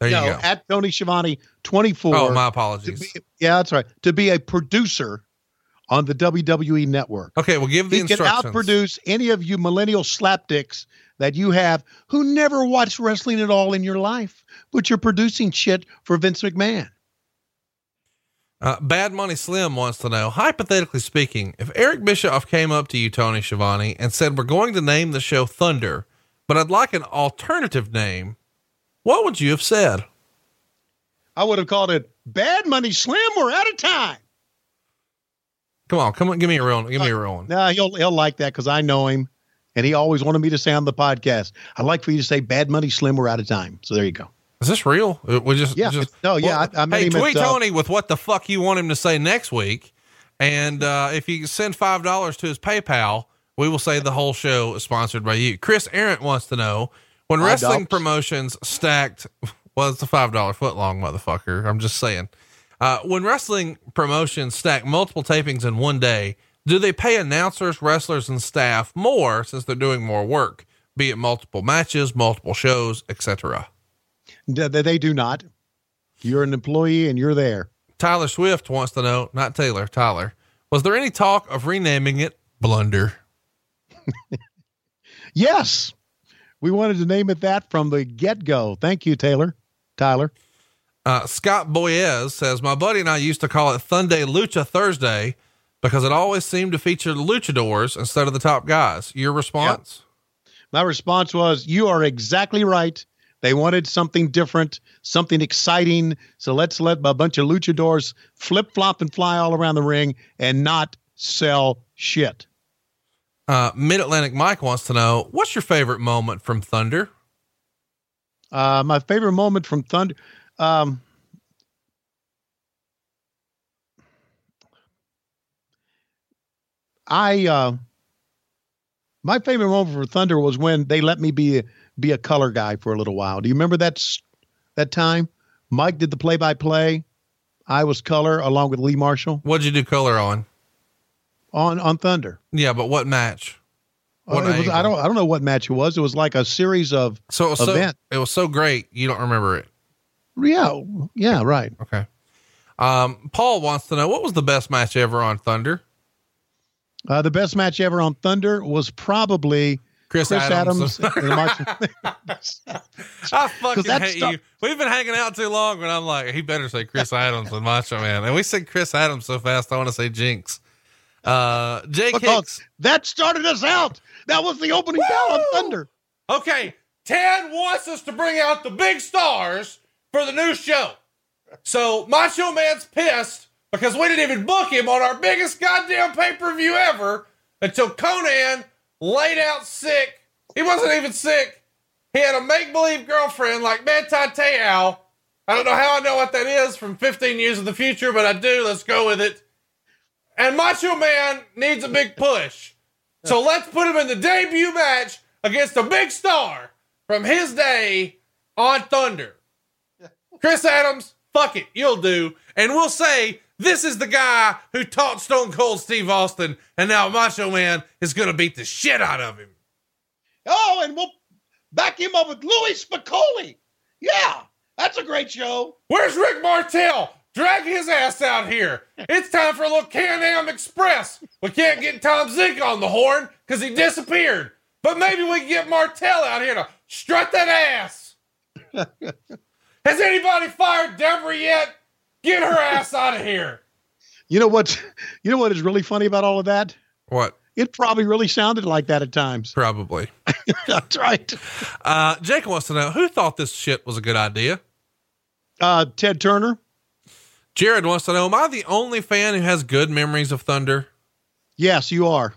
There no you go. at tony Schiavone 24 oh, my apologies. be, yeah that's right to be a producer on the wwe network Okay, well, give the he can instructions. outproduce any of you millennial slapdicks that you have who never watched wrestling at all in your life but you're producing shit for vince mcmahon Uh, Bad Money Slim wants to know, hypothetically speaking, if Eric Bischoff came up to you, Tony Schiavone, and said, We're going to name the show Thunder, but I'd like an alternative name, what would you have said? i would have called it bad money slim we're out of time Come on, come on, give me a real, one. give me a real one. No, he'll he'll like that because I know him, and he always wanted me to say on the podcast. I'd like for you to say "Bad Money Slim." We're out of time, so there you go. Is this real? Uh, We just, Yeah, just no, yeah, I- I hey, tweet uh, Tony with what the fuck you want him to say next week, and uh, if you send five dollars to his PayPal, we will say the whole show is sponsored by you. Chris Arendt wants to know when wrestling promotions stacked. Well, it's a five dollar foot long motherfucker. I'm just saying. Uh, when wrestling promotions stack multiple tapings in one day, do they pay announcers, wrestlers, and staff more since they're doing more work, be it multiple matches, multiple shows, etc.? They, they do not. You're an employee and you're there. Tyler Swift wants to know, not Taylor, Tyler, was there any talk of renaming it Blunder? Yes. We wanted to name it that from the get go. Thank you, Taylor. Tyler. Uh, Scott Boyez says, My buddy and I used to call it Sunday Lucha Thursday because it always seemed to feature the luchadors instead of the top guys. Your response? My response was, You are exactly right. They wanted something different, something exciting. So let's let a bunch of luchadors flip flop and fly all around the ring and not sell shit. Uh, Mid Atlantic Mike wants to know, What's your favorite moment from Thunder? Uh, my favorite moment from Thunder. Um, I uh, my favorite moment for Thunder was when they let me be a, be a color guy for a little while. Do you remember that that time? Mike did the play by play. I was color along with Lee Marshall What'd you do color on? on on Thunder. Yeah, but what match? Uh, What it was, I don't I don't know what match it was. It was like a series of So it was so, event. it was so great, you don't remember it. yeah yeah right. Okay. Um, Paul wants to know, What was the best match ever on Thunder? Uh, the best match ever on Thunder was probably Chris, Chris Adams. Adams. I fucking hate stuff- you. We've been hanging out too long, and I'm like, he better say Chris Adams than Macho Man. And we said Chris Adams so fast, I want to say Jinx. Uh, Jake because Hicks. that started us out. That was the opening bell of Thunder. Okay, Ted wants us to bring out the big stars for the new show. So Macho Man's pissed because we didn't even book him on our biggest goddamn pay per view ever until Konnan laid out sick. He wasn't even sick. He had a make believe girlfriend like Manti Te'o. I don't know how I know what that is from 15 years of the future, but I do. Let's go with it. And Macho Man needs a big push. So let's put him in the debut match against a big star from his day on Thunder. Chris Adams, fuck it, you'll do. And we'll say this is the guy who taught Stone Cold Steve Austin, and now Macho Man is going to beat the shit out of him. Oh, and we'll back him up with Louie Spicolli. Yeah, that's a great show. Where's Rick Martel? Drag his ass out here. It's time for a little Can-Am Express. We can't get Tom Zenk on the horn because he disappeared. But maybe we can get Martel out here to strut that ass. Has anybody fired Debra yet? Get her ass out of here. You know what? You know what is really funny about all of that? What? It probably really sounded like that at times. Probably. That's right. Uh, Jake wants to know who thought this shit was a good idea. Uh, Ted Turner. Jared wants to know, am I the only fan who has good memories of Thunder? Yes, you are.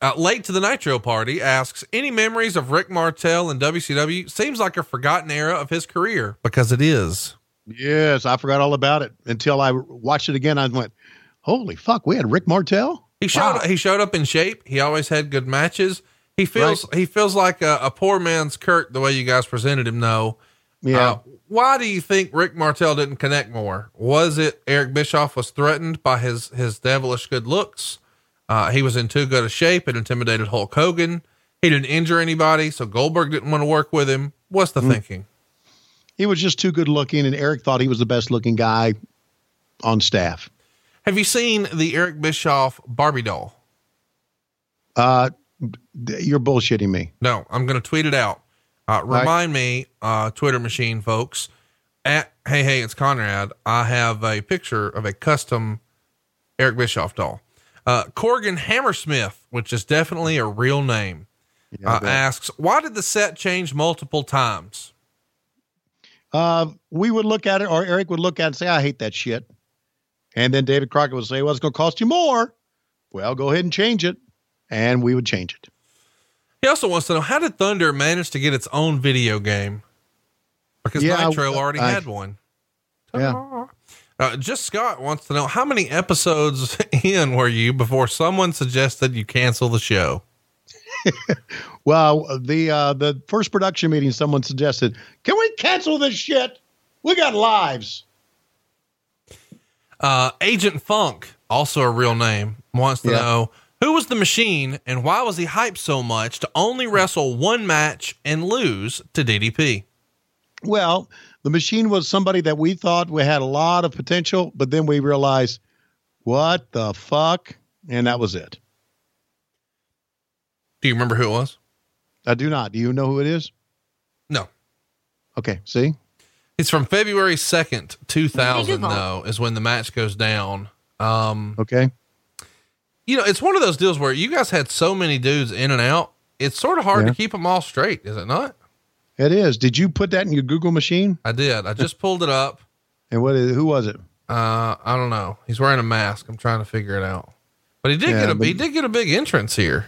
Uh, late to the Nitro party asks, any memories of Rick Martel and WCW? Seems like a forgotten era of his career because it is. Yes, I forgot all about it until I watched it again. I went, "Holy fuck, we had Rick Martel." He showed Wow. he showed up in shape. He always had good matches. He feels he feels like a, a poor man's Kurt the way you guys presented him. though. Yeah. Uh, why do you think Rick Martel didn't connect more? Was it Eric Bischoff was threatened by his his devilish good looks? Uh, he was in too good a shape. It intimidated Hulk Hogan. He didn't injure anybody, so Goldberg didn't want to work with him. What's the Mm. thinking? He was just too good looking, and Eric thought he was the best looking guy on staff. Have you seen the Eric Bischoff Barbie doll? Uh, you're bullshitting me. No, I'm going to tweet it out. Uh, right. remind me, uh, Twitter machine folks, at Hey Hey It's Conrad. I have a picture of a custom Eric Bischoff doll. Uh, Corgan Hammersmith, which is definitely a real name, uh, asks, "Why did the set change multiple times?" Uh, we would look at it, or Eric would look at it and say, "I hate that shit," and then David Crockett would say, "Well, it's going to cost you more." Well, go ahead and change it, and we would change it. He also wants to know how did Thunder manage to get its own video game? Because Yeah, Nitro already I- had one. Yeah. Uh, just Scott wants to know how many episodes in were you before someone suggested you cancel the show? Well, the uh, the first production meeting, someone suggested, "Can we cancel this shit? We got lives." Uh, Agent Funk, also a real name, wants to Yeah. know who was the machine and why was he hyped so much to only wrestle one match and lose to DDP? Well, the machine was somebody that we thought we had a lot of potential, but then we realized, what the fuck? And that was it. Do you remember who it was? I do not. Do you know who it is? No. Okay. See? It's from February 2nd, 2000, though, is when the match goes down. Um, Okay. you know, it's one of those deals where you guys had so many dudes in and out. It's sort of hard Yeah. to keep them all straight, is it not? It is. Did you put that in your Google machine? I did. I just pulled it up. And what is, who was it? Uh, I don't know. He's wearing a mask. I'm trying to figure it out. But he did Yeah, get a but- he did get a big entrance here.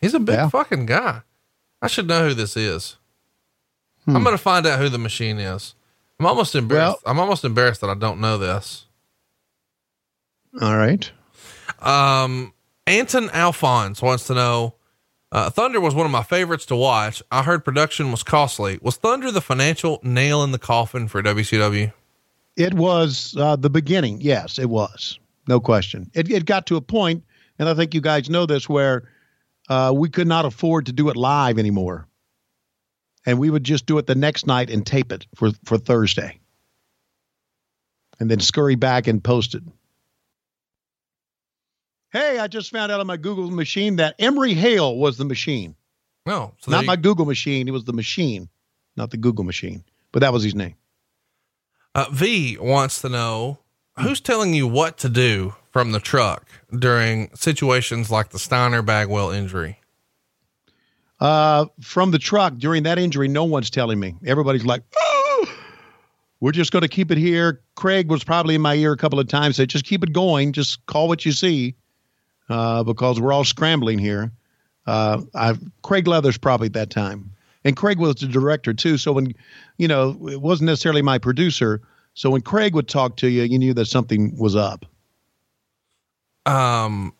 He's a big Yeah. fucking guy. I should know who this is. Hmm. I'm gonna find out who the machine is. I'm almost embarrassed. Well- I'm almost embarrassed that I don't know this. All right. Um, Anton Alphonse wants to know. Uh, Thunder was one of my favorites to watch. I heard production was costly. Was Thunder the financial nail in the coffin for WCW? It was uh, the beginning. Yes, it was. No question. It, it got to a point, and I think you guys know this, where uh, we could not afford to do it live anymore. And we would just do it the next night and tape it for, for Thursday. And then scurry back and post it. Hey, I just found out on my Google machine that Emory Hale was the machine. No, so not there you- my Google machine. It was the machine, not the Google machine. But that was his name. Uh, v wants to know who's telling you what to do from the truck during situations like the Steiner Bagwell injury. Uh, from the truck during that injury, no one's telling me. Everybody's like, oh, we're just going to keep it here. Craig was probably in my ear a couple of times, said, just keep it going. Just call what you see uh, because we're all scrambling here. Uh, I, Craig Leathers probably at that time. And Craig was the director too. So when, you know, it wasn't necessarily my producer. So when Craig would talk to you, you knew that something was up. Um,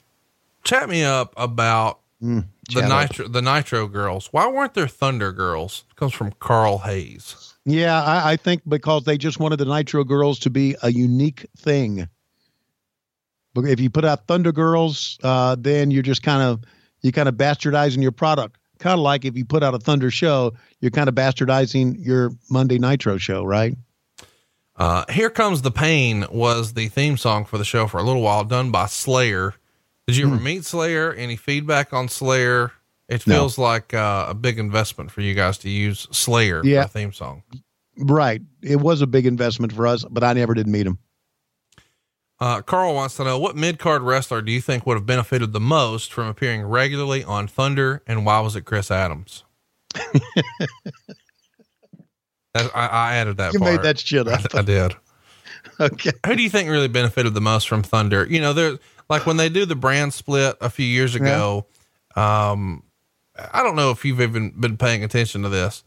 chat me up about the chat up. nitro the Nitro girls. Why weren't there Thunder girls? comes from Carl Hayes. Yeah, I, I think because they just wanted the Nitro Girls to be a unique thing. But if you put out Thunder Girls, uh, then you're just kind of you kind of bastardizing your product. Kind of like if you put out a Thunder show, you're kind of bastardizing your Monday Nitro show, right? Uh, Here Comes the Pain was the theme song for the show for a little while, done by Slayer. Did you ever Hmm. meet Slayer? Any feedback on Slayer? It No. feels like uh, a big investment for you guys to use Slayer Yeah. theme song. Right. It was a big investment for us, but I never did meet him. Uh, Carl wants to know what mid card wrestler do you think would have benefited the most from appearing regularly on Thunder, and why was it Chris Adams? That- I, I added that. You part. made that shit up. I did. Okay. Who do you think really benefited the most from Thunder? You know, there like when they do the brand split a few years ago. Um, I don't know if you've even been paying attention to this,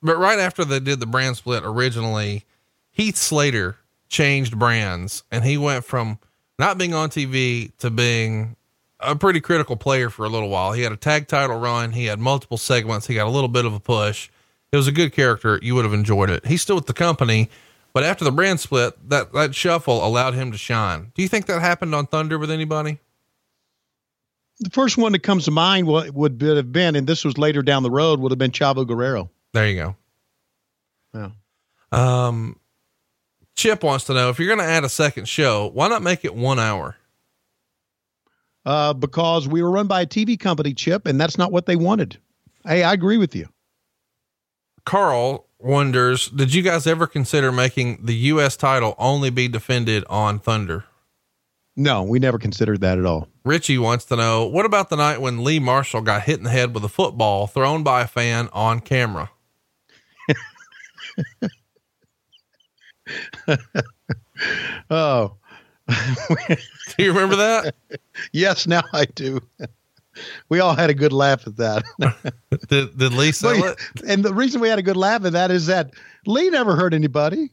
but right after they did the brand split originally, Heath Slater changed brands and he went from not being on TV to being a pretty critical player for a little while. He had a tag title run. He had multiple segments. He got a little bit of a push. It was a good character. You would have enjoyed it. He's still with the company, but after the brand split, that, that shuffle allowed him to shine. Do you think that happened on Thunder with anybody? The first one that comes to mind would, would have been, and this was later down the road, would have been Chavo Guerrero. There you go. Yeah. Um, Chip wants to know if you're going to add a second show, why not make it one hour? uh, because we were run by a TV company, Chip, and that's not what they wanted. Hey, I agree with you. Carl wonders, did you guys ever consider making the U.S. title only be defended on Thunder? No, we never considered that at all. Richie wants to know, what about the night when Lee Marshall got hit in the head with a football thrown by a fan on camera? Oh, Do you remember that? yes, now I do. We all had a good laugh at that. did, did Lee sell But- it? and the reason we had a good laugh at that is that Lee never hurt anybody.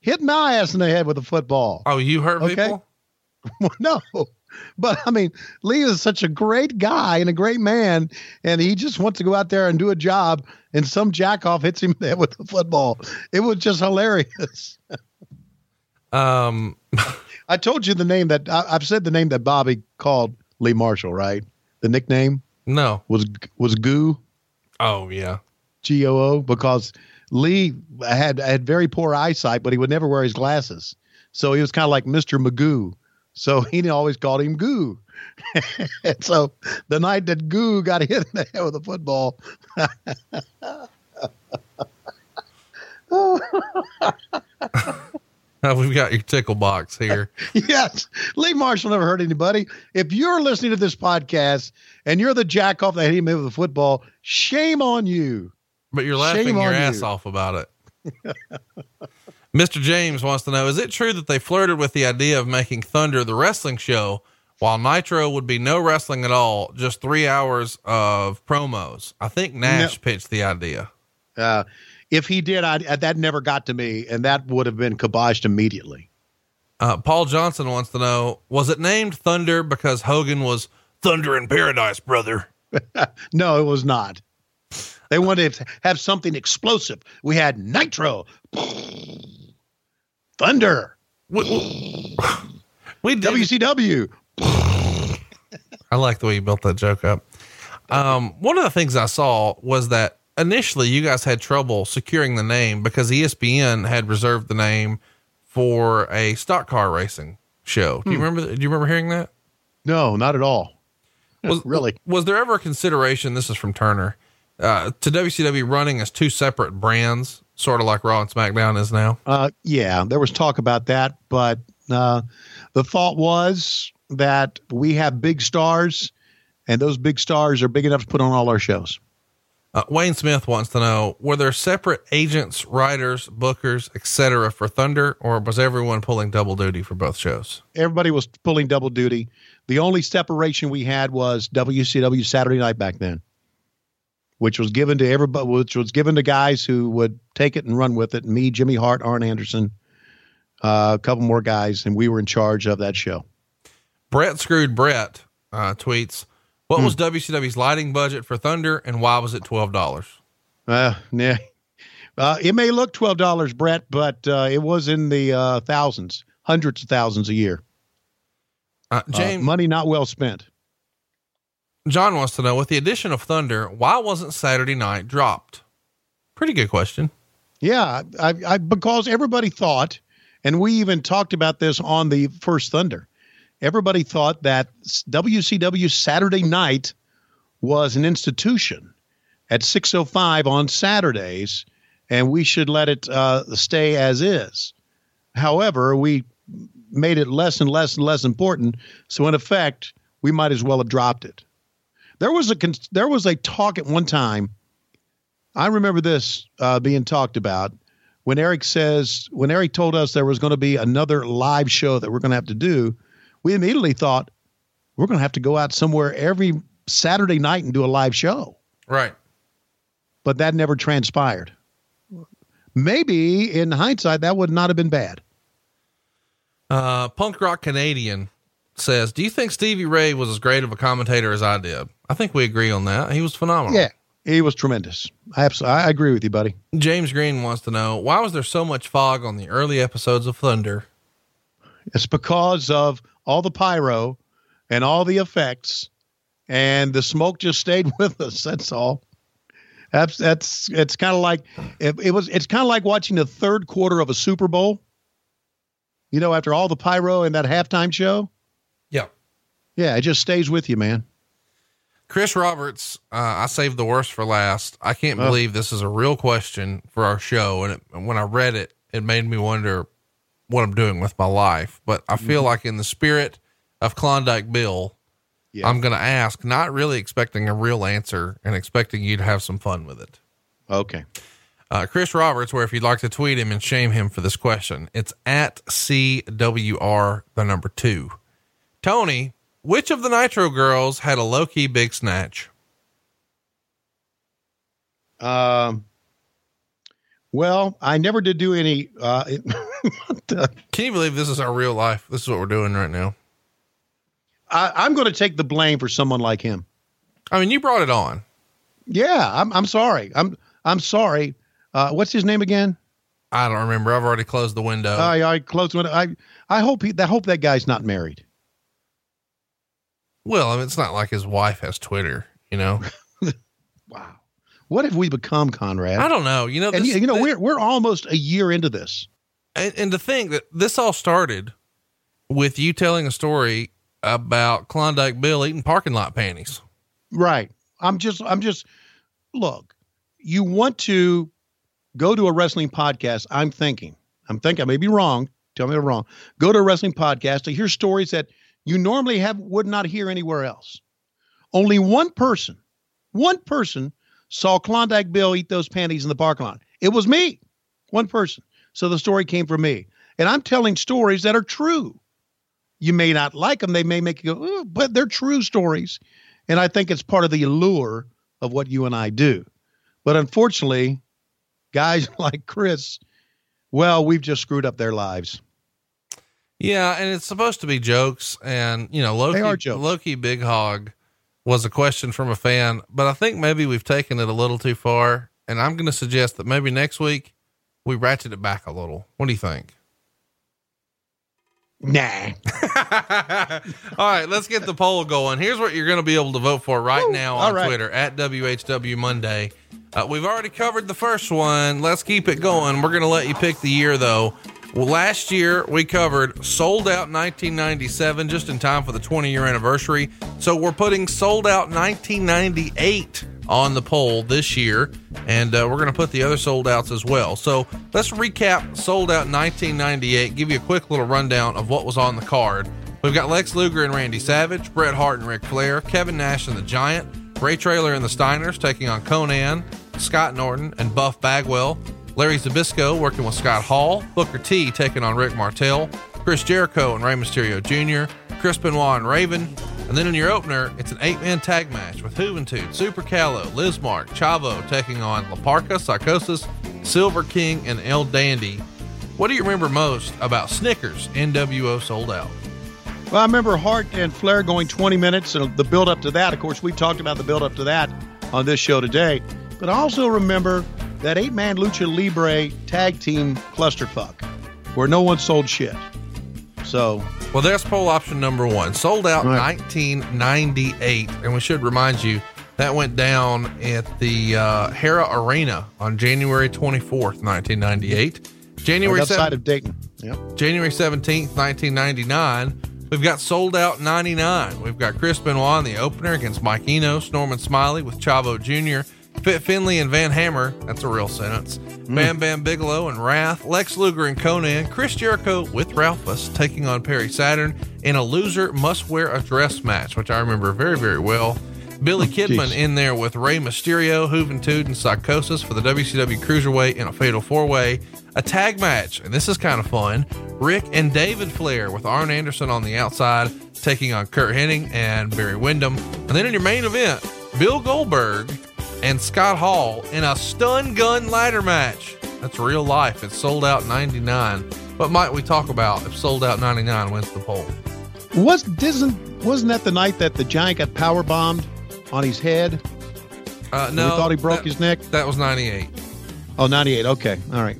Hit my ass in the head with a football. Oh, you hurt Okay. people? no. But I mean, Lee is such a great guy and a great man, and he just wants to go out there and do a job, and some jackoff hits him in the head with a football. It was just hilarious. Um, I told you the name that I, I've said the name that Bobby called Lee Marshall, right? The nickname no. was was Goo Oh yeah. G O O because Lee had had very poor eyesight, but he would never wear his glasses, so he was kind of like Mister Magoo. So he always called him Goo. and so the night that Goo got hit in the head with a football, We've got your tickle box here. yes, Lee Marshall never hurt anybody. If you're listening to this podcast and you're the jack off that hit him with a football, shame on you. But you're laughing Shame your ass you. off about it. Mr. James wants to know Is it true that they flirted with the idea of making Thunder the wrestling show while Nitro would be no wrestling at all, just three hours of promos? I think Nash pitched the idea. Uh, if he did, I, that never got to me, and that would have been kiboshed immediately. Uh, Paul Johnson wants to know Was it named Thunder because Hogan was Thunder in Paradise, brother? No, it was not. They wanted to have something explosive. We had Nitro, Thunder, We, we. WCW. I like the way you built that joke up. Um, one of the things I saw was that initially you guys had trouble securing the name because ESPN had reserved the name for a stock car racing show. Do you remember? Do you remember hearing that? No, not at all. Was Really? Was there ever a consideration? This is from Turner uh, to WCW running as two separate brands, sort of like Raw and SmackDown is now. Uh, yeah, there was talk about that, but uh, the thought was that we have big stars, and those big stars are big enough to put on all our shows. Uh, Wayne Smith wants to know: Were there separate agents, writers, bookers, etc. for Thunder, or was everyone pulling double duty for both shows? Everybody was pulling double duty. The only separation we had was WCW Saturday Night back then, which was given to everybody, which was given to guys who would take it and run with it. Me, Jimmy Hart, Arn Anderson, uh, a couple more guys, and we were in charge of that show. Brett screwed Brett uh, tweets: What was WCW's lighting budget for Thunder, and why was it twelve dollars? Uh, yeah. Uh, it may look twelve dollars, Brett, but uh, it was in the uh, thousands, hundreds of thousands a year. Uh, Uh, James money not well spent. John wants to know: With the addition of Thunder, why wasn't Saturday Night dropped? Pretty good question. Yeah, I, I because everybody thought, and we even talked about this on the first Thunder. Everybody thought that WCW Saturday Night was an institution at 6:05 on Saturdays, and we should let it uh, stay as is. However, we made it less and less and less important, so in effect, we might as well have dropped it. There was a there was a talk at one time I remember this uh, being talked about when Eric says, when Eric told us there was going to be another live show that we're going to have to do, we immediately thought we're going to have to go out somewhere every Saturday night and do a live show. Right. But that never transpired. Maybe in hindsight, that would not have been bad. Uh, Punk Rock Canadian says, "Do you think Stevie Ray was as great of a commentator as I did?" I think we agree on that. He was phenomenal. Yeah, he was tremendous. I, absolutely, I agree with you, buddy. James Green wants to know why was there so much fog on the early episodes of Thunder? It's because of all the pyro and all the effects, and the smoke just stayed with us. That's all. That's that's it's kind of like it, it was. It's kind of like watching the third quarter of a Super Bowl. You know, after all the pyro and that halftime show. Yeah. Yeah, it just stays with you, man. Chris Roberts, uh, I saved the worst for last. I can't Oh. believe this is a real question for our show, and it, when I read it, it made me wonder what I'm doing with my life. But I feel like, in the spirit of Klondike Bill, Yeah. I'm going to ask, not really expecting a real answer, and expecting you to have some fun with it. Okay. Uh, Chris Roberts, where if you'd like to tweet him and shame him for this question, it's at CWR, the number two. Tony, which of the Nitro girls had a low key big snatch? Um. Well, I never did do any. Uh, it, Can you believe this is our real life? This is what we're doing right now. I, I'm going to take the blame for someone like him. I mean, you brought it on. Yeah, I'm. I'm sorry. I'm. I'm sorry. Uh, what's his name again? I don't remember. I've already closed the window. I I close one. I I hope he. I hope that guy's not married. well, I mean, it's not like his wife has Twitter, you know. Wow. What have we become, Conrad? I don't know. You know, and this- you know th- we're we're almost a year into this. And, and to think that this all started with you telling a story about Klondike Bill eating parking lot panties. Right. I'm just I'm just look, you want to go to a wrestling podcast. I'm thinking. I'm thinking I may be wrong. Tell me I'm wrong. Go to a wrestling podcast to hear stories that you normally have would not hear anywhere else. Only one person, one person saw Klondike Bill eat those panties in the parking lot. It was me. One person. So the story came from me. And I'm telling stories that are true. You may not like them. They may make you go, but they're true stories. And I think it's part of the allure of what you and I do. But unfortunately, guys like Chris, well, we've just screwed up their lives. Yeah, and it's supposed to be jokes, and you know, Loki. Loki Big Hog was a question from a fan, but I think maybe we've taken it a little too far, and I'm going to suggest that maybe next week we ratchet it back a little. What do you think? Nah. All right, let's get the poll going. Here's what you're going to be able to vote for right now on right. Twitter at WHW Monday. Uh, we've already covered the first one. Let's keep it going. We're going to let you pick the year, though. Well, last year we covered Souled Out 1997 just in time for the 20 year anniversary. So we're putting Souled Out 1998 on the poll this year, and uh, we're going to put the other Souled Outs as well. So let's recap Souled Out 1998, give you a quick little rundown of what was on the card. We've got Lex Luger and Randy Savage, Bret Hart and Ric Flair, Kevin Nash and the Giant, Ray Traylor and the Steiners taking on Konnan, Scott Norton and Buff Bagwell, Larry Zbyszko working with Scott Hall, Booker T taking on Rick Martel, Chris Jericho and Rey Mysterio Jr., Chris Benoit and Raven. And then in your opener, it's an eight man tag match with Juventud, Super Calo, Liz Mark, Chavo taking on La Parca, Psychosis, Silver King, and El Dandy. What do you remember most about Snickers NWO Souled Out? Well, I remember Hart and Flair going 20 minutes and the build up to that. Of course, we talked about the build up to that on this show today. But I also remember that eight man Lucha Libre tag team clusterfuck where no one sold shit. So, Well, there's poll option number one. Souled Out right. 1998. And we should remind you that went down at the uh, Hara Arena on January 24th, 1998. January, outside 7th, of Dayton. Yep. January 17th, 1999. We've got Souled Out 99. We've got Chris Benoit in the opener against Mike Enos, Norman Smiley with Chavo Jr., Fit Finlay and Van Hammer. That's a real sentence. Mm. Bam Bam Bigelow and Wrath, Lex Luger and Konnan, Chris Jericho with Ralphus taking on Perry Saturn in a loser must wear a dress match, which I remember very, very well. Billy oh, Kidman jeez. in there with Rey Mysterio, Juventud, and Psychosis for the WCW Cruiserweight in a fatal four way. A tag match, and this is kind of fun. Ric and David Flair with Arn Anderson on the outside taking on Curt Hennig and Barry Windham. And then in your main event, Bill Goldberg and Scott Hall in a stun gun ladder match. That's real life. It's Souled Out 99. What might we talk about if Souled Out 99 wins the poll? Was isn't wasn't that the night that the giant got power bombed on his head? Uh, no, we thought he broke that- his neck. That was 98. Oh, 98. Okay. All right.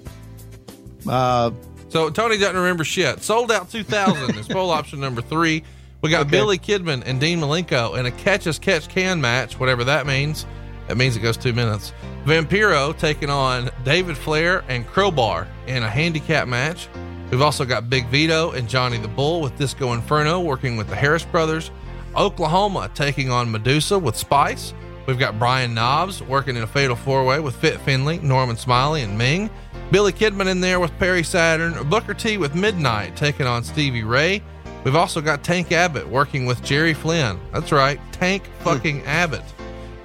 Uh, So Tony doesn't remember shit. Souled Out 2000 is poll option number three. We got Okay. Billy Kidman and Dean Malenko in a catch as catch can match, whatever that means. That means it goes two minutes. Vampiro taking on David Flair and Crowbar in a handicap match. We've also got Big Vito and Johnny the Bull with Disco Inferno working with the Harris brothers. Oklahoma taking on Madusa with Spice. We've got Brian Knobbs working in a fatal four way with Fit Finlay, Norman Smiley, and Meng. Billy Kidman in there with Perry Saturn. Booker T with Midnight taking on Stevie Ray. We've also got Tank Abbott working with Jerry Flynn. That's right, Tank hmm. fucking Abbott.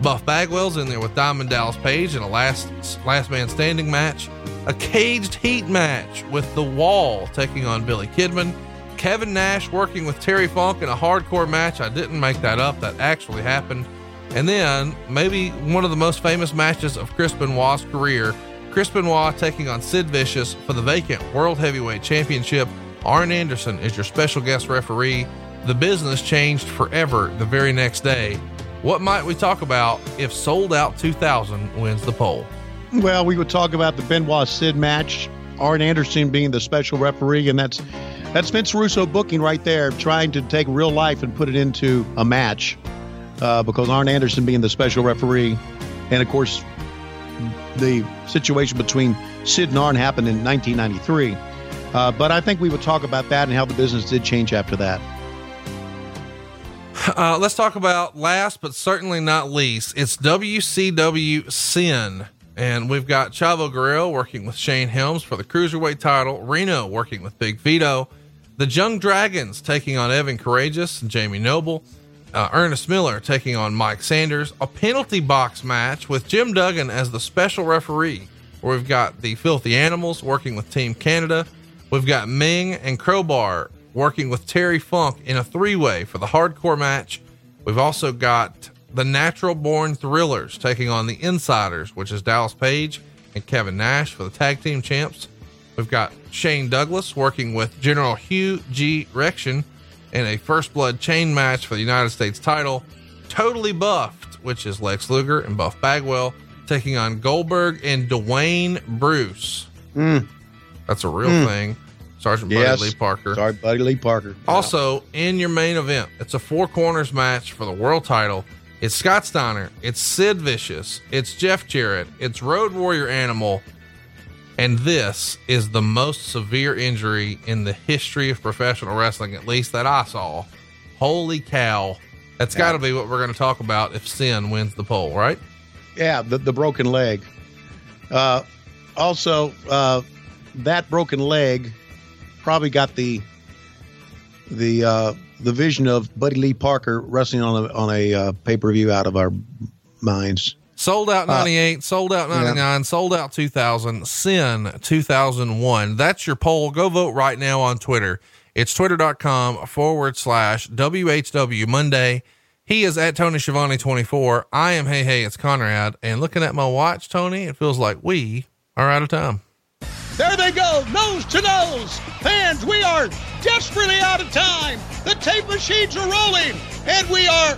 Buff Bagwell's in there with Diamond Dallas Page in a last last man standing match. A caged heat match with The Wall taking on Billy Kidman. Kevin Nash working with Terry Funk in a hardcore match. I didn't make that up. That actually happened. And then maybe one of the most famous matches of Chris Benoit's career. Chris Benoit taking on Sid Vicious for the vacant World Heavyweight Championship. Arn Anderson is your special guest referee. The business changed forever the very next day. What might we talk about if Sold Out 2000 wins the poll? well, we would talk about the Benoit Sid match Arn Anderson being the special referee, and that's that's Vince Russo booking right there, trying to take real life and put it into a match. Uh, because Arn Anderson being the special referee, and of course, the situation between Sid and Arn happened in 1993. Uh, but I think we would talk about that and how the business did change after that. Uh, let's talk about last but certainly not least. It's WCW Sin. And we've got Chavo Guerrero working with Shane Helms for the Cruiserweight title, Reno working with Big Vito, the Young Dragons taking on Evan Karagias and Jamie Noble, uh, Ernest Miller taking on Mike Sanders, a penalty box match with Jim Duggan as the special referee, where we've got the Filthy Animals working with Team Canada, we've got Meng and Crowbar working with Terry Funk in a three way for the hardcore match. We've also got the Natural Born Thrillers taking on the Insiders, which is Dallas Page and Kevin Nash for the tag team champs. We've got Shane Douglas working with General Hugh G. Rection in a first blood chain match for the United States title. Totally buffed, which is Lex Luger and Buff Bagwell taking on Goldberg and Dwayne Bruce. Mm. That's a real Mm. thing. Sergeant Yes. Buddy Lee Parker. Sorry, Buddy Lee Parker. Also, in your main event, it's a four corners match for the world title. It's Scott Steiner, it's Sid Vicious, it's Jeff Jarrett, it's Road Warrior Animal, and this is the most severe injury in the history of professional wrestling, at least that I saw. Holy cow. That's got to be what we're going to talk about if Sin wins the poll, right? Yeah, the, the broken leg. Uh, also, uh, that broken leg probably got the the uh, the vision of Buddy Lee Parker wrestling on a on a uh, pay per view out of our minds. Souled Out Uh, 98, Souled Out 99, Souled Out 2000, Sin 2001. That's your poll. Go vote right now on Twitter. It's twitter.com forward slash WHW Monday. He is at Tony Schiavone 24. I am Hey Hey, it's Conrad. And looking at my watch, Tony, it feels like we are out of time. There they go, nose to nose. Fans, we are desperately out of time. The tape machines are rolling, and we are.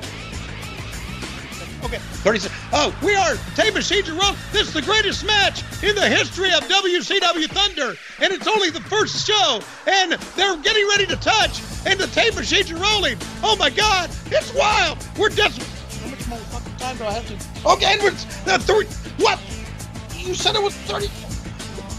Okay, 30 seconds. Oh, we are. Tape machines are rolling. This is the greatest match in the history of WCW Thunder, and it's only the first show, and they're getting ready to touch, and the tape machines are rolling. Oh my God, it's wild. We're desperate. How much more fucking time do I have to? Okay, and we're three. What? You said it was 30.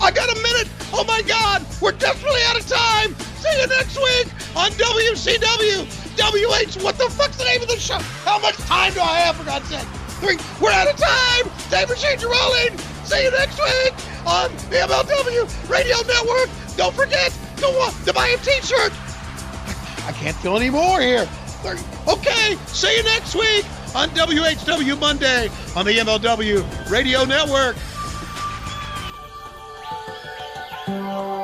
I got a minute. Oh my God, we're definitely out of time. See you next week on WCW. WH, what the fuck's the name of the show? How much time do I have, for God's sake? Three, we're out of time. Tape machines are rolling. See you next week on the MLW Radio Network. Don't forget to, wa- to buy a t-shirt. I can't feel any more here. Okay, see you next week on WHW Monday on the MLW Radio Network. Oh.